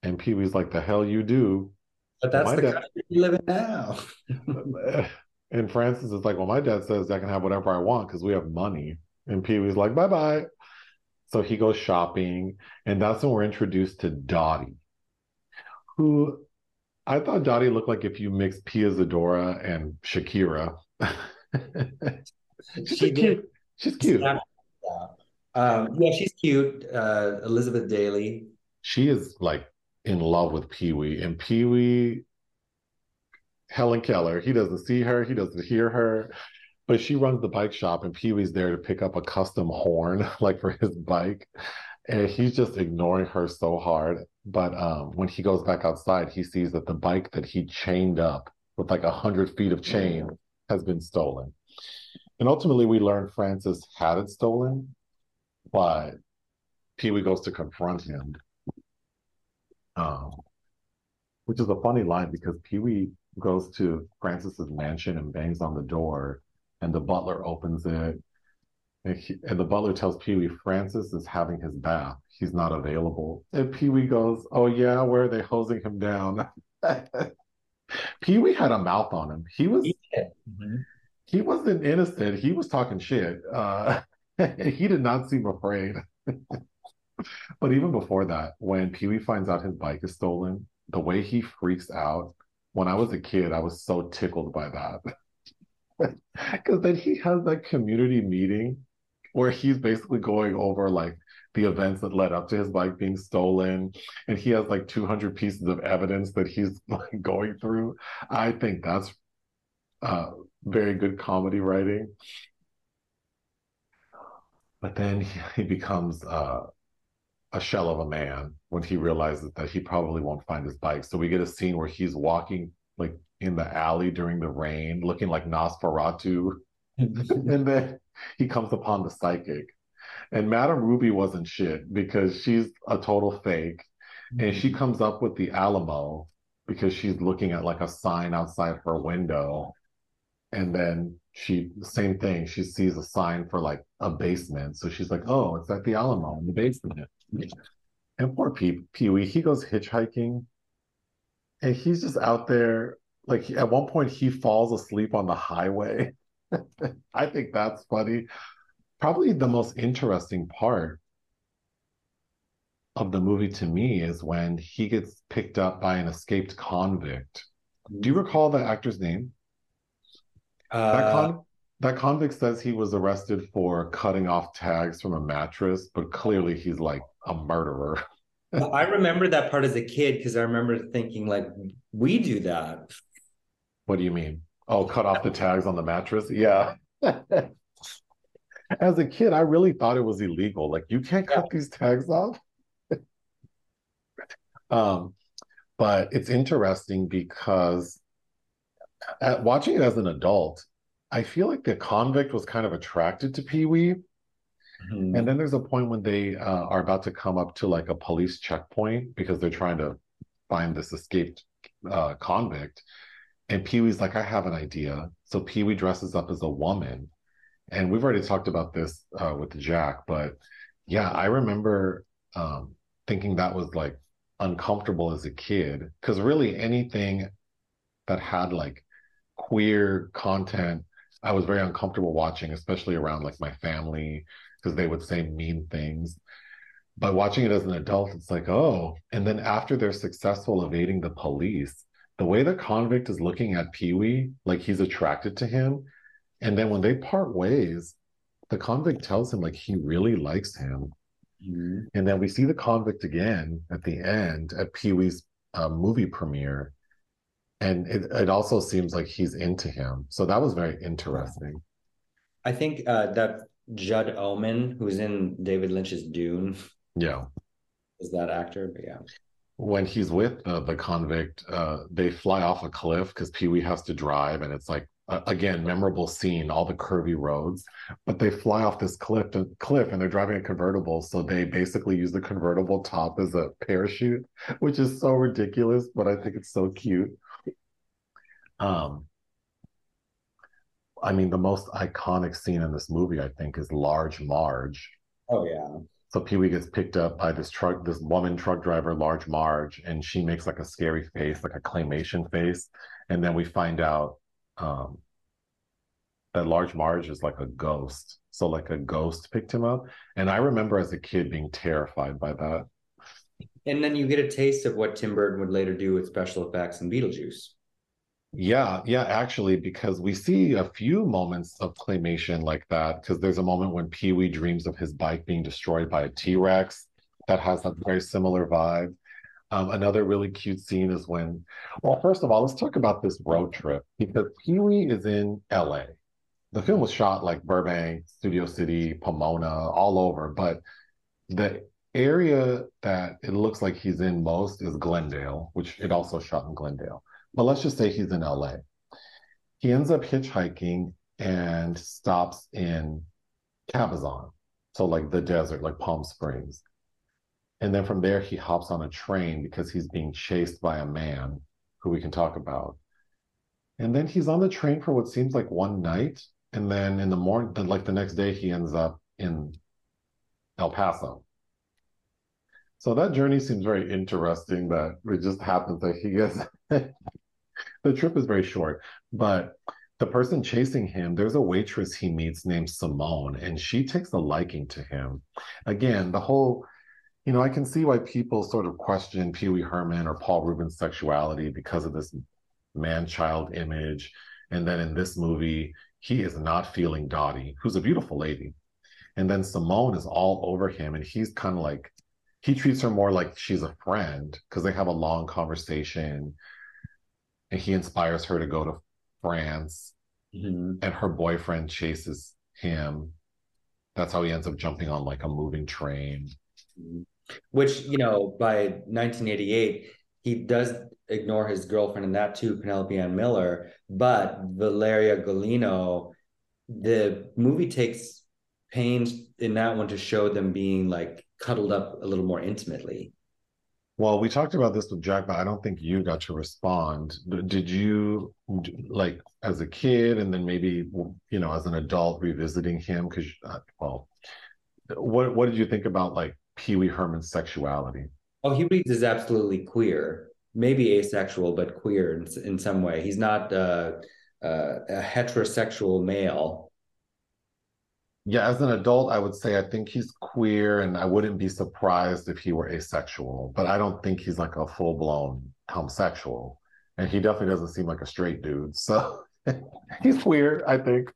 And Pee Wee's like, The hell you do. But that's the dad... country you live in now. and Francis is like, Well, my dad says I can have whatever I want because we have money. And Pee Wee's like, Bye bye. So he goes shopping, and that's when we're introduced to Dottie, who I thought Dottie looked like if you mixed Pia Zadora and Shakira. she did. She's cute. Yeah. Um, yeah, she's cute. Uh, Elizabeth Daily. She is like in love with Pee Wee, and Pee Wee, Helen Keller. He doesn't see her. He doesn't hear her. But she runs the bike shop, and Pee Wee's there to pick up a custom horn, like for his bike. And he's just ignoring her so hard. But um, when he goes back outside, he sees that the bike that he chained up with like a hundred feet of chain has been stolen. And ultimately, we learn Francis had it stolen, but Pee Wee goes to confront him, um, which is a funny line because Pee Wee goes to Francis's mansion and bangs on the door, and the butler opens it. And, he, and the butler tells Pee Wee Francis is having his bath. He's not available. And Pee Wee goes, Oh, yeah, where are they hosing him down? Pee Wee had a mouth on him. He was. Mm-hmm he wasn't innocent. He was talking shit. Uh, he did not seem afraid. but even before that, when Pee Wee finds out his bike is stolen, the way he freaks out. When I was a kid, I was so tickled by that. Because then he has that community meeting where he's basically going over like the events that led up to his bike being stolen and he has like 200 pieces of evidence that he's like going through i think that's uh, very good comedy writing. But then he, he becomes uh, a shell of a man when he realizes that he probably won't find his bike. So we get a scene where he's walking like in the alley during the rain, looking like Nosferatu. and then he comes upon the psychic. And Madame Ruby wasn't shit because she's a total fake. And she comes up with the Alamo because she's looking at like a sign outside her window and then she the same thing she sees a sign for like a basement. So she's like oh it's at the alamo in the basement. And poor pee wee he goes hitchhiking. And he's just out there like at one point he falls asleep on the highway. I think that's funny. Probably the most interesting part of the movie to me is when he gets picked up by an escaped convict. Do you mm. recall the actor's name uh, that, con- that convict says he was arrested for cutting off tags from a mattress, but clearly he's like a murderer. I remember that part as a kid because I remember thinking like we do that. What do you mean? Oh, cut off the tags on the mattress? Yeah. As a kid, I really thought it was illegal. Like you can't cut these tags off. um, but it's interesting because at, watching it as an adult, I feel like the convict was kind of attracted to Pee Wee. Mm-hmm. And then there's a point when they uh, are about to come up to like a police checkpoint because they're trying to find this escaped uh, convict. And Pee Wee's like, I have an idea. So Pee Wee dresses up as a woman. And we've already talked about this uh, with Jack, but yeah, I remember um, thinking that was like uncomfortable as a kid because really anything that had like queer content, I was very uncomfortable watching, especially around like my family because they would say mean things. But watching it as an adult, it's like, oh, and then after they're successful evading the police, the way the convict is looking at Pee Wee, like he's attracted to him. And then when they part ways, the convict tells him like he really likes him. Mm-hmm. And then we see the convict again at the end at Pee Wee's uh, movie premiere. And it, it also seems like he's into him. So that was very interesting. I think uh, that Judd Omen, who's in David Lynch's Dune. Yeah. Is that actor? But yeah. When he's with uh, the convict, uh, they fly off a cliff because Pee Wee has to drive, and it's like uh, again memorable scene, all the curvy roads. But they fly off this cliff, cliff, and they're driving a convertible, so they basically use the convertible top as a parachute, which is so ridiculous, but I think it's so cute. Um, I mean, the most iconic scene in this movie, I think, is Large Marge. Oh yeah. So Pee Wee gets picked up by this truck, this woman truck driver, Large Marge, and she makes like a scary face, like a claymation face, and then we find out um, that Large Marge is like a ghost. So like a ghost picked him up, and I remember as a kid being terrified by that. And then you get a taste of what Tim Burton would later do with special effects in Beetlejuice. Yeah, yeah, actually, because we see a few moments of claymation like that. Because there's a moment when Pee Wee dreams of his bike being destroyed by a T Rex that has a very similar vibe. Um, another really cute scene is when, well, first of all, let's talk about this road trip because Pee Wee is in LA. The film was shot like Burbank, Studio City, Pomona, all over, but the area that it looks like he's in most is Glendale, which it also shot in Glendale but let's just say he's in LA. He ends up hitchhiking and stops in Cabazon, so like the desert, like Palm Springs. And then from there, he hops on a train because he's being chased by a man who we can talk about. And then he's on the train for what seems like one night. And then in the morning, like the next day, he ends up in El Paso. So that journey seems very interesting that it just happens that he gets the trip is very short, but the person chasing him, there's a waitress he meets named Simone, and she takes a liking to him. Again, the whole, you know, I can see why people sort of question Pee Wee Herman or Paul Reubens' sexuality because of this man child image. And then in this movie, he is not feeling Dottie, who's a beautiful lady. And then Simone is all over him, and he's kind of like, he treats her more like she's a friend because they have a long conversation and he inspires her to go to France, mm-hmm. and her boyfriend chases him. That's how he ends up jumping on like a moving train. Which, you know, by 1988, he does ignore his girlfriend in that too, Penelope Ann Miller. But Valeria Golino, the movie takes pains in that one to show them being like cuddled up a little more intimately. Well, we talked about this with Jack, but I don't think you got to respond. Did you, like, as a kid, and then maybe, you know, as an adult, revisiting him? Because, uh, well, what what did you think about like Pee Wee Herman's sexuality? Oh, he reads is absolutely queer, maybe asexual, but queer in, in some way. He's not uh, uh, a heterosexual male yeah, as an adult, I would say I think he's queer, and I wouldn't be surprised if he were asexual. But I don't think he's like a full blown homosexual, and he definitely doesn't seem like a straight dude. So he's queer, I think.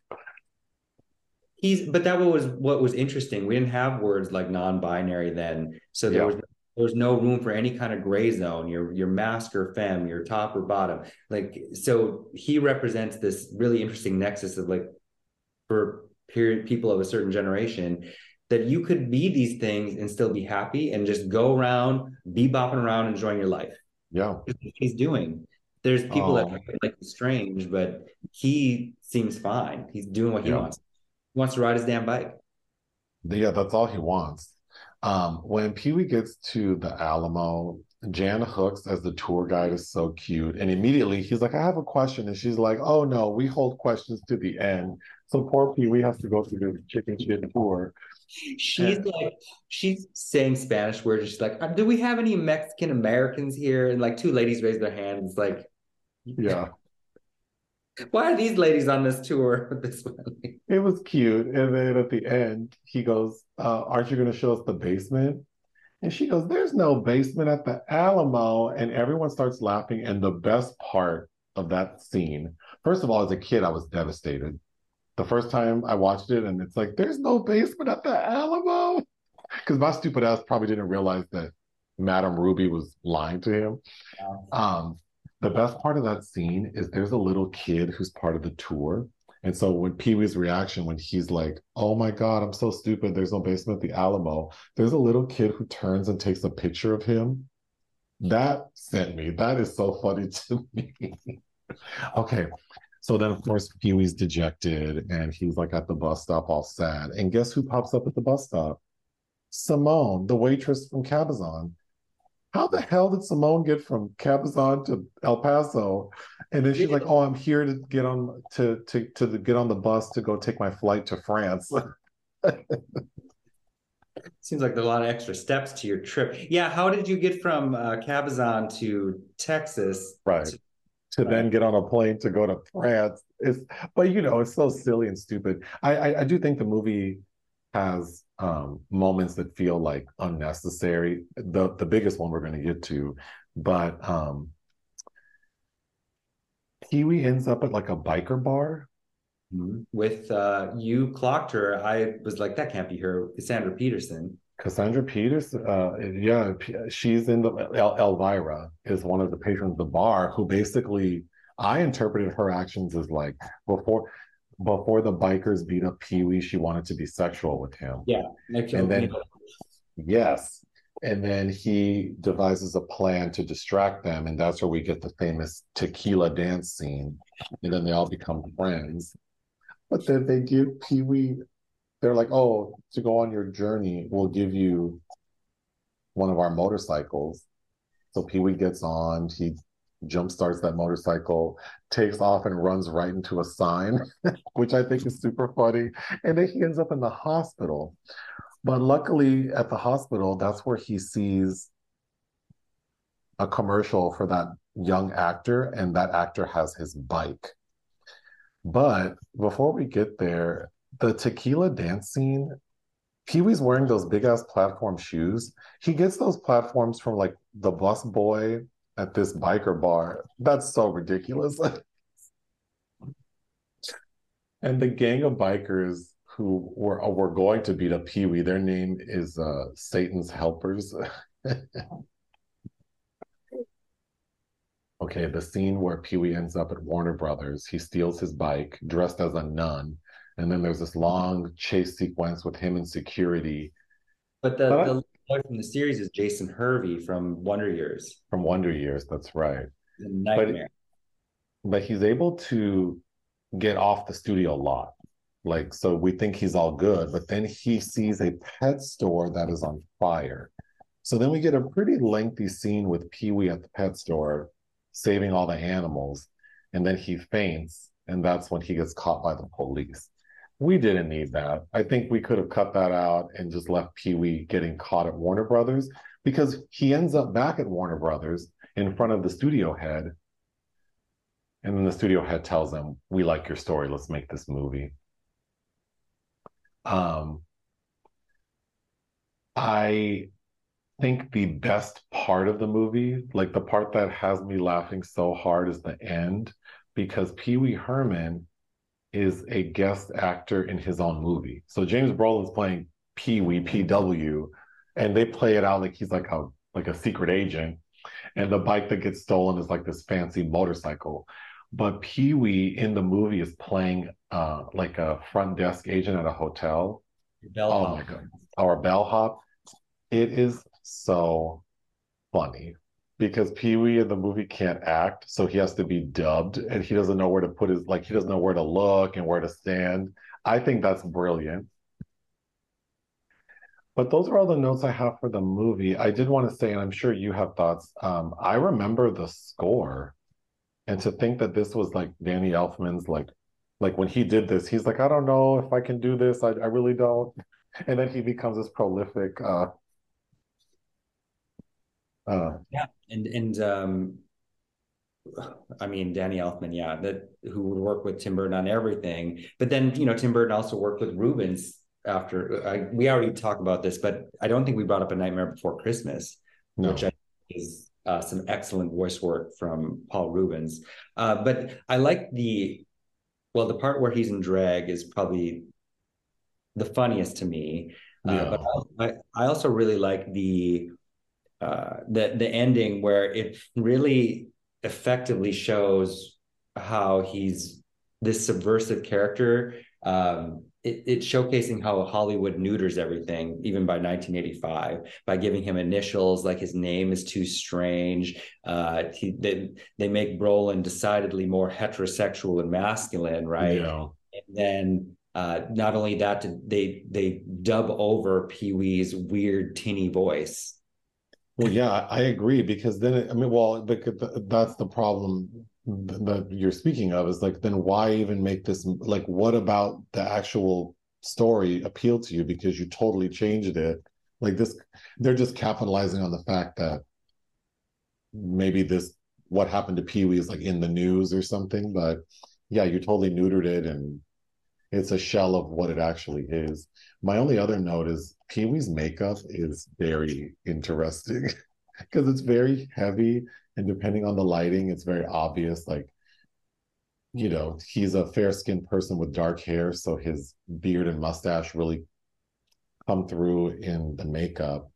He's, but that was what was interesting. We didn't have words like non-binary then, so there yeah. was there's no room for any kind of gray zone. You're you're mask or femme, you're top or bottom. Like so, he represents this really interesting nexus of like for period people of a certain generation that you could be these things and still be happy and just go around, be bopping around, enjoying your life. Yeah, he's doing. There's people Oh. that like strange, but he seems fine. He's doing what he Yeah. wants. He wants to ride his damn bike. Yeah, that's all he wants. Um, when Pee Wee gets to the Alamo, Jan Hooks as the tour guide is so cute. And immediately he's like, I have a question. And she's like, Oh no, we hold questions to the end. So poor Pee Wee has to go through the chicken shit tour. She's like, she's saying Spanish words. She's like, "Uh, "Do we have any Mexican Americans here?" And like two ladies raise their hands. Like, Yeah, why are these ladies on this tour with this family? it was cute. And then at the end, he goes, uh, Aren't you going to show us the basement? And she goes, There's no basement at the Alamo. And everyone starts laughing. And the best part of that scene, first of all, as a kid, I was devastated. The first time I watched it, and it's like, There's no basement at the Alamo. Because my stupid ass probably didn't realize that Madame Ruby was lying to him. Um, the best part of that scene is there's a little kid who's part of the tour. And so when Pee Wee's reaction, when he's like, oh my God, I'm so stupid, there's no basement at the Alamo, there's a little kid who turns and takes a picture of him. That sent me. That is so funny to me. okay. So then, of course, Pee Wee's dejected and he's like at the bus stop all sad. And guess who pops up at the bus stop? Simone, the waitress from Cabazon. How the hell did Simone get from Cabazon to El Paso? And then she's like, "Oh, I'm here to get on to to to the, get on the bus to go take my flight to France." Seems like there's a lot of extra steps to your trip. Yeah, how did you get from uh, Cabazon to Texas? right. To then get on a plane to go to France. It's but you know, it's so silly and stupid. I I, I do think the movie has um moments that feel like unnecessary. The the biggest one we're gonna get to, but um Pee Wee ends up at like a biker bar. With uh, you clocked her, I was like, that can't be her, Cassandra Peterson. Cassandra Peters, uh, yeah, she's in the El- Elvira is one of the patrons of the bar who basically I interpreted her actions as like before before the bikers beat up Pee Wee, she wanted to be sexual with him. Yeah, like, And then- Yes. And then he devises a plan to distract them, and that's where we get the famous tequila dance scene. And then they all become friends. But then they give Pee Wee, they're like, oh, to go on your journey, we'll give you one of our motorcycles. So Pee Wee gets on, he jump starts that motorcycle, takes off and runs right into a sign, which I think is super funny. And then he ends up in the hospital. But luckily, at the hospital, that's where he sees a commercial for that young actor, and that actor has his bike. But before we get there, the tequila dance scene, Pee Wee's wearing those big ass platform shoes. He gets those platforms from like the bus boy at this biker bar. That's so ridiculous. and the gang of bikers who were were going to beat up Pee Wee, their name is uh, Satan's Helpers. okay, the scene where Pee Wee ends up at Warner Brothers, he steals his bike dressed as a nun, and then there's this long chase sequence with him and security But the, But I- the boy from the series is Jason Hervey from Wonder Years. from Wonder Years. That's right. The nightmare. but he's able to get off the studio lot. Like, so we think he's all good, but then he sees a pet store that is on fire. So then we get a pretty lengthy scene with Pee Wee at the pet store saving all the animals. And then he faints, and that's when he gets caught by the police. We didn't need that. I think we could have cut that out and just left Pee Wee getting caught at Warner Brothers because he ends up back at Warner Brothers in front of the studio head and then the studio head tells them, "We like your story. Let's make this movie." Um, I think the best part of the movie, like the part that has me laughing so hard, is the end because Pee Wee Herman is a guest actor in his own movie. So James Brolin's playing Pee Wee PW, and they play it out like he's like a like a secret agent, and the bike that gets stolen is like this fancy motorcycle. But Pee Wee in the movie is playing uh, like a front desk agent at a hotel. Bellhop. Oh my god, or bellhop. It is so funny because Pee Wee in the movie can't act, so he has to be dubbed, and he doesn't know where to put his like he doesn't know where to look and where to stand. I think that's brilliant. But those are all the notes I have for the movie. I did want to say, and I'm sure you have thoughts. Um, I remember the score, and to think that this was like Danny Elfman's like, like when he did this, he's like, I don't know if I can do this. I, I really don't. And then he becomes this prolific. Uh, uh, Yeah, and and um, I mean Danny Elfman, yeah, that who would work with Tim Burton on everything. But then you know Tim Burton also worked with Reubens after. I, we already talked about this, but I don't think we brought up a Nightmare Before Christmas, no. which I think is uh, some excellent voice work from Paul Reubens. Uh, but I like the well, the part where he's in drag is probably the funniest to me. Uh, but I, I also really like the uh, the the ending where it really effectively shows how he's this subversive character. Um, it, it's showcasing how Hollywood neuters everything, even by 1985, by giving him initials like his name is too strange. Uh, he, they they make Brolin decidedly more heterosexual and masculine, right? Yeah. And then uh, not only that, they they dub over Pee Wee's weird tinny voice. Well, yeah, I agree because then it, I mean, well, because that's the problem that you're speaking of is like, then why even make this like, what about the actual story appeal to you because you totally changed it? Like this, they're just capitalizing on the fact that maybe this what happened to Pee Wee is like in the news or something, but yeah, you totally neutered it and it's a shell of what it actually is. My only other note is Wee's makeup is very interesting because it's very heavy, and depending on the lighting, it's very obvious. Like, you know, he's a fair skinned person with dark hair, so his beard and mustache really come through in the makeup.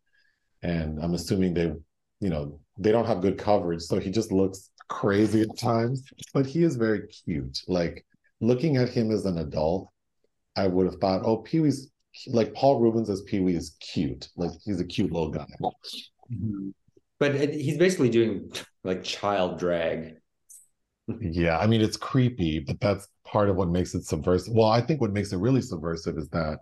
And I'm assuming they, you know, they don't have good coverage, so he just looks crazy at times, but he is very cute. Like, looking at him as an adult, I would have thought, oh, Pee Wee's like Paul Reubens as Pee Wee is cute. Like he's a cute little guy. Mm-hmm. But it, he's basically doing like child drag. Yeah, I mean it's creepy, but that's part of what makes it subversive. Well, I think what makes it really subversive is that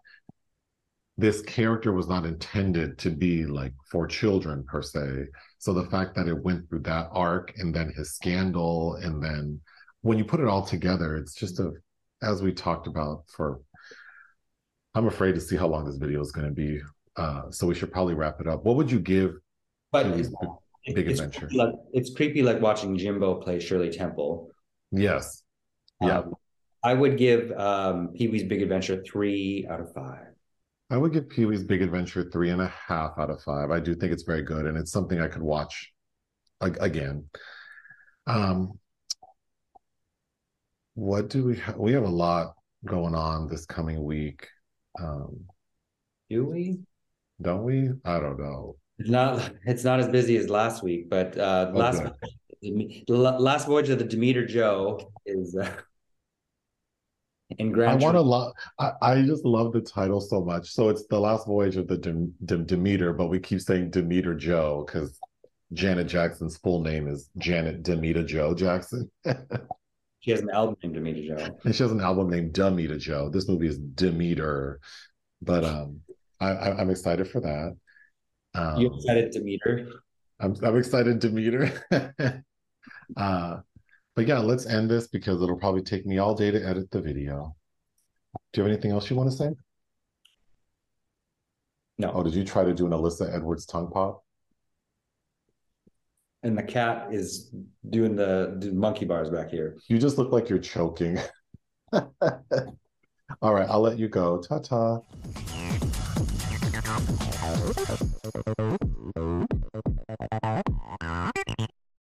this character was not intended to be like for children per se. So the fact that it went through that arc and then his scandal and then when you put it all together, it's just a as we talked about for I'm afraid to see how long this video is going to be. Uh, so we should probably wrap it up. What would you give But it's, Big, Big it's Adventure? creepy like it's creepy like watching Jimbo play Shirley Temple. Yes. Yeah. Um, I would give um, Pee Wee's Big Adventure three out of five. I would give Pee Wee's Big Adventure three and a half out of five. I do think it's very good, and it's something I could watch ag- again. Um, what do we have? We have a lot going on this coming week, um, Do we? don't we? I don't know. It's not. It's not as busy as last week, but uh, last Okay. the last voyage of the Demeter Joe is uh, in I want to love. I, I just love the title so much. So it's the last voyage of the Dem- Dem- Demeter, but we keep saying Demeter Joe because Janet Jackson's full name is Janet Damita Jo Jackson. She has an album named Damita Jo. And she has an album named Damita Jo. This movie is Demeter, but um, I, I, I'm excited for that. Um, You excited Demeter? I'm I'm excited Demeter. uh, but yeah, let's end this because it'll probably take me all day to edit the video. Do you have anything else you want to say? No. Oh, did you try to do an Alyssa Edwards tongue pop? And the cat is doing the, the monkey bars back here. You just look like you're choking. All right, I'll let you go. Ta ta.